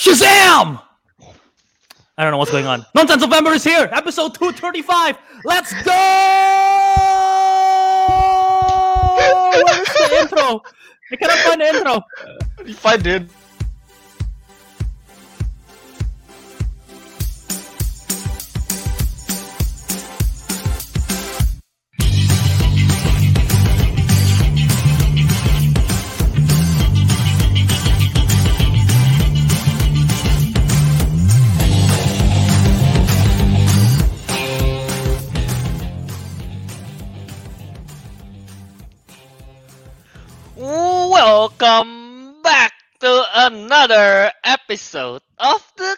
Shazam! I don't know what's going on. Nonsense November is here. Episode 235. Let's go! Where's the intro? I cannot find the intro. If I did. Episode of the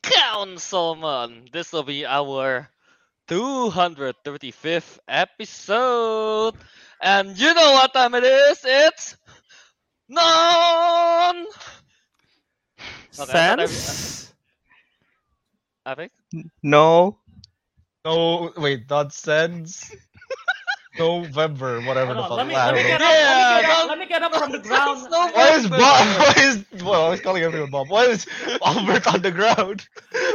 Councilmen. This will be our 235th episode. And you know what time it is? It's non. Okay, I thought Sense? I think. No. No, wait, nonsense. November, whatever the fuck. let me, let me get up. Yeah, let, me get up let me get up from the ground. Why is Bob? Why is well? I was calling everyone Bob. Why is Albert on the ground?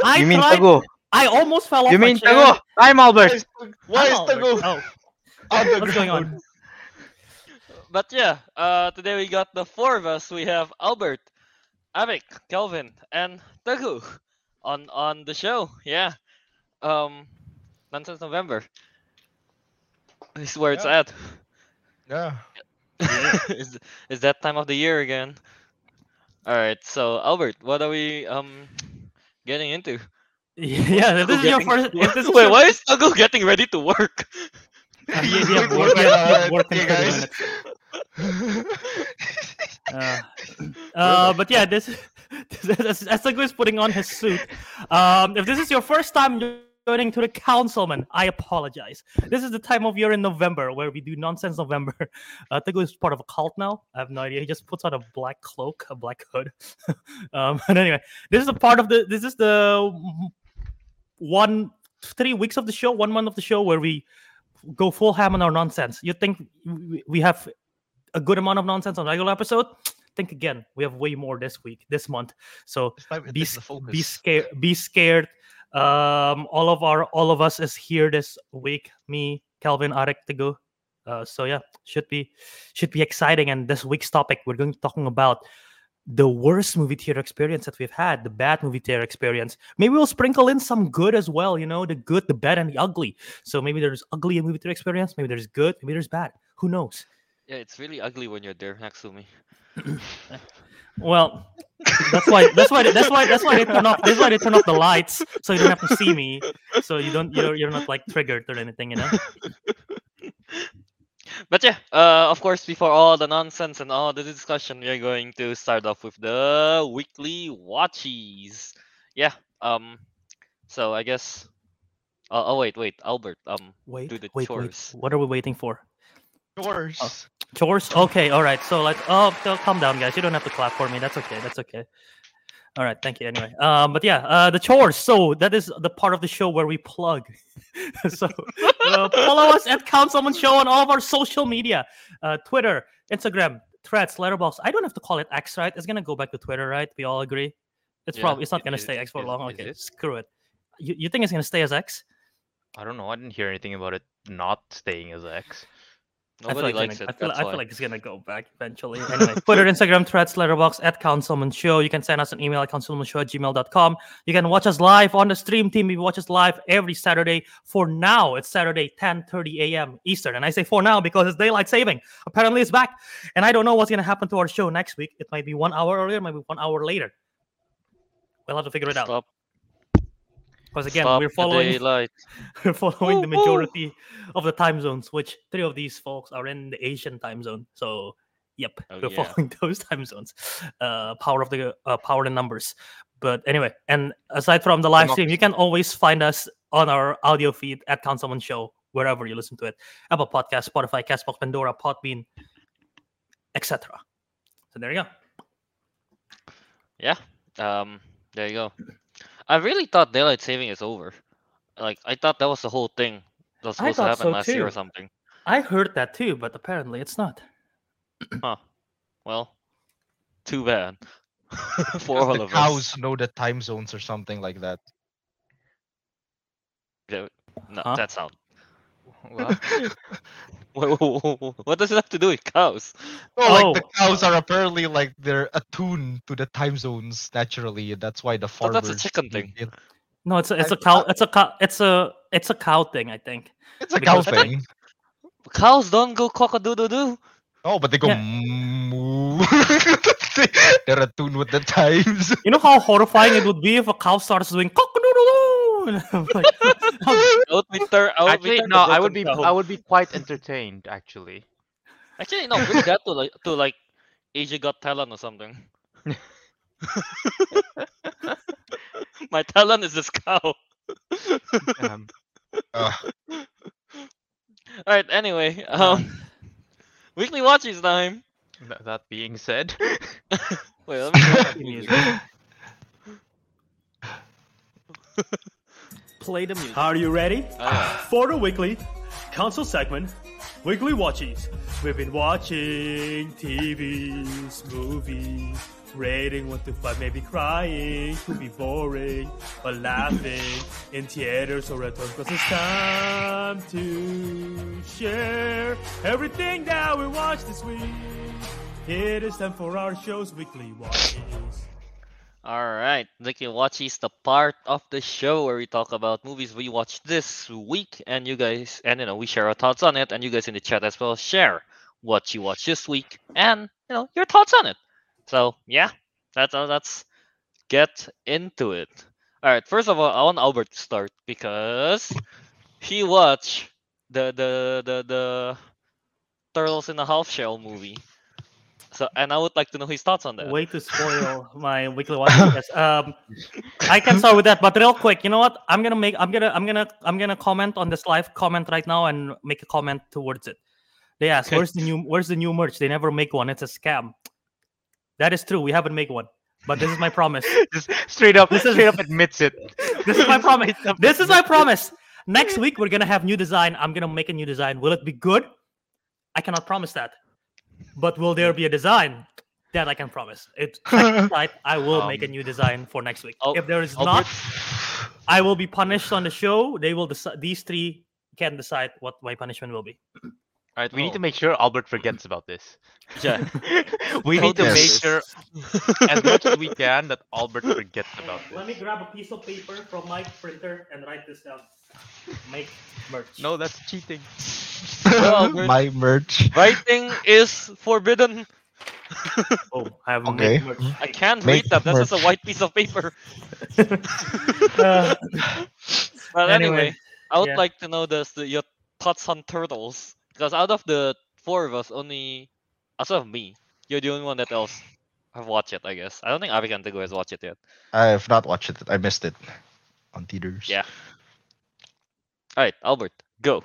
I you mean tried- Teguh? I almost fell off the ground. You my mean chair. Teguh? I'm Albert. why is Oh, Teguh Oh, on the what's going ground? on? But yeah, uh, today we got the four of us. We have Albert, Ariq, Kelvin, and Teguh on on the show. Yeah, um, nonsense November. This is where it's Yeah. at. Yeah. is is that time of the year again? All right, so Albert, what are we um getting into? Yeah, this is your first. If this Wait, why is Teguh getting ready to work? Uh, you, you have Wait, work, wait, you have, you have uh, work in 30 guys. minutes. Uh, uh, but yeah, this as, as Teguh is putting on his suit. Um, if this is your first time joining to the councilmen, I apologize. This is the time of year in November where we do nonsense November. Uh, Teguh is part of a cult now. I have no idea. He just puts on a black cloak, a black hood. um, but anyway, this is a part of the. This is the one three weeks of the show, one month of the show where we go full ham on our nonsense. You think we- have a good amount of nonsense on regular episode? Think again. We have way more this week, this month. So be is the s- focus. be scared. Be scared. Um, all of our all of us is here this week. Me, Kelvin, Ariq, to go. Uh, so yeah, should be should be exciting. And this week's topic, we're going to be talking about the worst movie theater experience that we've had, the bad movie theater experience. Maybe we'll sprinkle in some good as well, you know, the good, the bad, and the ugly. So maybe there's ugly in movie theater experience, maybe there's good, maybe there's bad. Who knows? Yeah, it's really ugly when you're there next to me. Well, that's why that's why that's why that's why they turn off that's why they turn off the lights so you don't have to see me. So you don't you're you're not like triggered or anything, you know? But yeah, uh, of course, before all the nonsense and all the discussion, we are going to start off with the weekly watchies. Yeah. Um. So I guess. Oh, oh wait, wait, Albert. Um. Wait, Do the wait, chores. wait. What are we waiting for? Yours. Chores? Okay, all right. So like, oh, calm down, guys. You don't have to clap for me. That's okay. That's okay. All right, thank you. Anyway, um, but yeah, uh, the chores. So that is the part of the show where we plug. so uh, follow us at Councilmen Show on all of our social media, uh, Twitter, Instagram, Threads, Letterboxd. I don't have to call it X, right? It's gonna go back to Twitter, right? We all agree. It's Yeah, probably it's not it- gonna it- stay X for long. Okay, screw it. You, you think it's gonna stay as X? I don't know. I didn't hear anything about it not staying as X. I feel like likes gonna- it. I feel, I feel like it's gonna go back eventually. Anyway, Twitter, Instagram, Threads, Letterboxd at Councilmen Show. You can send us an email at councilmenshow at gmail.com. You can watch us live on the stream team. You watch us live every Saturday. For now, it's Saturday, 10:30 a.m. Eastern. And I say for now because it's daylight saving. Apparently, it's back. And I don't know what's gonna happen to our show next week. It might be one hour earlier, maybe one hour later. We'll have to figure it out. Stop. Because again, stop we're the following we're following the Woo, woo. majority of the time zones, which three of these folks are in the Asian time zone. So, yep, Oh, we're yeah. following those time zones. Uh, power of the uh, power in numbers. But anyway, and aside from the live stream, you can always find us on our audio feed at Councilmen Show wherever you listen to it: Apple Podcast, Spotify, Castbox, Pandora, Podbean, etc. So there you go. Yeah. Um. There you go. I really thought daylight saving is over. Like I thought that was the whole thing that was I supposed to happen so last year or something. I heard that too, but apparently it's not. Huh. Well, too bad. for all the of cows us. know the time zones or something like that. No, Huh? that's out. What? What does it have to do with cows? Oh, like the Oh. cows are apparently like they're attuned to the time zones naturally. That's why the thought farmers. that's a chicken thing. in- No, it's a it's I- a cow. It's a cow. It's a it's a cow thing. I think. It's a cow Because I thing. Cows don't go cock a doodle doo. Oh, but they go Yeah. moo. they're attuned with the times. You know how horrifying it would be if a cow starts doing cock a doodle doo. Like, I would be tur- I would Actually, turned no. I would be. cow. I would be quite entertained. Actually. Actually, no. Bring that to like to like Asia Got Talent or something. My talent is this cow. Um, Uh, All right. Anyway, um, weekly watches time. th- that being said, Wait, let me Play the music. Are you ready? Oh, yeah. For the weekly console segment, Weekly Watchies. We've been watching TVs, movies, rating 1 to 5, maybe crying, could be boring, but laughing in theaters or at home because it's time to share everything that we watched this week. It is time for our show's Weekly Watchies. All right, Weekly Watchies, the part of the show where we talk about movies we watched this week, and you guys, and you know, we share our thoughts on it, and you guys in the chat as well share what you watched this week, and you know, your thoughts on it. So yeah, that's uh, let's get into it. All right, first of all, I want Albert to start because he watched the the the the Turtles in the Half Shell movie. So, and I would like to know his thoughts on that. Way to spoil my weekly watch. Yes. Um, I can start with that, but real quick, you know what? I'm gonna make. I'm gonna. I'm gonna. I'm gonna comment on this live comment right now and make a comment towards it. They ask, Okay. "Where's the new? Where's the new merch? They never make one. It's a scam." That is true. We haven't made one, but this is my promise. just straight up, This is- straight up admits it. This is my promise. This is my promise. Next week we're gonna have new design. I'm gonna make a new design. Will it be good? I cannot promise that. But will there be a design? That I can promise. It's right. I will make a Um, new design for next week. Al- if there is Albert- not, I will be punished on the show. They will decide. These three can decide what my punishment will be. All right, we need Oh. to make sure Albert forgets about this. Yeah. we need to Yes. make sure as much as we can that Albert forgets about this. Let me grab a piece of paper from my printer and write this down. Make merch. No, that's cheating. Well, My merch. Writing is forbidden. Oh, I have Okay. made merch. I can't Make read that. That's just a white piece of paper. Uh, But anyway, Anyway, I would yeah. like to know this, the, your thoughts on turtles. Because out of the four of us, only outside of me, you're the only one that else have watched it. I guess. I don't think Ariq and Teguh has watched it yet. I have not watched it. I missed it on theaters. Yeah. All right, Albert, go.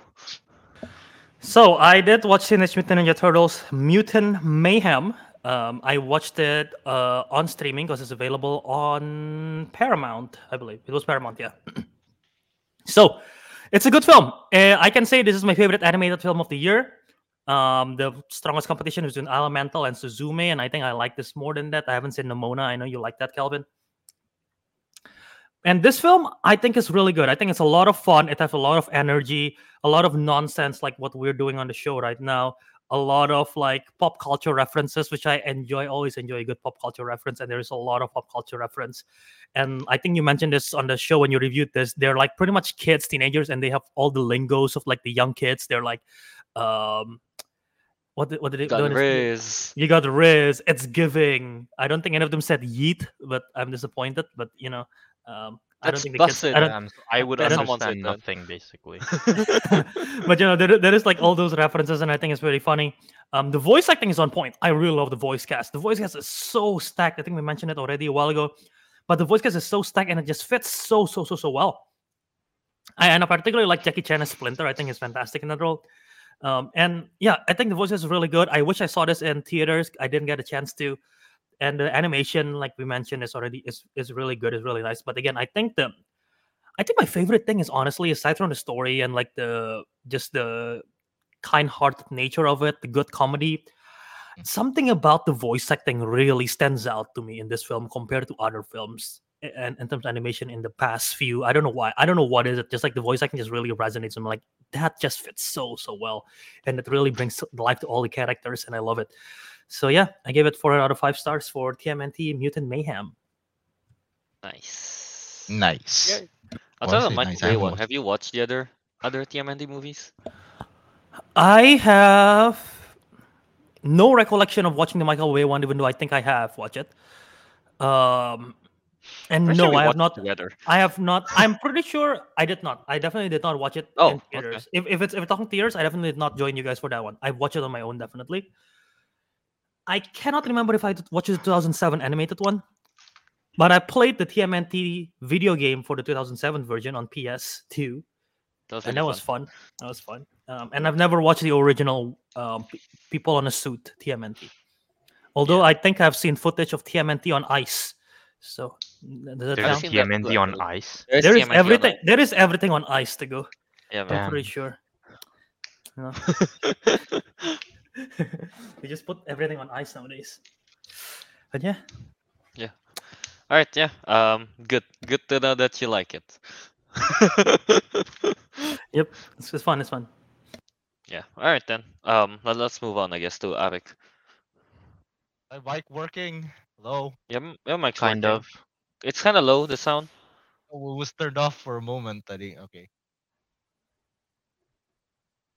So I did watch Teenage Mutant Ninja Turtles: Mutant Mayhem. Um, I watched it uh, on streaming because it's available on Paramount, I believe. It was Paramount, yeah. so it's a good film. Uh, I can say this is my favorite animated film of the year. Um, the strongest competition is between Elemental and Suzume, and I think I like this more than that. I haven't seen Nimona. I know you like that, Kelvin. And this film, I think, is really good. I think it's a lot of fun. It has a lot of energy, a lot of nonsense, like what we're doing on the show right now. A lot of like pop culture references, which I enjoy. Always enjoy a good pop culture reference, and there is a lot of pop culture reference. And I think you mentioned this on the show when you reviewed this. They're like pretty much kids, teenagers, and they have all the lingos of like the young kids. They're like, um, what did, what did they? Got Riz. you got Riz. It's giving. I don't think any of them said yeet, but I'm disappointed. But you know, um, I don't That's think the kids. busted. I don't, Um, I would I Someone said understand nothing basically. but you know, there, there is like all those references, and I think it's very funny. Um, the voice acting is on point. I really love the voice cast. The voice cast is so stacked. I think we mentioned it already a while ago, but the voice cast is so stacked, and it just fits so so so so well. I, and I particularly like Jackie Chan as Splinter. I think he's fantastic in that role. Um, and yeah, I think the voice is really good. I wish I saw this in theaters. I didn't get a chance to. And the animation, like we mentioned, is already is is really good. Is really nice. But again, I think the I think my favorite thing is honestly, aside from the story and like the just the kind-hearted nature of it, the good comedy, mm. something about the voice acting really stands out to me in this film compared to other films and in terms of animation in the past few. I don't know why. I don't know what is it. Just like the voice acting just really resonates. I'm like that just fits so so well, and it really brings life to all the characters, and I love it. So yeah, I gave it four out of five stars for TMNT Mutant Mayhem. Nice. Nice. Outside Honestly, of Michael nice. I Bay haven't one, have you watched the other other TMNT movies? I have no recollection of watching the Michael Bay one, even though I think I have watched it. Um, and Pretty sure no, we I have not. together. I have not. I'm pretty sure I did not. I definitely did not watch it Oh, in okay. theaters. If, if it's if we're talking theaters, I definitely did not join you guys for that one. I watched it on my own, definitely. I cannot remember if I watched the 2007 animated one, but I played the TMNT video game for the 2007 version on PS2 That and really that was fun. fun. That was fun. Um, and I've never watched the original um, P- People on a Suit TMNT. Although I think I've seen footage of TMNT on ice. So does that There's count? TMNT on ice. There's There is TMNT on everything. that. There is everything on ice to go. Yeah, I'm man. Pretty sure. You know, we just put everything on ice nowadays. But yeah, Yeah. All right, yeah. Um, good, good to know that you like it. yep, it's, it's fun. It's fun. yeah. All right then. Um, let, us move on, I guess, to Ariq. My mic working. Hello. Yeah, m- your mic's Kind working. of. It's kind of low. The sound. Oh, it was turned off for a moment. I think. Okay.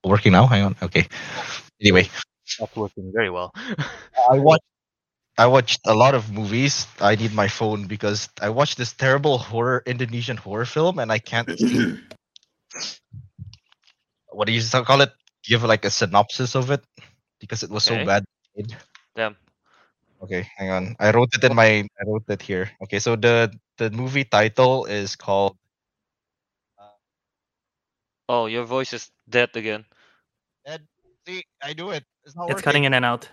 Working now. Hang on. Okay. Anyway, That's working very well. I watched. I watched a lot of movies. I need my phone because I watched this terrible horror Indonesian horror film and I can't what do you s- call it? Give like a synopsis of it because it was so bad. made. Damn. Okay, hang on. I wrote it in my. I wrote it here. Okay, so the the movie title is called. Oh, your voice is dead again. Ed, see, I do it. It's not It's working. cutting in and out.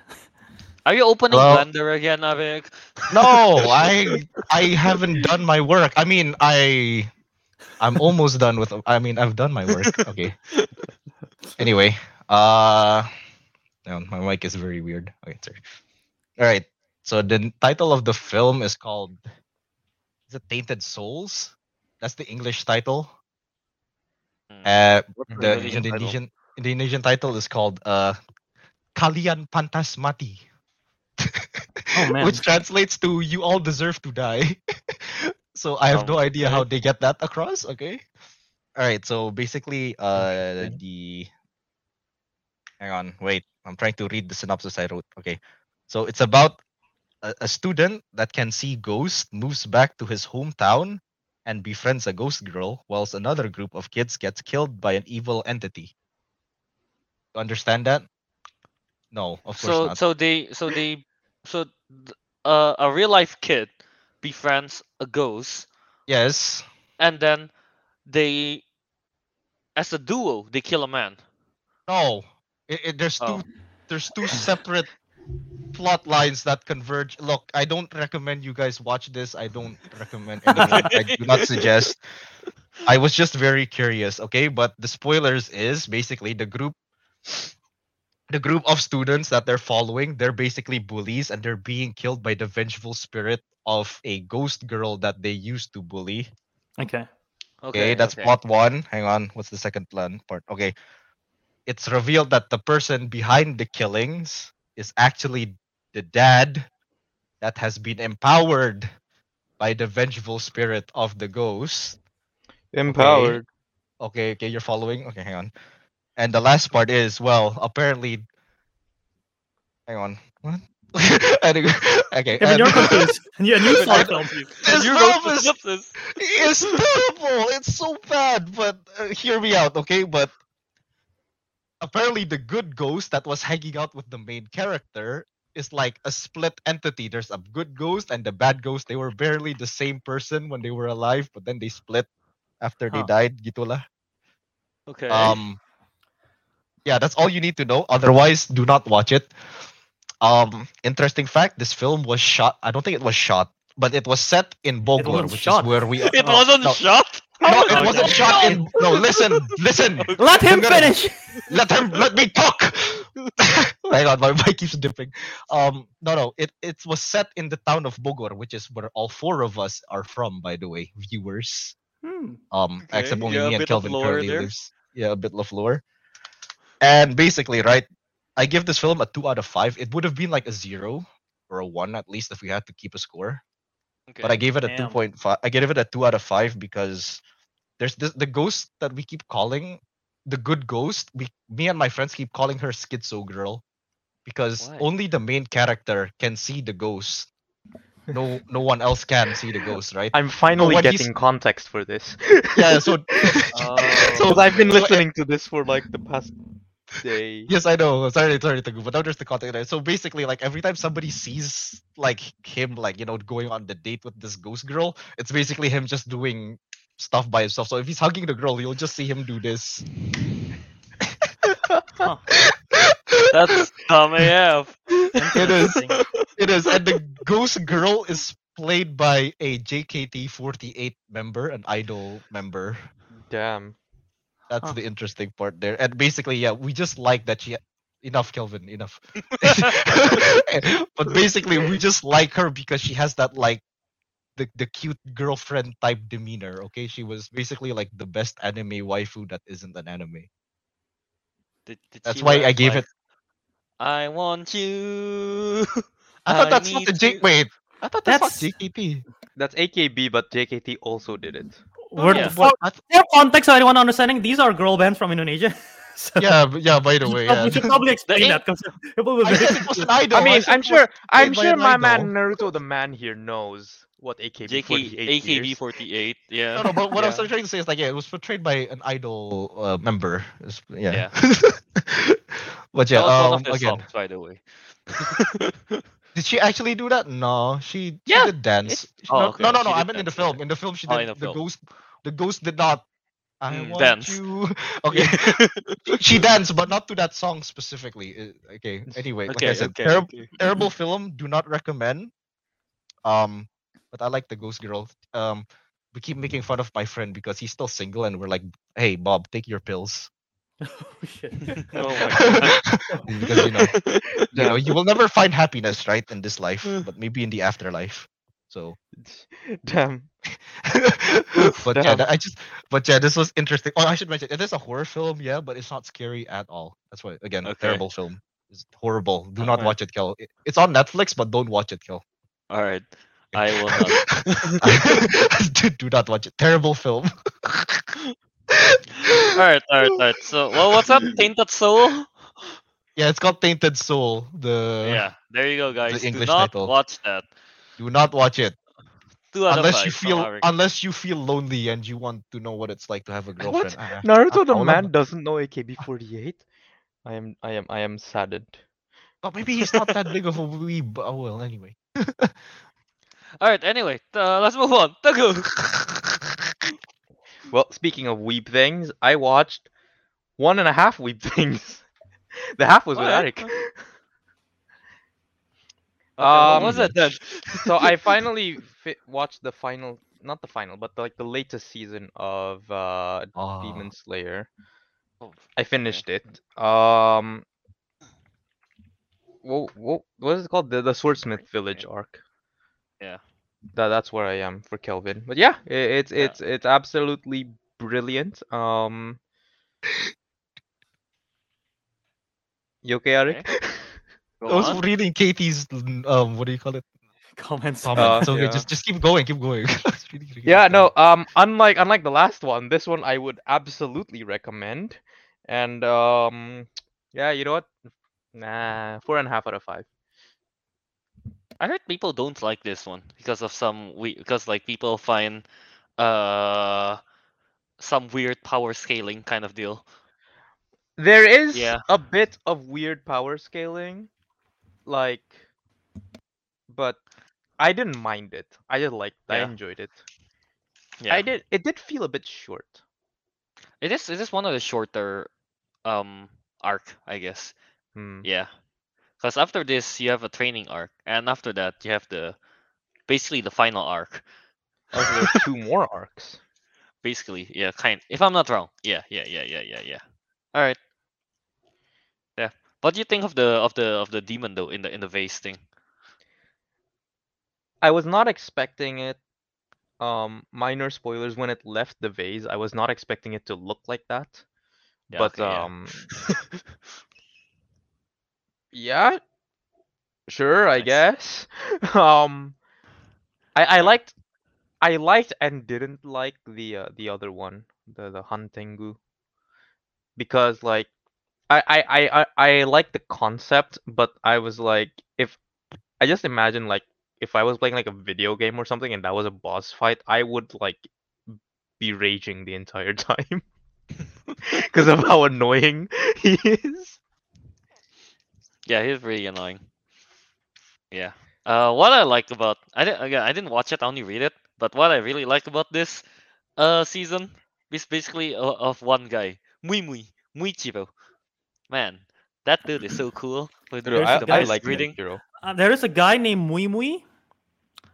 Are you opening Hello? Blender again, Ariq? No, I I haven't done my work. I mean, I I'm almost done with. I mean, I've done my work. Okay. Anyway, uh, no, my mic is very weird. Okay, sorry. All right. So the title of the film is called. Is it Tainted Souls? That's the English title. Hmm. Uh, the the Indonesian title? Indonesian title is called uh, Kalian Pantas Mati. Oh, man. Which translates to "You all deserve to die." so I have no Oh, idea okay. how they get that across. Okay. All right. So basically, uh, Okay. the hang on, wait. I'm trying to read the synopsis I wrote. Okay. So it's about a, a student that can see ghosts moves back to his hometown and befriends a ghost girl, whilst another group of kids gets killed by an evil entity. Understand that? No, of course So not. so they so they so uh, a real life kid befriends a ghost, yes. and then they, as a duo, they kill a man. No, it, it, there's Oh. two. There's two separate plot lines that converge. Look, I don't recommend you guys watch this. I don't recommend anyone. I do not suggest. I was just very curious, okay? But the spoilers is basically the group the group of students that they're following, they're basically bullies and they're being killed by the vengeful spirit of a ghost girl that they used to bully. Okay. Okay, that's plot one. Hang on, what's the second plan part? Okay, it's revealed that the person behind the killings is actually the dad that has been empowered by the vengeful spirit of the ghost. Empowered. Okay, okay, you're following. Okay, hang on. And the last part is well, apparently. Hang on. What? anyway, okay. Kevin, you're and- confused. Yeah, new I- short film. This you film wrote is synopsis. it's terrible. It's so bad. But uh, hear me out, okay? But apparently, the good ghost that was hanging out with the main character is like a split entity. There's a good ghost and the bad ghost. They were barely the same person when they were alive, but then they split after they died. Gitulah. Okay. Um. Yeah, that's all you need to know. Otherwise, do not watch it. Um, interesting fact: this film was shot. I don't think it was shot, but it was set in Bogor, which shot. is where we. Are. it wasn't no, shot. no, it wasn't shot in. No, listen, listen. Let him gonna- finish. Let him. Let me talk. hang on, my mic keeps dipping. Um, no, no, it it was set in the town of Bogor, which is where all four of us are from, by the way, viewers. Hmm. Um, Okay, except only yeah, me and Kelvin lore currently there. lives. Yeah, a bit of lore. And basically, right, I give this film a two out of five. It would have been like a zero or a one at least if we had to keep a score. Okay. But I gave it a two Damn. point five. I gave it a two out of five because there's this, the ghost that we keep calling the good ghost. We, me and my friends keep calling her Schizo Girl because Why? only the main character can see the ghost. No, no one else can see the ghost, right? I'm finally when he's- getting context for this. yeah. So, Oh. Because I've been uh, listening to this for like the past day. Yes, I know. Sorry, sorry to go, but now there's the context. there. So basically, like every time somebody sees like him, like you know, going on the date with this ghost girl, it's basically him just doing stuff by himself. So if he's hugging the girl, you'll just see him do this. Huh. That's dumb AF. It is. It is. and the ghost girl is played by a JKT48 member, an idol member. Damn. That's Huh. the interesting part there. And basically, yeah, we just like that she. Enough, Kelvin. Enough. but basically, we just like her because she has that like the the cute girlfriend type demeanor. Okay, she was basically like the best anime waifu that isn't an anime. Did- did That's why I gave like, it. I want you. I thought I that's not the need J. you. Wait, I thought that's, That's- not JKT. That's AKB, but JKT also did it. We're- yeah. for I th- context, so anyone understanding, these are girl bands from Indonesia. so yeah, yeah. By the we way, should prob- yeah. we should probably explain in- that because people will I be said very it was an confused. idol. I mean, I'm sure, I'm sure my man. Naruto the man here knows what AKB48 JK. AKB48. Yeah. No, no, but what I was trying to say is like, yeah, it was portrayed by an idol uh, member. It's- yeah. but yeah, that was one um, of their again, songs, by the way. did she actually do that? No, she, she Yeah, did dance. Oh, no, okay, no, no, she no. did I meant in the film. In the film, she Oh, did. in the the film. ghost, the ghost did not. I Mm, want dance. you. Okay, she danced, but not to that song specifically. Uh, Okay. Anyway, like I said, okay, terrible, okay. terrible film. Do not recommend. Um, but I like the Ghost Girl. Um, we keep making fun of my friend because he's still single, and we're like, "Hey, Bob, take your pills." Oh, shit. Oh my because you know, you know, you will never find happiness, right, in this life, but maybe in the afterlife. So, Damn. but yeah, Damn. that- I just, but yeah, this was interesting. Oh, I should mention, it is a horror film, yeah, but it's not scary at all. That's why, again, a Okay. terrible film. It's horrible. Do not Alright. watch it, Kel. It's on Netflix, but don't watch it, Kel. All right. I will not. do, do not watch it. Terrible film. all right, all right, all right. So, well, what's up, Tainted Soul? Yeah, it's called Tainted Soul. The yeah, there you go, guys. Do English do not title. watch that. Do not watch it Two out of unless five you feel Ariq. unless you feel lonely and you want to know what it's like to have a What? girlfriend. Ah, Naruto the all man them. doesn't know AKB48. I am, I am, I am saddened. But maybe he's not that big of a weeb. Oh well, anyway. All right. Anyway, uh, let's move on. Teguh. Well, speaking of weeb things, I watched one and a half weeb things. the half was with Alright. Ariq. Okay, what was Um, it then? so I finally fi- watched the final, not the final, but like the latest season of uh, Ah, Demon Slayer. Oh, I finished it. Um, whoa, whoa, what is it called? The the Swordsmith Village arc. Yeah. That that's where I am for Kelvin. But yeah, i it's Yeah. it's it's absolutely brilliant. Um, you okay, Ariq? Go I was on. reading Katie's um what do you call it? Comments. Comment. Uh, so okay, yeah. just just keep going, keep going. I was reading- reading Yeah, no. Um, unlike unlike the last one, this one I would absolutely recommend. And um, yeah, you know what? Nah, four and a half out of five. I heard people don't like this one because of some we because like people find uh some weird power scaling kind of deal. There is Yeah. a bit of weird power scaling, like, but I didn't mind it. I just liked. I Yeah. enjoyed it. Yeah. I did. It did feel a bit short. It is it is one of the shorter um arc, I guess. Hmm. Yeah. Because after this you have a training arc, and after that you have the basically the final arc. Also, there's two more arcs. Basically, yeah, kind if I'm not wrong. Yeah, yeah, yeah, yeah, yeah, yeah. Alright. Yeah. What do you think of the of the of the demon though in the in the vase thing? I was not expecting it. Um, minor spoilers. When it left the vase, I was not expecting it to look like that. Yeah, but okay, yeah. um, yeah, sure, I Nice. guess. um, I I liked, I liked and didn't like the uh, the other one, the the Hantengu, because like, I I I I, like the concept, but I was like, if I just imagine like if I was playing like a video game or something and that was a boss fight, I would like be raging the entire time because of how annoying he is. Yeah, he's really annoying. Yeah. Uh, what I like about I didn't again I didn't watch it, I only read it. But what I really like about this uh season is basically o- of one guy, Mui Mui Muichiro. Man, that dude is so cool. With Dude, There's I, the I like reading. Hero. Uh, there is a guy named Mui Mui.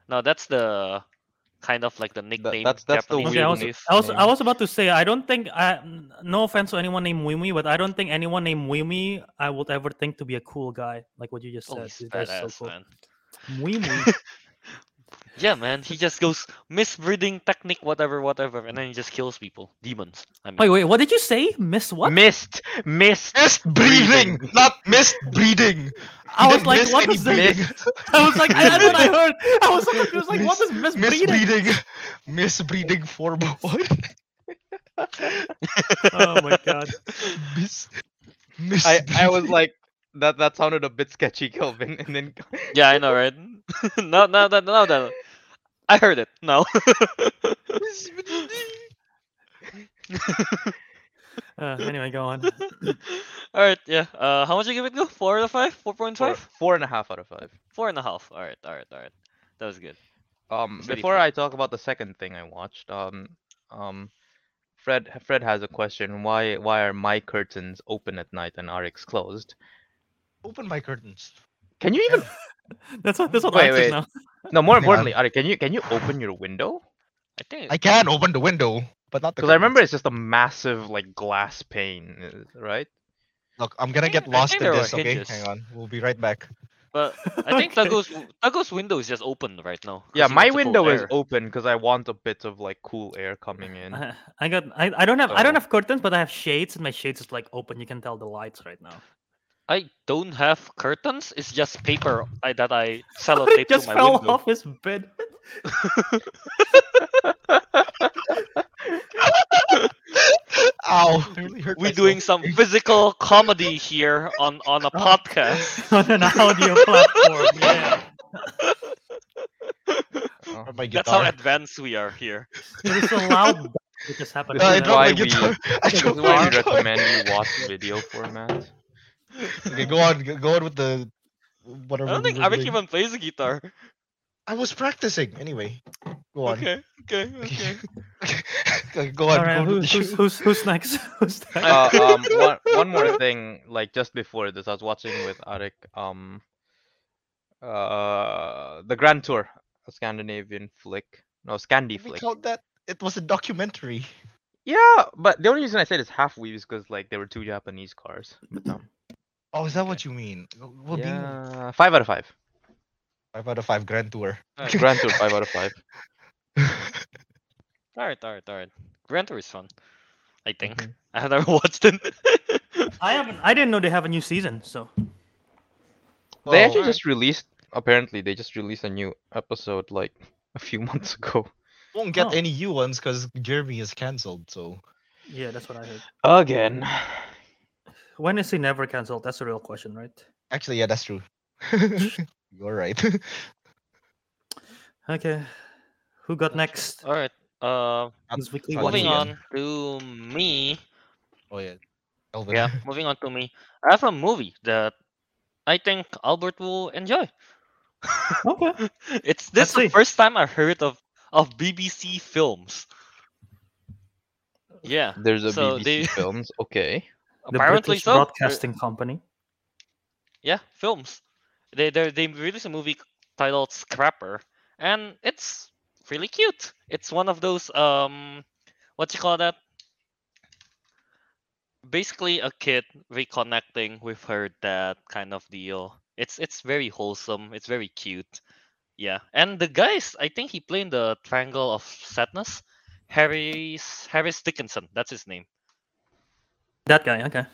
No, that's the kind of like the nickname. that's- that's the Japanese Okay, I was, name. I was, I was about to say I don't think I, n- no offense to anyone named Mui Mui, but I don't think anyone named Mui Mui I would ever think to be a cool guy like what you just Oh, said. he's These guys are so cool. man. Mui Mui. Yeah, man. He just goes misbreeding technique, whatever, whatever, and then he just kills people. Demons. I mean, wait, wait, what did you say? Miss what? Missed, missed. Missed breathing, not missed breeding. I was like, miss what any was that? breeding. I was like, I, that's what I heard. I was like, I was like, what is Miss- misbreeding? Misbreeding. Misbreeding form one. Oh my god. Miss. I, I was like, that that sounded a bit sketchy, Kelvin. And then yeah, I know, right? no, no, no, no, no. I heard it. No. Uh, anyway, go on. All right, yeah. Uh, how much you give it go? Four out of five? Four point four, five? four and a half out of five. Four and a half. All right, all right, all right. That was good. Um, Pretty before fun. I talk about the second thing I watched, um, um, Fred Fred has a question. Why why are my curtains open at night and Ariq's closed? Open my curtains. Can you even? That's what that's what Wait, I think wait. now. No, more Yeah. importantly, Ariq, can you can you open your window? I think. I can open the window, but not the. Because I remember it's just a massive like glass pane, right? Look, I'm gonna get think- I lost in this. Okay, hinges. hang on. We'll be right back. But I think Okay. Teguh's Teguh's window is just open right now. Yeah, my wants the cold window is air. open because I want a bit of like cool air coming in. I, I got I, I don't have I don't have curtains, but I have shades, and my shades is like open. You can tell the lights right now. I don't have curtains. It's just paper I, that I it sellotape to my fell window. off his bed. Ow! Really hurt We're doing some physical comedy here on on a podcast. on an audio platform. Yeah, Oh. My That's how guitar. advanced we are here. it is a loud bang that just happened. This No, I is to dropped why my we- guitar. I This is dropped why my we guitar. recommend you watch video format. Okay, go on. go- Go on with the whatever. I don't think were Ariq doing. even plays the guitar. I was practicing anyway. Go on. Okay, okay, okay. Okay, go on. All right, go on who's, who's, who's, who's next? Who's next? uh, um, one, one more thing, like just before this, I was watching with Ariq, um, uh, the Grand Tour, a Scandinavian flick, no, Scandi We flick. called that. It was a documentary. Yeah, but the only reason I said it's half weave is because like there were two Japanese cars. But, um, Oh, is that what you mean? Well, being yeah, five out of five. five out of five Grand Tour. Alright, Grand Tour, five out of five. alright, alright, alright. Grand Tour is fun. I think. Mhm. I have never watched it. I haven't. I didn't know they have a new season. So They Well, actually alright. just released. Apparently, they just released a new episode like a few months ago. won't get Oh. any new ones because Jeremy is cancelled. So yeah, that's what I heard. Again. When is he never cancelled? That's a real question, right? actually, yeah, that's true. You're right. Okay, who got next? alright. Uh, Who's weekly Not moving me watching? on to me. oh yeah. Elvin. Yeah, moving on to me. I have a movie that I think Albert will enjoy. Okay. It's this Let's is the see. first time I heard of of BBC films. Yeah, There's a So BBC they- films. Okay. The apparently British so. Broadcasting Company. Yeah, films. They they they released a movie titled Scrapper, and it's really cute. It's one of those um, what you call that? basically a kid reconnecting with her dad kind of deal. It's it's very wholesome. It's very cute. Yeah, and the guys, I think he played the Triangle of Sadness. Harry's Harris Dickinson. That's his name. That guy, okay.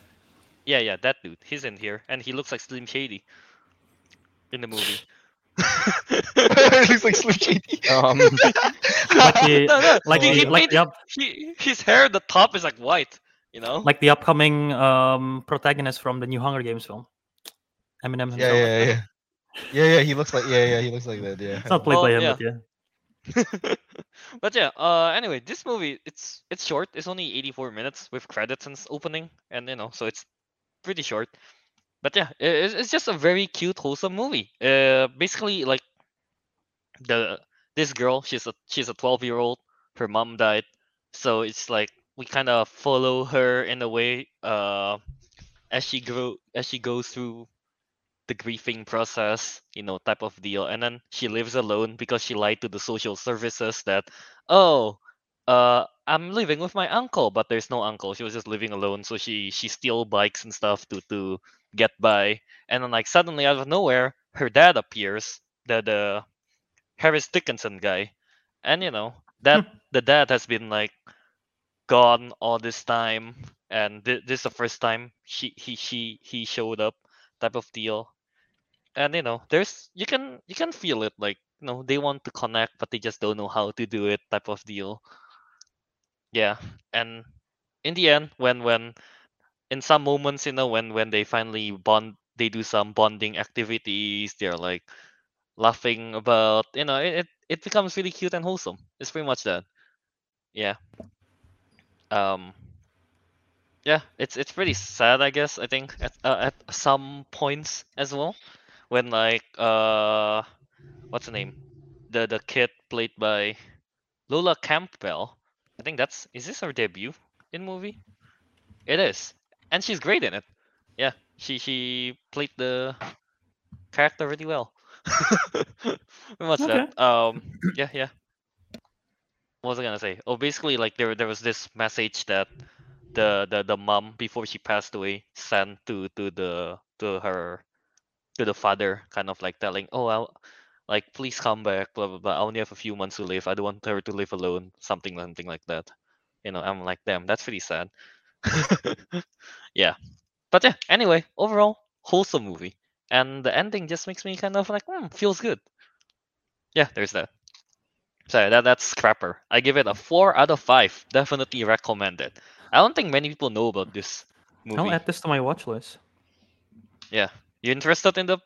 Yeah, yeah, that dude. He's in here, and he looks like Slim Shady in the movie. he's like Slim Shady. Um, Like the No, no, like he, the, he like made the up, he, his hair at the top is like white. You know. like the upcoming um protagonist from the new Hunger Games film. Eminem himself. yeah, yeah, yeah. Yeah, yeah, he looks like yeah, yeah, he looks like that. Yeah. It's not played Well, by him, yeah. but yeah. uh anyway, this movie it's it's short. It's only 84 minutes with credits and opening and you know, so it's pretty short. But yeah, i- it's, it's just a very cute wholesome movie. Uh basically like the this girl, she's a she's a 12-year-old. Her mom died. So it's like we kind of follow her in a way uh as she grow as she goes through the grieving process, you know, type of deal. And then she lives alone because she lied to the social services that, oh, uh, I'm living with my uncle, but there's no uncle. She was just living alone, so she she steal bikes and stuff to to get by. And then like suddenly out of nowhere, her dad appears, the the Harris Dickinson guy, and you know that the dad has been like gone all this time, and thi- this is the first time she he she he showed up, type of deal and you know there's you can you can feel it like you know they want to connect but they just don't know how to do it type of deal. Yeah and in the end when when in some moments you know when when they finally bond they do some bonding activities they're like laughing about you know it, it becomes really cute and wholesome. It's pretty much that. Yeah. Um yeah it's it's pretty sad i guess i think at uh, at some points as well when like uh what's the name? The the kid played by lola campbell. I think that's is this her debut in movie? It is. And she's great in it. Yeah she she played the character really well. What's much that um yeah yeah. What was i gonna say? Oh basically like there there was this message that the the the mom before she passed away sent to to the to her to the father kind of like telling oh I'll, like please come back blah blah blah. I only have a few months to live. I don't want her to live alone something something like that. You know i'm like damn that's pretty sad. Yeah. But yeah anyway overall wholesome movie. And the ending just makes me kind of like hmm, feels good. Yeah there's that. So that that's scrapper. I give it a four out of five. Definitely recommend it. I don't think many people know about this movie. I'll add this to my watch list. yeah you interested in the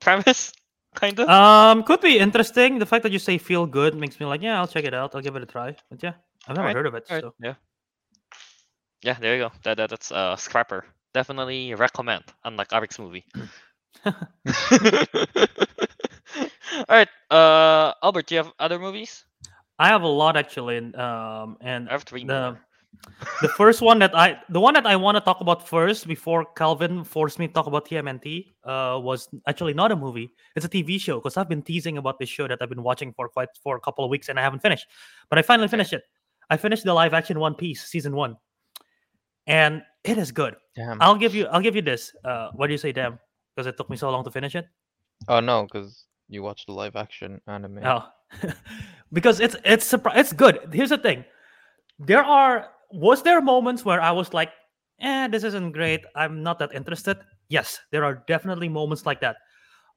premise kind of Um, could be interesting. The fact that you say feel good makes me like, yeah, I'll check it out. I'll give it a try. But yeah, I've never Alright, heard of it. So yeah. Yeah, there you go. That, that that's uh Scrapper. Definitely recommend, unlike Ariq's movie. Alright, uh Albert, do you have other movies? I have a lot actually, um, and I have three the. The first one that I the one that I want to talk about first before Kelvin forced me to talk about TMNT uh, was actually not a movie. It's a TV show because I've been teasing about this show that I've been watching for quite for a couple of weeks and I haven't finished. But I finally finished it. I finished the live action One Piece season one, and it is good. damn. I'll give you I'll give you this. Uh, what do you say, damn? Because it took me so long to finish it. Oh no, because you watched the live action anime. Oh, because it's it's surpri- it's good. Here's the thing: there are was there moments where I was like, "Eh, this isn't great. I'm not that interested." Yes, there are definitely moments like that.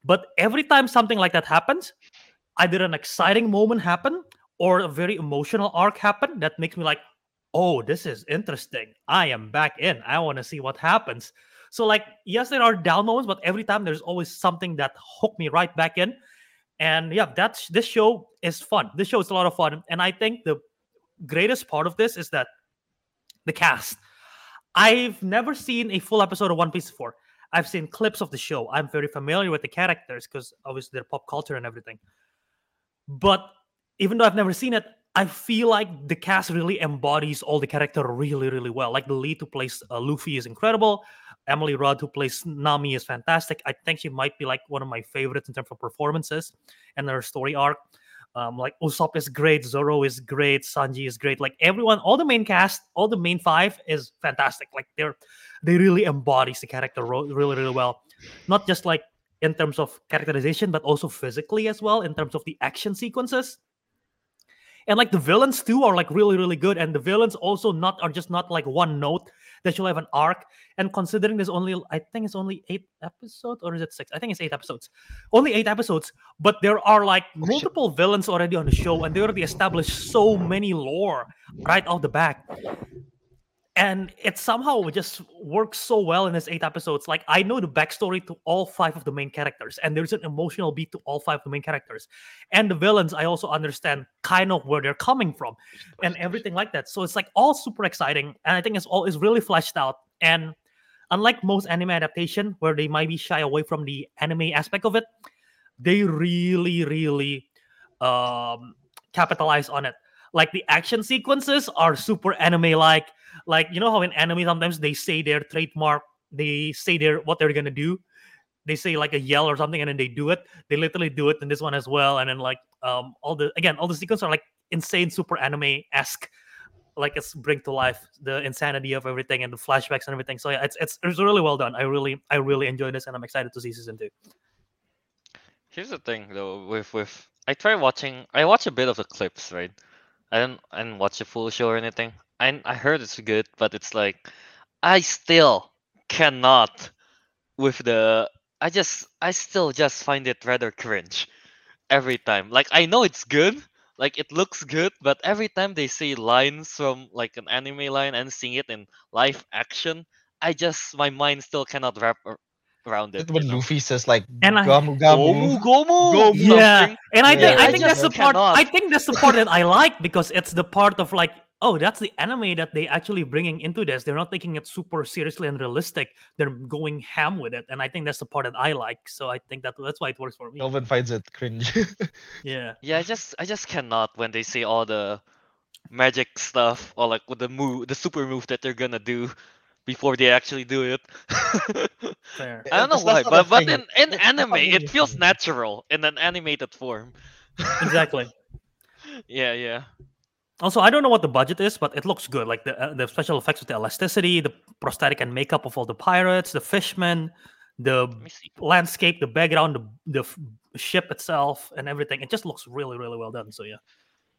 But every time something like that happens, either an exciting moment happen or a very emotional arc happen that makes me like, "Oh, this is interesting. I am back in. I want to see what happens." So like, yes, there are down moments, but every time there's always something that hooked me right back in and yeah that's this show is fun this show is a lot of fun and i think the greatest part of this is that the cast. I've never seen a full episode of one piece before. I've seen clips of the show. I'm very familiar with the characters because obviously they're pop culture and everything. But even though i've never seen it i feel like the cast really embodies all the character really really well. Like the lead who plays uh, luffy is incredible. Emily Rudd, who plays Nami, is fantastic. I think she might be like one of my favorites in terms of performances and her story arc. Um, like Usopp is great, Zoro is great, Sanji is great. Like everyone, all the main cast, all the main five is fantastic. Like they're they really embodies the character ro- really really well. Not just like in terms of characterization, but also physically as well in terms of the action sequences and like the villains too are like really really good and the villains also not are just not like one note they should have an arc and considering there's only i think it's only eight episodes or is it six? I think it's eight episodes. Only eight episodes but there are like Oh, multiple villains already on the show and they already established so many lore right off the back and it somehow just works so well in this eight episodes. Like I know the backstory to all five of the main characters, and there's an emotional beat to all five of the main characters, and the villains. I also understand kind of where they're coming from, and everything like that. So it's like all super exciting, and I think it's all is really fleshed out. And unlike most anime adaptation, where they might be shy away from the anime aspect of it, they really, really um, capitalize on it. Like the action sequences are super anime-like like you know how in anime sometimes they say their trademark they say their what they're gonna do? They say like a yell or something and then they do it. They literally do it in this one as well. And then like um all the again all the sequences are like insane super anime-esque. Like it's bring to life the insanity of everything and the flashbacks and everything. So yeah it's it's, it's really well done. I really i really enjoy this and i'm excited to see season two. Here's the thing though, with with I try watching I watch a bit of the clips, right? I don't I didn't watch the full show or anything. I I heard it's good, but it's like I still cannot with the I just I still just find it rather cringe every time. Like I know it's good, like it looks good, but every time they say lines from like an anime line and seeing it in live action, I just my mind still cannot wrap around it. when you know? Luffy says like And I- Gamu Gomu, Gomu, Gomu. yeah something. and i think Yeah, i I think that's the just part i think that's the part that i like because it's the part of like oh that's the anime that they actually bringing into this they're not taking it super seriously and realistic they're going ham with it and i think that's the part that i like so i think that that's why it works for me Kelvin finds it cringe. yeah Yeah, I just I just cannot when they say all the magic stuff or like with the move the super move that they're gonna do before they actually do it. fair I don't know why, that's not a but but in, in That's anime it feels natural in an animated form. exactly Yeah, yeah. Also, I don't know what the budget is, but it looks good. Like the uh, the special effects with the elasticity, the prosthetic and makeup of all the pirates, the fishmen, the Let me see. landscape, the background, the the f- ship itself, and everything. It just looks really, really well done. So yeah,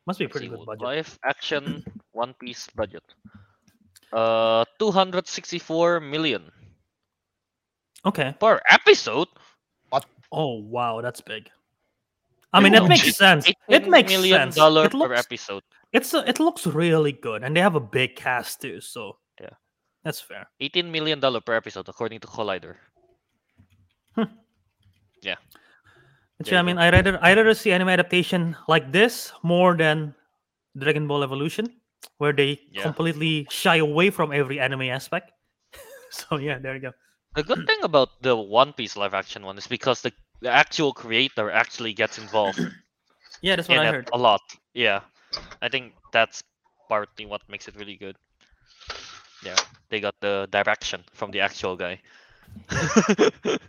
must be a pretty see, good budget. Live action One Piece budget. Uh, 264 million Okay. per episode. what? Oh wow, that's big. I mean, it makes sense. It makes sense. dollar It per looks episode. it's a, it looks really good, and they have a big cast too. So Yeah. that's fair. 18 million dollar per episode according to Collider. Hmm. There yeah, I mean. I rather I rather see anime adaptation like this more than Dragon Ball Evolution, where they Yeah. completely shy away from every anime aspect. so yeah, there you go. The good hmm. thing about the One Piece live action one is because the, the actual creator actually gets involved Yeah, that's what in I it heard. a lot. Yeah, I think that's partly what makes it really good. Yeah, they got the direction from the actual guy.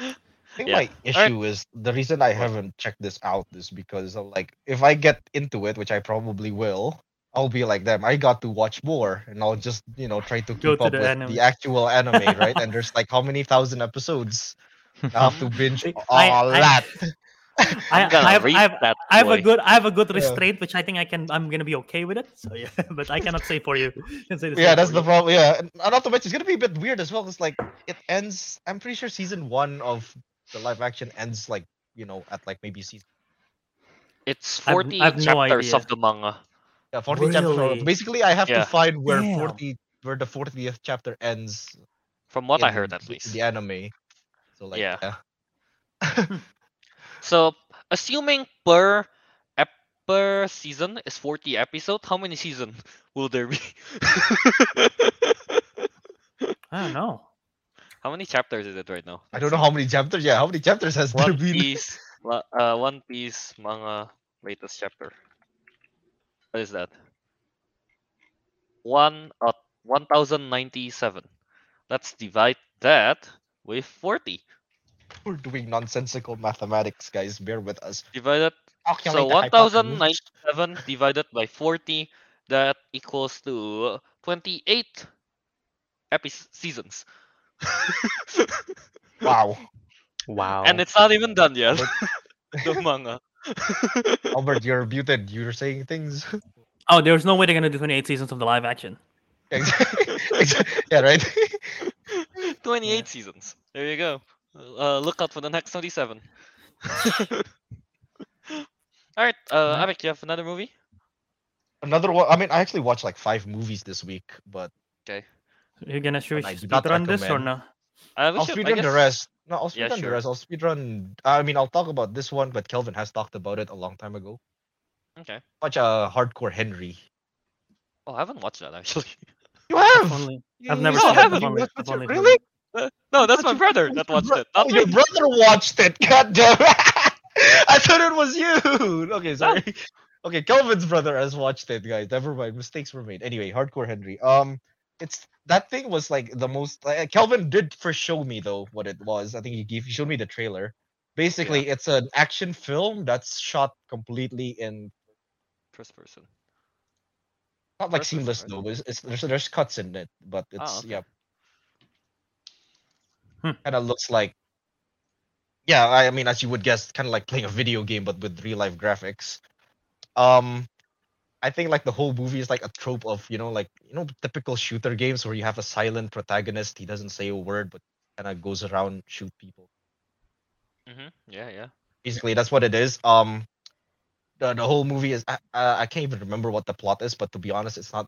I think Yeah. my Alright. issue is the reason I haven't checked this out is because of, like if I get into it, which I probably will, I'll be like them. I got to watch more, and I'll just you know try to Go keep to up the with anime. the actual anime, right? And there's like how many thousand episodes? I have to um, binge I- a I- lot. I, I'm gonna I have, read I have, that. I have a good I have a good Yeah. restraint, which I think I can I'm gonna be okay with it. So yeah, but I cannot say for you. Say yeah, that's the you. problem. Yeah, and and not to mention it's gonna be a bit weird as well. Cause like it ends. I'm pretty sure season one of the live action ends like you know at like maybe season It's I've- 40 I've chapters idea. of the manga. yeah 40 chapter. Really? Basically, I have Yeah. to find where Damn. 40 where the 40th chapter ends From what I heard, at least. the anime. So like Yeah. yeah. So, assuming per ep- per season is 40 episode, how many season will there be? I don't know. how many chapters is it right now? I don't know how many chapters. Yeah, how many chapters has there One been? Piece, uh, One Piece manga latest chapter. What is that? One uh, 1097. Let's divide that with 40. We're doing nonsensical mathematics, guys. Bear with us. Divided So Calculate the 1097 divided by 40, that equals to 28 epi- seasons. Wow. Wow. And it's not even done yet. the manga. Albert, you're muted. You're saying things. Oh, there's no way they're gonna do 28 seasons of the live action. Exactly. Yeah, right. 28 seasons. There you go. Uh, look out for the next 27. Alright, uh, Alright. You have another movie? Another one. I mean, I actually watched like five movies this week, but okay. You're gonna should we And I do not speedrun this or no? Uh, I'll should- I speedrun the rest. No, I'll Yeah, speedrun the rest. I'll speedrun. I mean, I'll talk about this one, but Kelvin has talked about it a long time ago. Okay. Watch uh, Hardcore Henry. Oh, I haven't watched that actually. You I've only, You- I've never No, seen it. haven't. Only, What's I've your- only really? It. no, that's my brother that watched it. Not Oh, your brother watched it. God damn it! I thought it was you. Okay, sorry. Okay, Kelvin's brother has watched it, guys. Never mind. Mistakes were made. Anyway, Hardcore Henry. Um, it's that thing was like the most. Uh, Kelvin did first show me though what it was. I think he gave he showed me the trailer. Basically, it's an action film that's shot completely in First person. not like First seamless right? though. It's, it's there's there's cuts in it, but it's Ah, okay. yeah. Hmm. Kind of looks like. Yeah, I, I mean, as you would guess, kind of like playing a video game, but with real life graphics. Um, I think like the whole movie is like a trope of you know like you know typical shooter games where you have a silent protagonist. He doesn't say a word, but kind of goes around shoot people. Mm-hmm. Yeah, yeah. Basically, that's what it is. Um, the the whole movie is I, I I can't even remember what the plot is, but to be honest, it's not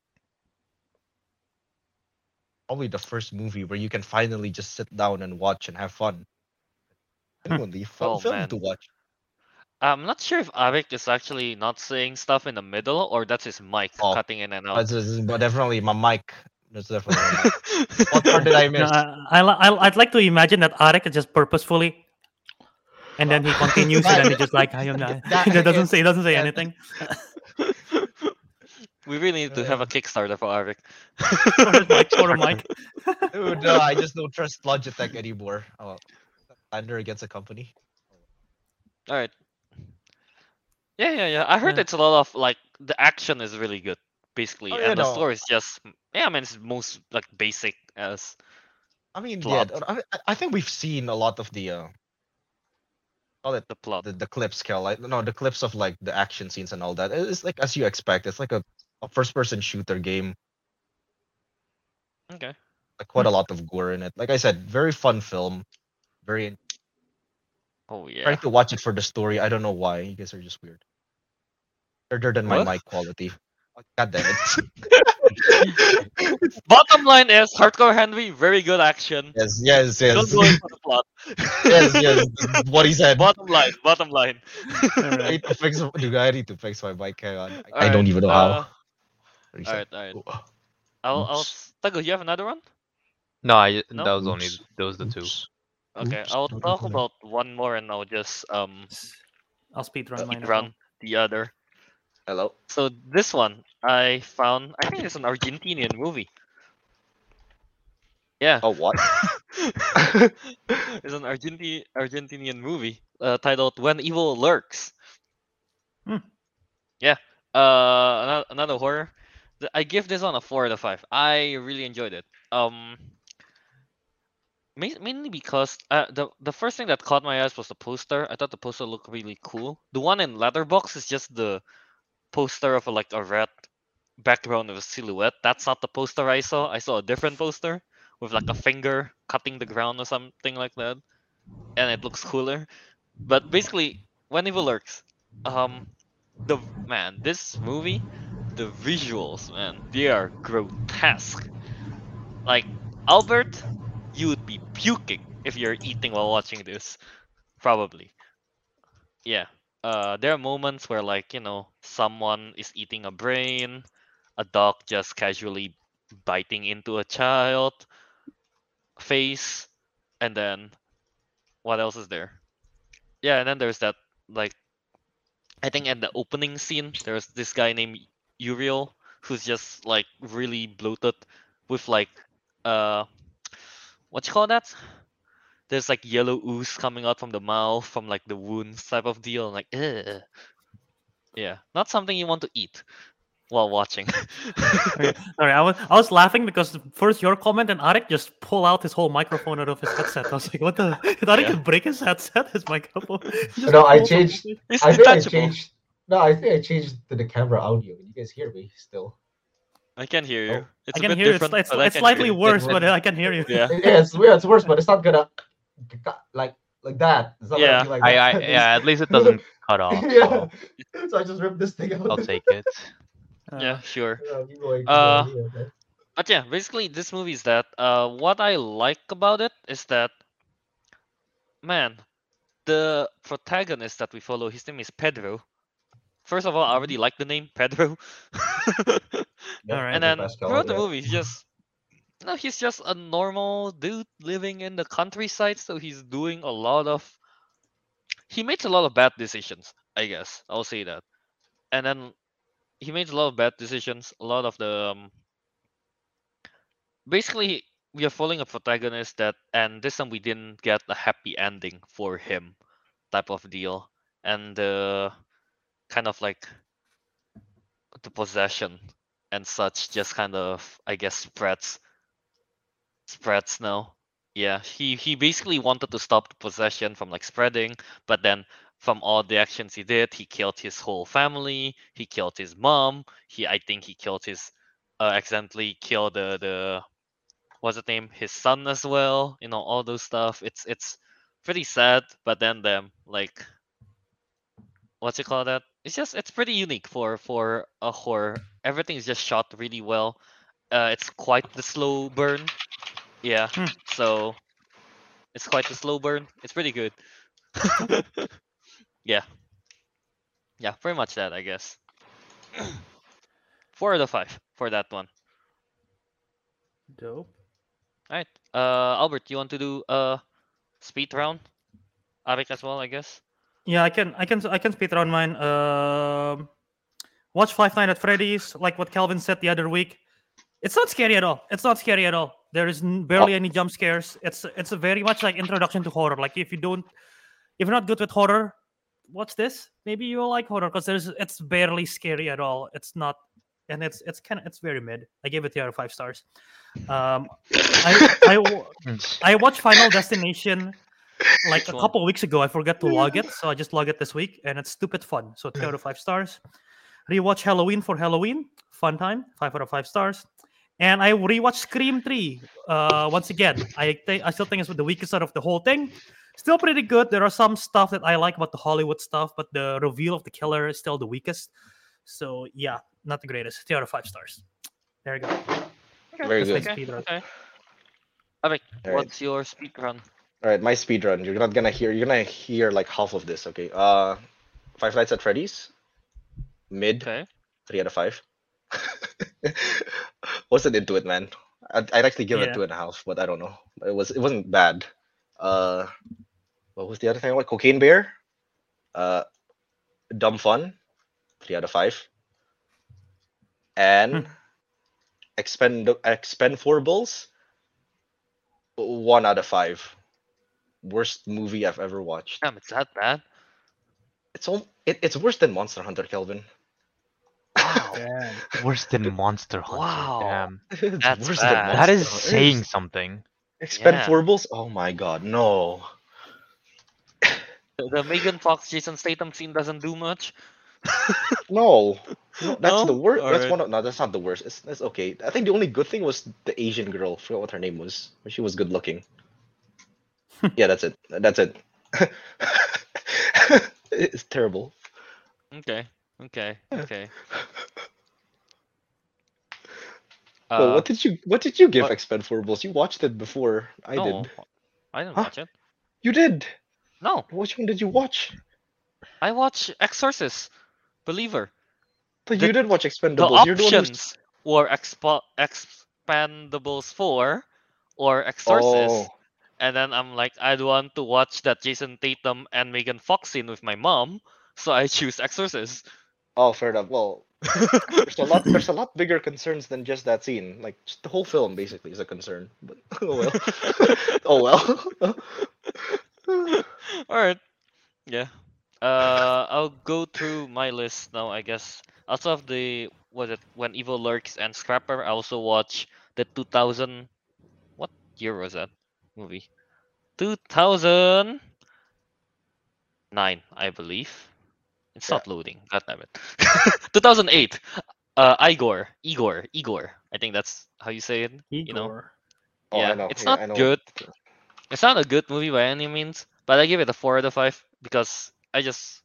probably the first movie where you can finally just sit down and watch and have fun. Genuinely hmm. fun Oh, film man. to watch. I'm not sure if Ariq is actually not saying stuff in the middle or that's his mic Oh, cutting in and out. it's- it's- but definitely my mic. That's definitely my mic. What part did I miss? No, I, I, I'd like to imagine that Ariq is just purposefully, and then he continues, and then he just like I am not. That He doesn't is- say, he doesn't say that- anything. We really need to have a Kickstarter for Ariq. Or his mic, a mic. Dude, no, I just don't trust Logitech anymore. Oh, slander against a company. All right. Yeah, yeah, yeah. I heard Yeah. it's a lot of like the action is really good, basically, Oh, yeah, and the story is just yeah. I mean, it's most like basic as I mean, Plot. yeah, I, I- I think we've seen a lot of the uh, call it the plot. the, the clips, Kel. Like, no, the clips of like the action scenes and all that. It's like as you expect. It's like a, a first-person shooter game. Okay. Like quite a lot of gore in it. Like I said, very fun film. Very Oh yeah. trying to watch it for the story. I don't know why. You guys are just weird. Other than my What? mic quality. Oh, God damn it. Bottom line is hardcore Henry, very good action. yes, yes, yes. Don't yes. go in for the plot. yes, yes. What he said. Bottom line, bottom line. I need to fix. Dude, I need to fix my mic. Hang on. I, I Alright, don't even know uh, how. Reset. Alright, alright. Oh, I'll, I'll. Oops. You have another one? no, I No? that was only Oops. those the two. Okay, Oops, I'll talk open about one more and I'll just um I'll speed run mine. run the other. Hello. So this one I found. I think it's an Argentinian movie. Yeah. Oh what? it's an Argenti- Argentinian movie uh, titled "When Evil Lurks." Hmm. Yeah, uh, another, another horror. I give this one a four out of five. I really enjoyed it. Um, mainly because uh, the the first thing that caught my eyes was the poster. I thought the poster looked really cool. The one in Letterboxd is just the poster of a, like a red background of a silhouette. That's not the poster I saw. I saw a different poster with like a finger cutting the ground or something like that, and it looks cooler. But basically, when evil lurks, um, the man, this movie, the visuals, man, they are grotesque. Like Albert, you would be puking if you're eating while watching this, probably. Yeah. Uh, there are moments where like you know someone is eating a brain, a dog just casually biting into a child face and then what else is there yeah and then there's that like i think at the opening scene there's this guy named uriel who's just like really bloated with like uh what you call that there's like yellow ooze coming out from the mouth from like the wounds type of deal and like Ugh. Yeah, not something you want to eat while watching. Sorry, I was I was laughing because first your comment and Ariq just pull out his whole microphone out of his headset. I was like, what the? Did Ariq Yeah. break his headset, his microphone? He No, I changed- it's I think I changed. No, I think I changed to the camera audio. Can you guys hear me still? I can hear you. Oh. It's I a can bit hear you. It's, different. it's, it's can slightly hear you. worse, but I can hear you. Yeah. Yeah, it's weird. It's worse, but it's not gonna like like that. It's not Yeah. gonna be like I, I that. yeah, at least it doesn't cut off. yeah. so So I just ripped this thing out. I'll take it. Uh, Yeah, sure. Yeah, keep going, keep Uh, going. But yeah, basically this movie is that uh what I like about it is that man, the protagonist that we follow, his name is Pedro. First of all, I already like the name Pedro. Yeah, and then Pascal, throughout the movie, he's just no, he's just a normal dude living in the countryside. So he's doing a lot of. He makes a lot of bad decisions. I guess I'll say that, and then he makes a lot of bad decisions. A lot of the um, basically we are following a protagonist that, and this time we didn't get a happy ending for him, type of deal, and uh, kind of like the possession and such just kind of I guess spreads spreads now. Yeah, he he basically wanted to stop the possession from like spreading, but then from all the actions he did, he killed his whole family. He killed his mom. He I think he killed his uh, accidentally killed the the what's the name his son as well. You know all those stuff. It's it's pretty sad, but then them like what's it called that? It's just it's pretty unique for for a horror. Everything is just shot really well. Uh, it's quite the slow burn. Yeah. Hmm. So it's quite the slow burn. It's pretty good. yeah. Yeah, pretty much that, I guess. Four out of five for that one. Dope. Alright. Uh Albert, you want to do a speed round? Ariq as well, I guess. Yeah, I can, I can, I can speed around mine. Um, watch Five Nights at Freddy's, like what Kelvin said the other week. It's not scary at all. It's not scary at all. There is barely any jump scares. It's it's a very much like introduction to horror. Like if you don't, if you're not good with horror, watch this. Maybe you'll like horror because there's it's barely scary at all. It's not, and it's it's kind of it's very mid. I gave it the other five stars. Um, I I I watched Final Destination like a one? couple weeks ago. I forgot to log it, so I just log it this week, and it's stupid fun. So three out of five stars. Rewatch Halloween for Halloween, fun time, five out of five stars. And I rewatched Scream Three uh, once again. I think I still think it's the weakest out of the whole thing. Still pretty good. There are some stuff that I like about the Hollywood stuff, but the reveal of the killer is still the weakest. So yeah, not the greatest. Three out of five stars. There you go. Very That's good. my speed run. Okay. Ariq, Alright. what's your speed run? All right, my speed run. You're not gonna hear. You're gonna hear like half of this. Okay. Uh, Five Nights at Freddy's. Mid. Okay. Three out of five. Wasn't into it, man. I'd, I'd actually give Yeah. it two and a half, but I don't know. It was. It wasn't bad. Uh, what was the other thing? I like Cocaine Bear. Uh, Dumb Fun. Three out of five. And expend expend four bulls. One out of five. Worst movie I've ever watched. Damn, it's that bad. It's all. It, it's worse than Monster Hunter, Kelvin. Wow. Damn. Worse than Monster Hunter. Wow. Damn. That's worse bad. than That is Hunter. saying something. Expend Yeah. four? Oh my god, no. The, the Megan Fox Jason Statham scene doesn't do much. No. No, that's No? the worst. That's Alright. one of no, that's not the worst. It's that's okay. I think the only good thing was the Asian girl. forgot what her name was. But she was good looking. Yeah, that's it. That's it. it's terrible. Okay. Okay. Okay. Well, Uh, what did you what did you give what- Expend four? You watched it before I no, did. I didn't Huh? watch it. You did. No, Which one did you watch? I watch Exorcist, Believer. But The- you did watch Expendables. You're the options were Expo- Expendables 4 or Exorcist. Oh. And then I'm like, I want to watch that Jason Statham and Megan Fox scene with my mom, so I choose Exorcist. Oh, fair enough. Well, there's a lot. There's a lot bigger concerns than just that scene. Like the whole film basically is a concern. But oh well. oh well. Alright. Yeah. Uh, I'll go through my list now. I guess also of the was it when Evil Lurks and Scrapper. I also watch the 2000. What year was that movie? 2009, I believe. It's Yeah. not loading. God damn it. 2008. Uh, Igor, Igor, Igor. I think that's how you say it. You know. Igor. Oh, yeah, know. it's yeah, not good. It's not a good movie by any means, but I give it a four out of five because I just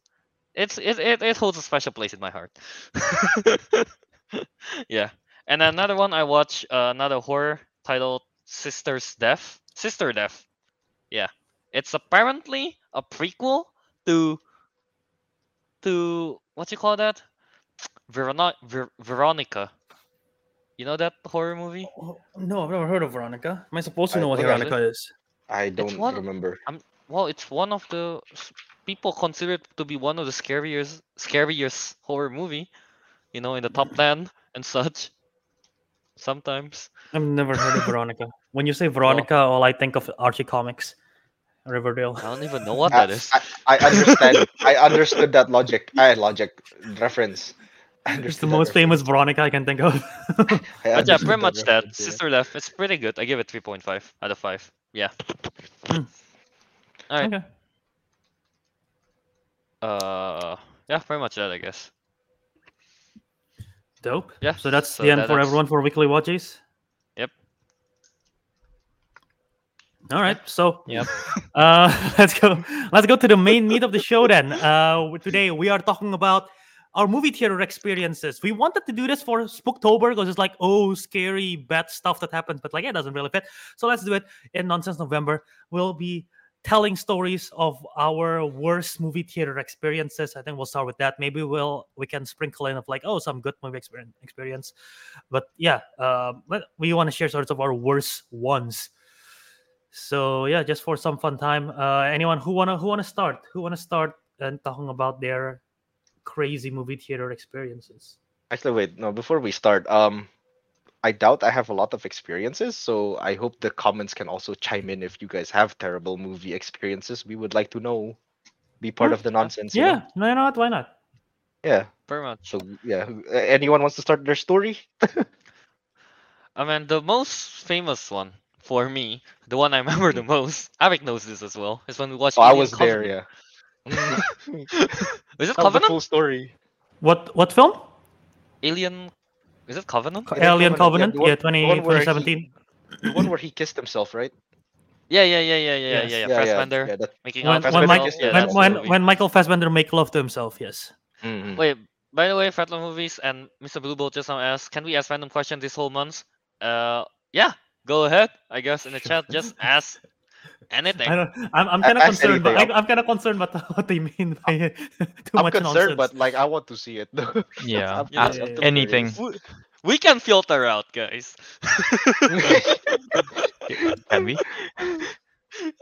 it's it it, it holds a special place in my heart. yeah, and another one I watch uh, another horror titled Sister's Death. Sister Death. Yeah, it's apparently a prequel to to what you call that? Verona- Ver- Veronica. You know that horror movie? Oh, no, I've never heard of Veronica. Am I supposed to I- know what Veronica is? I don't one- remember. Well, it's one of the people considered to be one of the scariest scariest horror movie, you know, in the top ten and such. Sometimes. I've never heard of Veronica. When you say Veronica, all I think of Archie Comics, Riverdale. I don't even know what that is. I, I understand. I understood that logic. I logic reference. I It's the understood that most famous reference. Veronica I can think of. I But yeah, pretty much that. yeah. Sister Left. It's pretty good. I give it three point five out of five. Yeah. Hmm. Alright. okay. Uh yeah, pretty much that I guess. Dope. Yeah, So that's so the end that- for that's- everyone for Weekly Watchies. Yep. All right. So Yep. uh, let's go. Let's go to the main meat of the show then. Uh, today we are talking about our movie theater experiences. We wanted to do this for Spooktober because it's like oh scary bad stuff that happens, but like it doesn't really fit. So let's do it in Nonsense November. We'll be telling stories of our worst movie theater experiences. I think we'll start with that. Maybe we'll we can sprinkle in of like oh some good movie experience experience. But yeah, let, we want to share sorts of our worst ones. So yeah, just for some fun time. Uh, anyone who wanna who wanna start? Who wanna start and talking about their crazy movie theater experiences? Actually, wait. No, before we start, um, I doubt I have a lot of experiences, so I hope the comments can also chime in if you guys have terrible movie experiences. We would like to know. Be part Hmm, of the nonsense. you Yeah, know? no, not why not? Yeah. very much. So yeah, anyone wants to start their story? I mean the most famous one for me, the one I remember the most, Ariq knows this as well, is when we watched Oh, I Alien was there. Yeah. is it Tell the full story. What what film? Alien is it Covenant? Co- Alien Alien Covenant, Covenant. yeah, Yeah, one- 20, the one where he- 2017. The one where he kissed himself, right? Yeah, yeah, yeah, yeah, yeah, yeah, Yes. yeah. yeah, Fassbender yeah, that- making When, out Fassbender when, with Mike, himself. Yeah, when, when, when Michael Fassbender make love to himself, yes. Mhm. Wait, by the way, Fatland Movies and Mr. Bluebolt just now asked, can we ask random questions this whole month? Uh, yeah, go ahead. I guess in the chat, just ask anything. I don't, I'm, I'm kind of concerned, but I, anything. I'm kind of concerned about what they mean by too I'm much concerned, nonsense. but like I want to see it. though. Yeah, I'm- Yeah, ask I'm anything. curious. We, we can filter out, guys. Can we?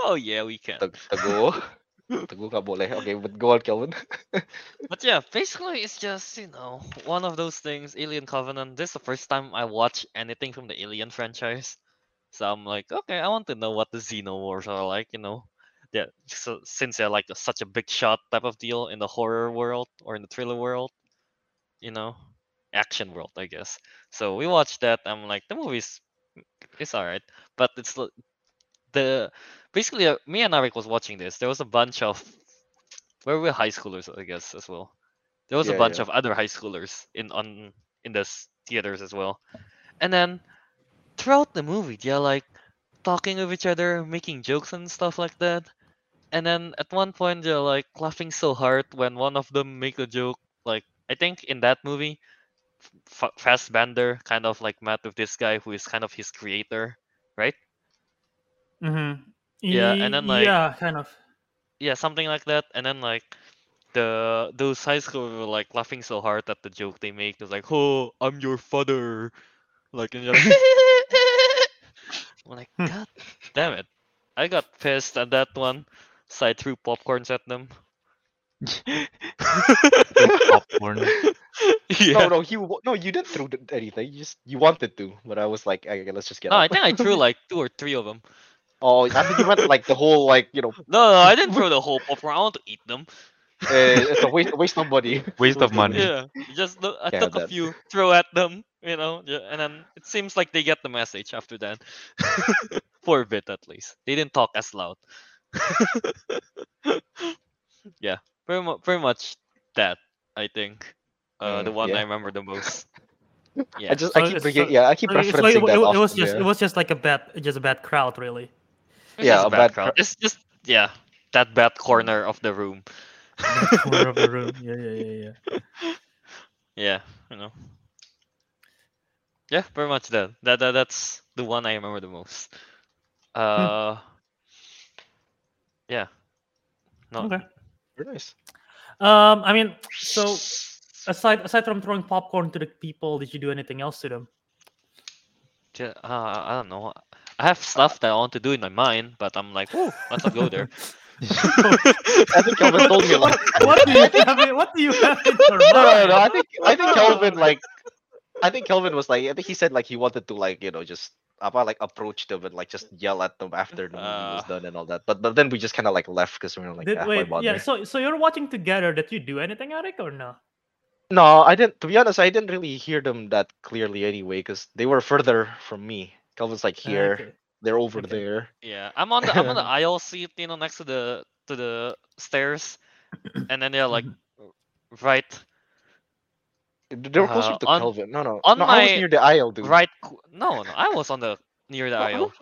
oh yeah, we can. Tag- Tago. Tago ka boleh. Okay, but go on, Kelvin. But yeah, basically it's just, you know, one of those things, Alien Covenant. This is the first time I watch anything from the Alien franchise. So I'm like, okay, I want to know what the Xenomorphs are like, you know. Yeah, so since they're like a, such a big shot type of deal in the horror world or in the thriller world, you know, action world, I guess. So we watched that. I'm like, the movie's it's alright, but it's the basically uh, me and Ariq was watching this. There was a bunch of where we were high schoolers, I guess, as well. There was a bunch yeah. of other high schoolers in on in the s- theaters as well, and then throughout the movie, they're like talking with each other, making jokes and stuff like that. And then at one point, they're like laughing so hard when one of them make a joke. Like I think in that movie, F- Fassbender kind of like met with this guy who is kind of his creator, right? Mm-hmm. Yeah, and then, like- yeah, kind of. yeah, something like that. And then like the those high school were like laughing so hard at the joke they make. It's like, oh, I'm your father. Like, and you're like, like, Hmm. god damn it. I got pissed at that one. So I threw popcorns at them. Popcorn. yeah. No, no, he no, you didn't throw anything. You just you wanted to, but I was like, okay, let's just get. No, I think I threw like two or three of them. Oh, I think you meant like the whole like you know. No, no, I didn't throw the whole popcorn. I want to eat them. Uh, it's a waste, waste of money. Waste of money. Yeah, just look, I Can't took a few, throw at them, you know, and then it seems like they get the message after that. For a bit at least. They didn't talk as loud. yeah, pretty much, pretty much that. I think. Uh, the Mm, one yeah. I remember the most. Yeah. I just So I keep it's- forgetting. so- Yeah, I keep So referencing like- that. it- it was just yeah. it was just like a bad just a bad crowd really. It's yeah, a a bad bad crowd. crowd. It's just yeah, that bad corner of the room. Corner of the room. Yeah, yeah, yeah, yeah. Yeah, you know. Yeah, pretty much that. That, that that's the one I remember the most. Uh Yeah. No. Okay. Very nice. Um, I mean, so aside aside from throwing popcorn to the people, did you do anything else to them? ju- Uh, I don't know. I have stuff that I want to do in my mind, but I'm like, oh, let's not go there. I think Kelvin told me like what do you have? in- What do you have in your no, no, no. I think I think Kelvin like I think Kelvin was like I think he said like he wanted to like you know just about like approach them and like just yell at them after the movie was Uh. done and all that. But but then we just kind of like left because we were like Did, ah, wait, yeah. So so you're watching together. Did you do anything, Ariq, or no? No, I didn't. To be honest, I didn't really hear them that clearly anyway because they were further from me. Kelvin's like here, Okay. They're over Okay. there. yeah, I'm on the I'm on the aisle seat, you know, next to the to the stairs, and then they're like right They were closer Uh, to on- Kelvin. No, no, on no. I was near the aisle, dude. right. No, no, I was on the near the aisle.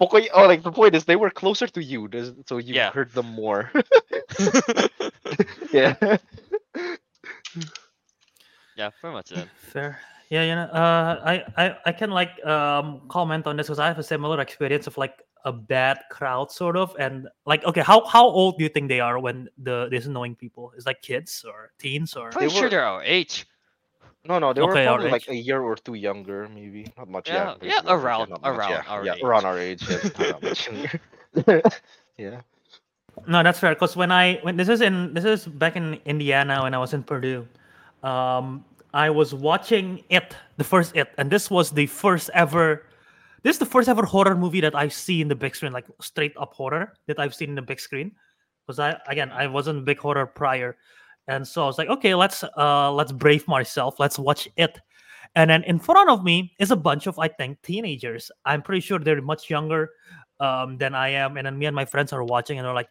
Pokoy- oh, like the point is they were closer to you, so you Yeah. heard them more. yeah. yeah, pretty much that. Fair. Yeah, you know, uh, I, I, I can like um comment on this because I have a similar experience of like a bad crowd sort of, and like, okay, how how old do you think they are when the these annoying people? Is like kids or teens or? Pretty sure were- they're our age. No, no, they were Okay, our probably like a year or two younger, maybe. Not much. Yeah, Yeah, yeah, not much, around- not much, around yeah, our yeah, age. around our age. Yes, much yeah. No, that's fair. Because when I when this is in this is back in Indiana when I was in Purdue, um, I was watching it, the first it, and this was the first ever. This is the first ever horror movie that I see in the big screen, like straight up horror that I've seen in the big screen. Because I again I wasn't a big horror prior, and so I was like, okay, let's uh let's brave myself, let's watch it. And then in front of me is a bunch of I think teenagers. I'm pretty sure they're much younger um, than I am, and then me and my friends are watching, and they're like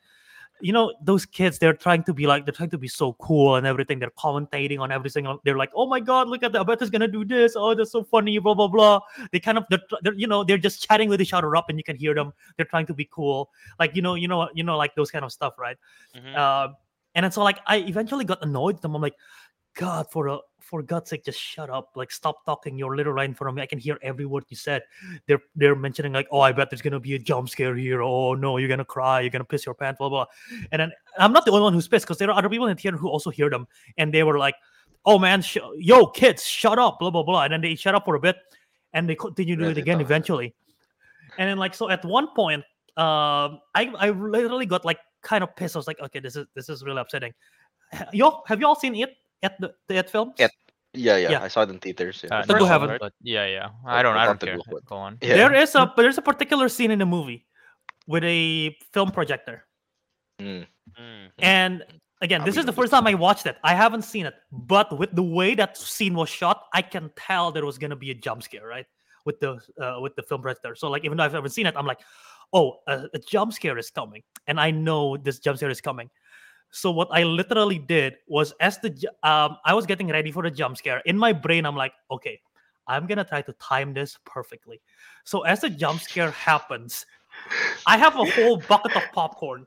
you know those kids they're trying to be like they're trying to be so cool and everything. They're commentating on everything they're like oh my god look at bet he's gonna do this. Oh that's so funny blah blah blah. They kind of they're, they're you know they're just chatting with each other up and you can hear them. They're trying to be cool. Like you know you know you know like those kind of stuff right? Mhm. uh, and so like i eventually got annoyed with them. I'm like god for a for god's sake just shut up. Like stop talking. You're literally right in front of me. I can hear every word you said. They're they're mentioning like oh i bet there's gonna be a jump scare here. Oh no you're gonna cry. You're gonna piss your pants blah blah and then i'm not the only one who's pissed because there are other people in the theater who also hear them. And they were like oh man sh- yo kids shut up blah blah blah. And then they shut up for a bit and they continue to do Yeah, it again eventually. And then like so at one point um i i literally got like kind of pissed. I was like okay this is this is really upsetting. Yo have you all seen it at the, the it films It. Yeah, yeah, Yeah. I saw it in theaters. Yeah. Uh, The no, Go haven't. but yeah, yeah. I- I don't. I I don't the care. Go. Go on. Yeah. there is a there's a particular scene in the movie with a film projector Mm. Mm. And again, Ah, this is the first time I watched it. I haven't seen it, but with the way that scene was shot, I can tell there was gonna be a jump scare, right? With the uh, with the film projector. So like, even though I've never seen it, I'm like, oh, a, a jump scare is coming, and I know this jump scare is coming. So what I literally did was, as the um, I was getting ready for the jump scare in my brain, I'm like, okay, I'm gonna try to time this perfectly. So as the jump scare happens, I have a whole bucket of popcorn.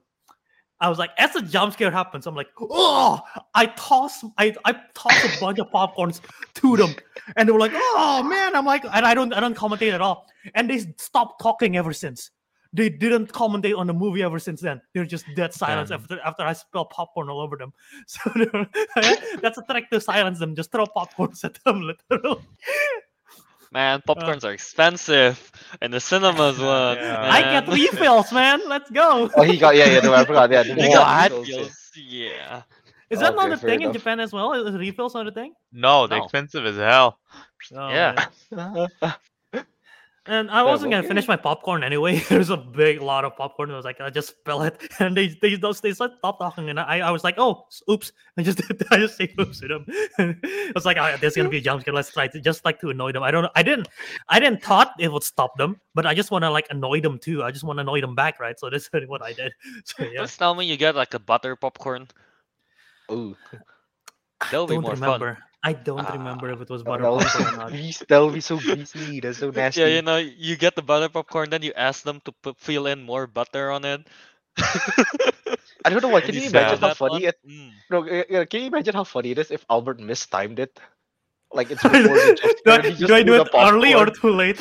I was like, as the jump scare happens, I'm like, oh! I toss, I, I toss a bunch of popcorns to them, and they were like, oh man! I'm like, and I don't, I don't commentate at all, and they stopped talking ever since. They didn't commentate on the movie ever since then. They're just dead silence Damn. after after I spill popcorn all over them. So that's a trick to silence them. Just throw popcorns at them, literally. Man, uh, popcorns are expensive, in the cinemas one. Uh, yeah. I get refills, man. Let's go. Oh, he got yeah, yeah. No, I forgot. Yeah, You the got refills, yeah. Is that oh, not a fair thing in. Japan as well? Is refills not a thing? No, they're No. expensive as hell. Oh, Yeah. Man. And I wasn't gonna finish my popcorn anyway. There's a big lot of popcorn. I was like, I just spill it, and they they those they start stop talking, and I I was like, oh, oops. I just I just say oops to them. I was like, oh, there's gonna be a jump scare. Let's try to just like to annoy them. I don't. I didn't I didn't thought it would stop them, but I just want to like annoy them too. I just want to annoy them back, right? So this is what I did. So yeah, Just tell me you get like a butter popcorn. Ooh, That'll be more remember. I don't remember if it was butter would popcorn so or not. greasy. That would be so greasy. That's so nasty. Yeah, you know, you get the butter popcorn, then you ask them to put fill in more butter on it. I don't know why. Can you you imagine how funny one? it? Mm. No, uh, uh, can you imagine how funny it is if Albert mistimed it? Like it's do, before the I, scare, and he just do I do it early or too late?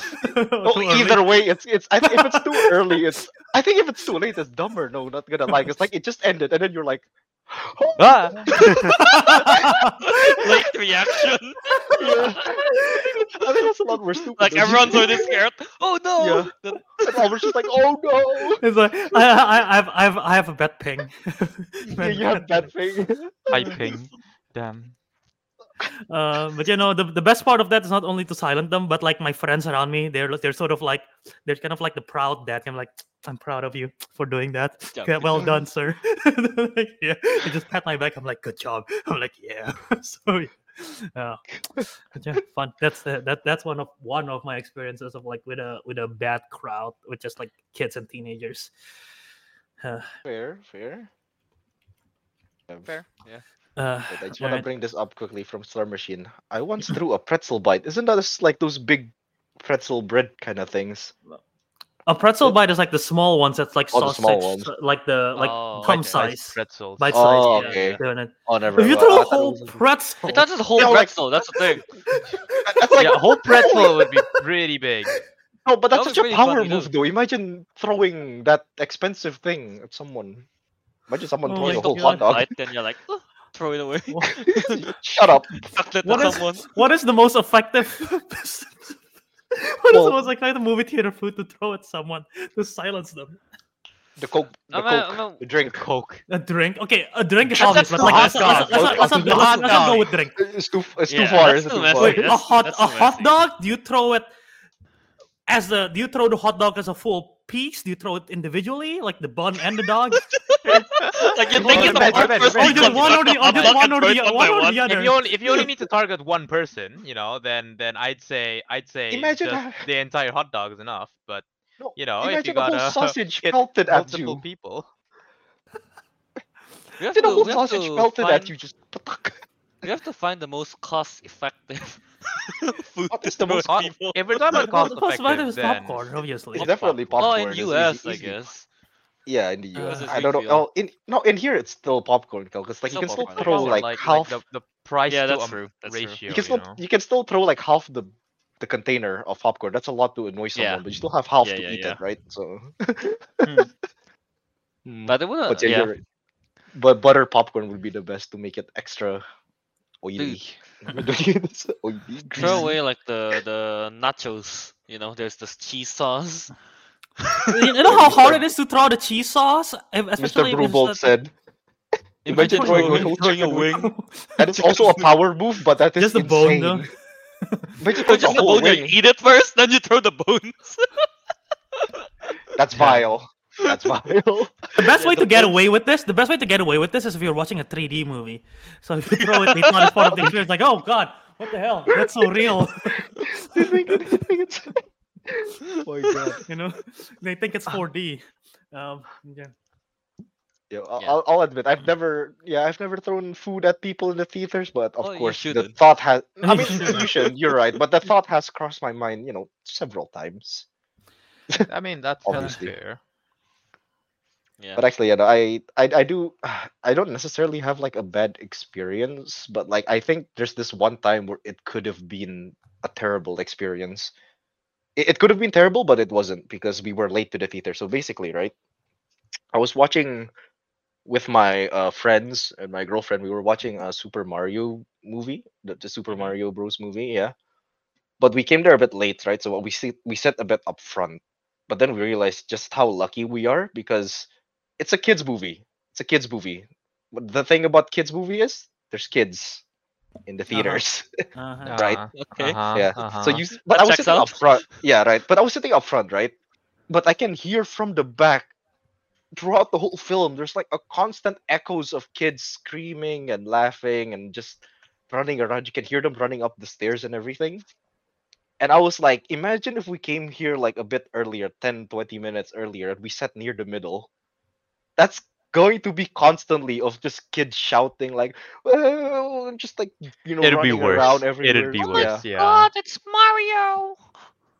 Or Oh, too early? either way, it's it's. I think if it's too early, it's. I think if it's too late, it's dumber. No, not gonna lie. It's like it just ended, and then you're like, Ah! Late reaction. yeah. I think that's a lot more stupid. like everyone's you- already scared. Oh no! Yeah. Then- And Albert's just like, oh no. It's like I, I, I have, I have, I have a bad ping. Yeah, you have that thing. I ping. Damn. Uh, but you know, the, the best part of that is not only to silence them, but like my friends around me, they're they're sort of like they're kind of like the proud dad. I'm like, I'm proud of you for doing that. Yeah. Well done, sir. like, yeah, they just pat my back. I'm like, good job. I'm like, yeah. so yeah, uh, yeah, fun. That's uh, that that's one of one of my experiences of like with a with a bad crowd with just like kids and teenagers. Uh, Fair, fair. Yeah, Fair. Yeah. uh, I just want to bring this up quickly from Slur Machine. I once threw a pretzel bite. Isn't that just like those big pretzel bread kind of things? A pretzel bite is like the small ones. That's like Oh, the sausage, small ones. Uh, like the oh, like Oh, thumb okay. size, Pretzels. bite Oh, size. yeah, okay. doing it. Oh, never. If you mind. throw I a thought it whole was pretzel, I thought a whole Yeah, like- pretzel. That's the thing. That's like yeah, a whole pretzel would be pretty big. no, but That that's was such a really power funny, move, though. though. Imagine throwing that expensive thing at someone. Imagine someone Oh throwing a whole God. hot dog. Bite, then you're like, "Oh," throw it away. Shut up. Sucked it What to is- someone. what is the most effective? what is Well- the most effective movie theater food to throw at someone to silence them? The coke. The I'm a- coke. I'm a- The drink. Coke. A drink? Okay, a drink is That's- obvious, but like let's, hot let's, dog. let's, Let's let's, let's, hot not go dog. with drink. It's too. It's Yeah, too far. It's too too far. Wait, a hot a hot dog? Do you throw it as the? Do you throw the hot dog as a full piece? Do you throw it individually, like the bun and the dog? like you Well, take it depends, apart depends. Or just one or the, cut or just dog one or the, one or the other. If you only if you only need to target one person, you know, then then I'd say I'd say Imagine just how- the entire hot dog is enough. But No, you know, if Imagine you the whole got sausage hit pelted at multiple you. people, We have Imagine the whole sausage pelted find, at you. Just. We have to find the most cost-effective food What to the most at hot- people. if we're talking about Well, cost the first effective, is then popcorn, obviously. It's definitely Oh, popcorn. in It's US, I guess. Yeah, in the Uh, US. Because I don't know. big Oh, in no, in here it's still popcorn, because like you can still popcorn, throw like, like, half. like the, the price Yeah, to that's um, true. That's true. ratio. you can still know? you can still throw like half the the container of popcorn. That's a lot to annoy someone, Yeah. but you still have half Yeah, to yeah, eat yeah. it, right? So. Hmm. Hmm. But it wouldn't. But yeah, yeah. right. But butter popcorn would be the best to make it extra oily. It's oily, Throw away like the the nachos. You know, there's this cheese sauce. you know how hard it is to throw the cheese sauce, If- Mr. especially Brubold said. Imagine throwing a whole throwing a wing. And it's also a power move, but that is Just the bone, insane. though. Imagine throwing just a the whole bone. You wing. eat it first, then you throw the bones. That's vile. That's vile. The best way to get away with this, the best way to get away with this is if you're watching a 3D movie. So if you throw it, they thought it's part of the experience. It's like, oh god, what the hell? That's so real. They think it- they think it's- oh my god. you know, they think it's 4D. Um, yeah. Yeah, I'll, Yeah. I'll, I'll admit I've never, yeah, I've never thrown food at people in the theaters, but of Oh, you course the thought has. I You mean, shouldn't. you should. You're right, but the thought has crossed my mind, you know, several times. I mean, that's, that's Obviously. fair. Yeah. But actually, yeah, no, I, I, I do, I don't necessarily have like a bad experience, but like I think there's this one time where it could have been a terrible experience. It, it could have been terrible, but it wasn't because we were late to the theater. So basically, right, I was watching with my uh, friends and my girlfriend. We were watching a Super Mario movie, the, the Super Mhm. Mario Bros. movie, yeah. But we came there a bit late, right? So we sit we sat a bit up front. But then we realized just how lucky we are because it's a kids movie. It's a kids movie. But the thing about kids movie is there's kids. in the theaters. Uh-huh. Right. Okay. Uh-huh, yeah. uh-huh. So you, but That I was sitting out. up front. Yeah, right. But I was sitting up front, right? But I can hear from the back throughout the whole film. There's like a constant echoes of kids screaming and laughing and just running around. You can hear them running up the stairs and everything. And I was like, imagine if we came here like a bit earlier, 10, 20 minutes earlier, and we sat near the middle. That's going to be constantly of just kids shouting like, well, just like you know, It'd be running worse. around everywhere. It'd be Yeah. worse. Yeah. it's Mario.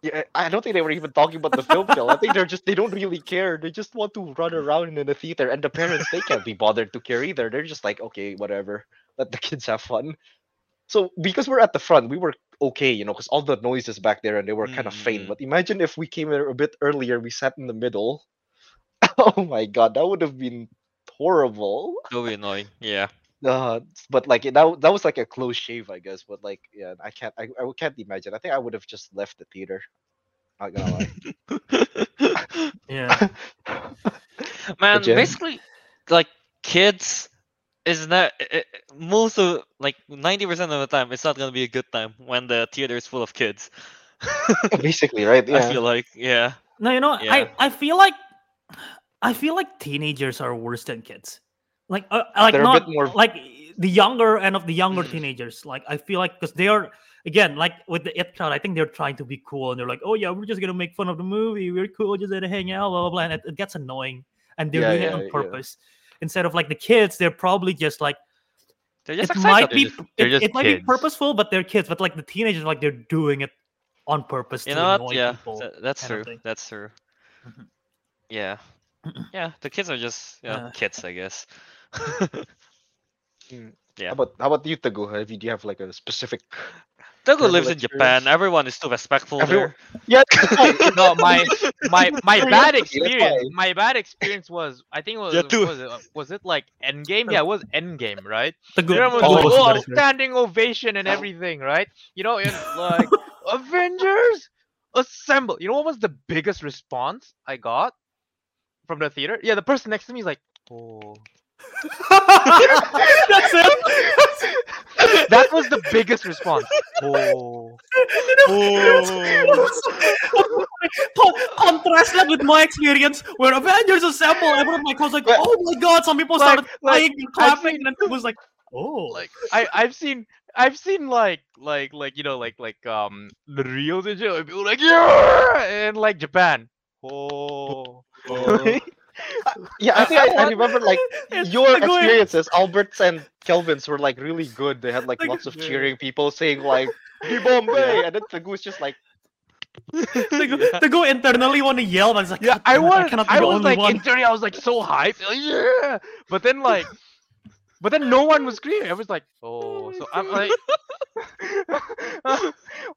Yeah, I don't think they were even talking about the film still. I think they're just they don't really care. They just want to run around in the theater, and the parents they can't be bothered to care either. They're just like, okay, whatever, let the kids have fun. So because we're at the front, we were okay, you know, because all the noises back there and they were kind of faint. Mm. But imagine if we came here a bit earlier, we sat in the middle. Oh my god, that would have been horrible. That'll be annoying. Yeah. Uh, but like that, that was like a close shave, I guess. But like, yeah, I can't, I, I can't imagine. I think I would have just left the theater. Not gonna lie. Yeah. Man, basically, like kids is not i- i- most of like ninety percent of the time. It's not gonna be a good time when the theater is full of kids. Basically, right? Yeah. I feel like yeah. No, you know, Yeah. I I feel like I feel like teenagers are worse than kids. Like uh, like They're not more- like the younger end of the younger Mm. teenagers. Like I feel like because they are again like with the it crowd. I think they're trying to be cool and they're like, oh yeah, we're just gonna make fun of the movie. We're cool, just gonna hang out, blah blah blah. And it, it gets annoying, and they're Yeah, doing it yeah, on yeah. purpose. Instead of like the kids, they're probably just like They're just it excited. might be just- it, it might be purposeful, but they're kids. But like the teenagers, like they're doing it on purpose You to know annoy what? Yeah, people. that's kind of true. That's true. Yeah. Yeah, the kids are just you know, Uh. kids, I guess. Mm. Yeah. How about how about you, Teguh? Have you, do you have like a specific? Teguh terrible lives in Japan. Everyone is too respectful Everyone- there. Yeah. no, my my my bad experience. My bad experience was I think it was Yeah, too. was it, was it like Endgame? Yeah, it was Endgame, right? The good, Everyone was good like, was oh, very standing ovation and everything, right? You know, and like Avengers assemble. You know what was the biggest response I got from the theater? Yeah, the person next to me is like, oh. That's it. That was the biggest response. Oh. Con- Contrast that with my experience where Avengers Assemble, everyone like was like, oh my god, some people Like- started like, crying and clapping, seen- and then it was like, oh, like I I've seen I've seen like like like you know like like um the reels and shit like people like yeah and like Japan. Oh. yeah, I think I, I remember like It's your like going- experiences. Albert's and Kelvin's were like really good. They had like Like- lots of cheering people saying like "Be Bombay," and then Teguh's just like, they, go, they internally want to yell, but it's like, Yeah, I damn it, was cannot be I the was only like one. internally I was like so hyped. like, yeah. But then like but then no one was screaming. I was like, oh, so I'm like,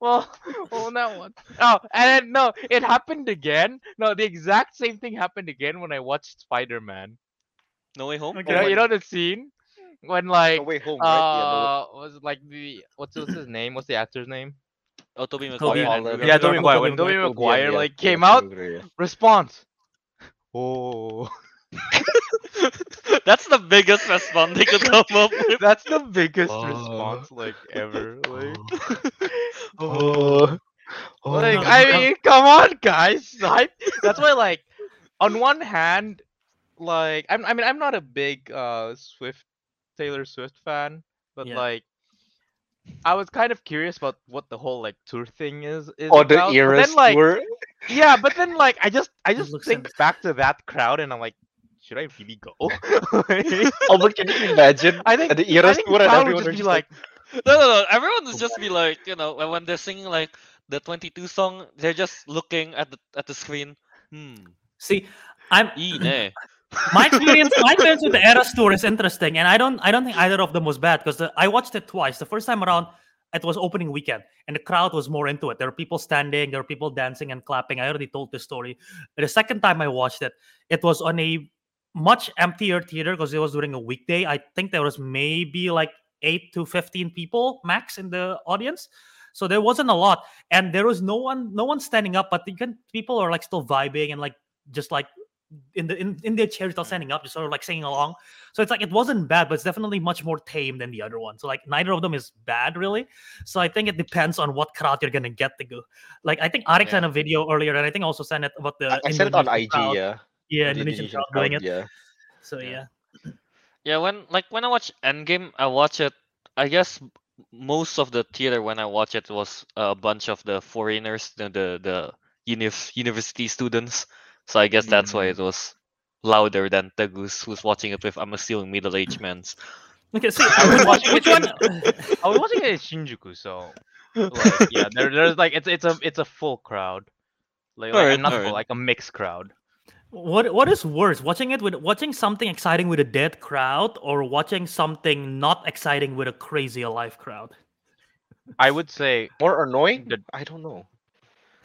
well, well, that one. Oh, and then, no, it happened again. No, the exact same thing happened again when I watched Spider Man. No way home. Okay. You know, Oh you know the scene when like "No way home, right?" uh was like the what's what's his name? What's the actor's name? Oh, Tobey Tobey Maguire. Maguire. Yeah, Tobey Tobey Maguire, Maguire. When Tobey Tobey Yeah, Maguire yeah, like came yeah, out, yeah, yeah. response. Oh, That's the biggest response they could come up with. that's the biggest Oh. response like ever. Like, Oh, oh, like no, I no. mean, come on, guys. Like, that's why, like, on one hand, like, I'm, I mean, I'm not a big uh Swift Taylor Swift fan, but Yeah. like, I was kind of curious about what the whole like tour thing is. is oh, the about. But Eras then, like, tour. yeah, but then like, I just, I just think back to that crowd, and I'm like, should I really go? Like, Albert, can you imagine? I think, And the I Eras think tour and crowd would everyone just be just like, No, no, no. Everyone is just be like, you know, when- when they're singing like the 22 song, they're just looking at the at the screen. Hmm. See, I'm my experience my experience with the Eras tour is interesting, and I don't I don't think either of them was bad because I watched it twice. The first time around, it was opening weekend, and the crowd was more into it. There were people standing, there were people dancing and clapping. I already told this story. The second time I watched it, it was on a much emptier theater because it was during a weekday. I think there was maybe like eight to fifteen people max in the audience. So there wasn't a lot, and there was no one, no one standing up. But you can people are like still vibing and like just like in the in, in their chairs, they're standing up, just sort of like singing along. So it's like it wasn't bad, but it's definitely much more tame than the other one. So like neither of them is bad really. So I think it depends on what crowd you're gonna get to go. Like I think Ariq sent a video earlier, and I think I also sent it about the. I, I sent it on IG. crowd. Yeah. Yeah, Indonesian Indonesian crowd doing it. Yeah. So yeah. Yeah. Yeah, when like when I watch Endgame, I watch it. I guess most of the theater when I watch it was a bunch of the foreigners, the the, the unif- university students. So I guess that's why it mm. was louder than Teguh's, who's watching it with I'm assuming middle-aged men. Okay, see, I was watching which it one? in- I was watching it in Shinjuku, so like yeah, there, there's like it's it's a it's a full crowd, like, like Alright, not full, alright. like a mixed crowd. What what is worse, watching it with watching something exciting with a dead crowd, or watching something not exciting with a crazy alive crowd? I would say More annoying? The- I don't know.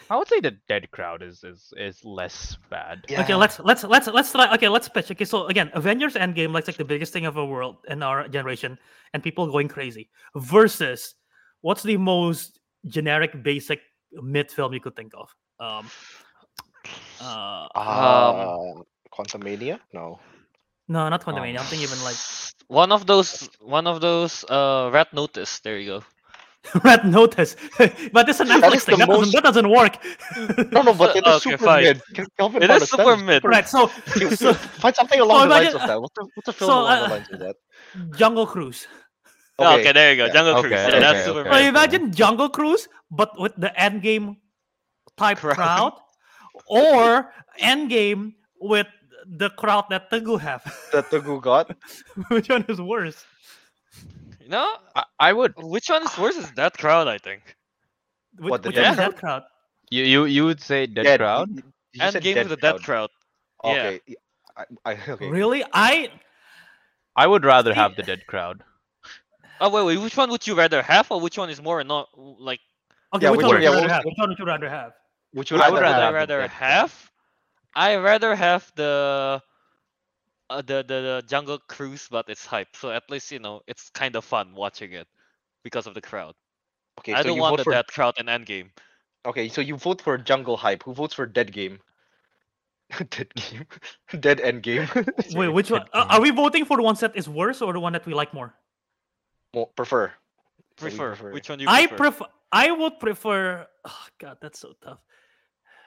I would say the dead crowd is is is less bad. Okay, let's let's let's let's try. Okay, let's pitch. Okay, so again, Avengers Endgame like like the biggest thing of our world in our generation, and people going crazy. Versus, what's the most generic, basic mid film you could think of? Um, uh, Uh, Quantumania? No. no, not quantum Quantumania. I'm thinking even like one of those one of those uh Red Notice. There you go. Red Notice, but it's a That Netflix is thing. the That doesn't most- that doesn't work. No, no, but it is Okay, super fine. mid. Kel- Kelvin It found a super sense. mid. right. So, so Find something along the imagine- lines of that. What's a, what's a film so, along the uh, lines of that? Jungle Cruise. Okay, there you go. yeah, Jungle okay, Cruise. Yeah, okay, that's okay. super So mid. Yeah. imagine Jungle Cruise, but with the Endgame type Crowd. crowd, or Endgame with the crowd that Teguh have. That Teguh got. Which one is worse? You know, I, I would which one is worse is that crowd, I think. Which, What, the which dead one is crowd? that crowd? you you you would say dead Dead. crowd. You- you said Endgame with the dead crowd. Yeah. Okay. y- I, I, okay. Really? I I would rather See- have the dead crowd. Oh wait, wait. Which one would you rather have, or which one is more not like? okay. Yeah, which, which one one- yeah, you rather what- have? Which one would you rather have? Which I would would What rather would rather I have rather dead have? I rather have the, uh, the the the Jungle Cruise, but it's hype. So at least you know it's kind of fun watching it because of the crowd. Okay, I so don't you want vote the for dead crowd in Endgame. Okay, so you vote for Jungle Hype. Who votes for Dead Game? Dead Game. Dead End Game. Wait, which one? Uh, are we voting for the one that is worse or the one that we like more? Mo- prefer. What do Prefer. prefer? Which one do you I prefer? prefer. I would prefer. Oh God, that's so tough.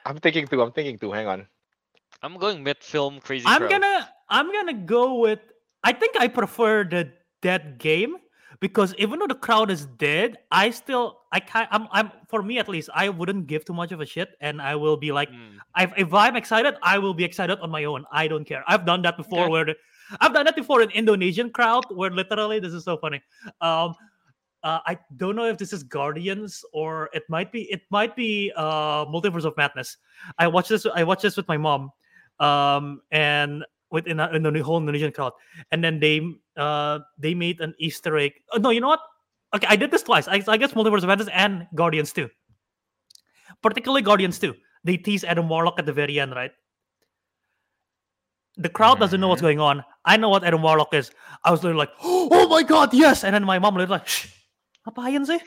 I'm thinking too. I'm thinking too. Hang on. I'm going mid film crazy. I'm crowd. gonna I'm gonna go with I think I prefer the dead game because even though the crowd is dead, I still I can't I'm I'm for me at least I wouldn't give too much of a shit and I will be like Mm. if, if I'm excited, I will be excited on my own. I don't care. I've done that before Okay. where the, I've done that before in Indonesian crowd where literally this is so funny. Um uh, I don't know if this is Guardians or it might be it might be uh Multiverse of Madness. I watched this I watched this with my mom. Um and with in, a- in the whole Indonesian crowd. And then they uh they made an Easter egg. Oh, no, you know what? Okay, I did this twice. I, I guess Multiverse of Madness and Guardians too. Particularly Guardians too. They tease Adam Warlock at the very end, right? The crowd doesn't know what's going on. I know what Adam Warlock is. I was literally like, oh my god, yes! And then my mom was like, shh, apayan sih?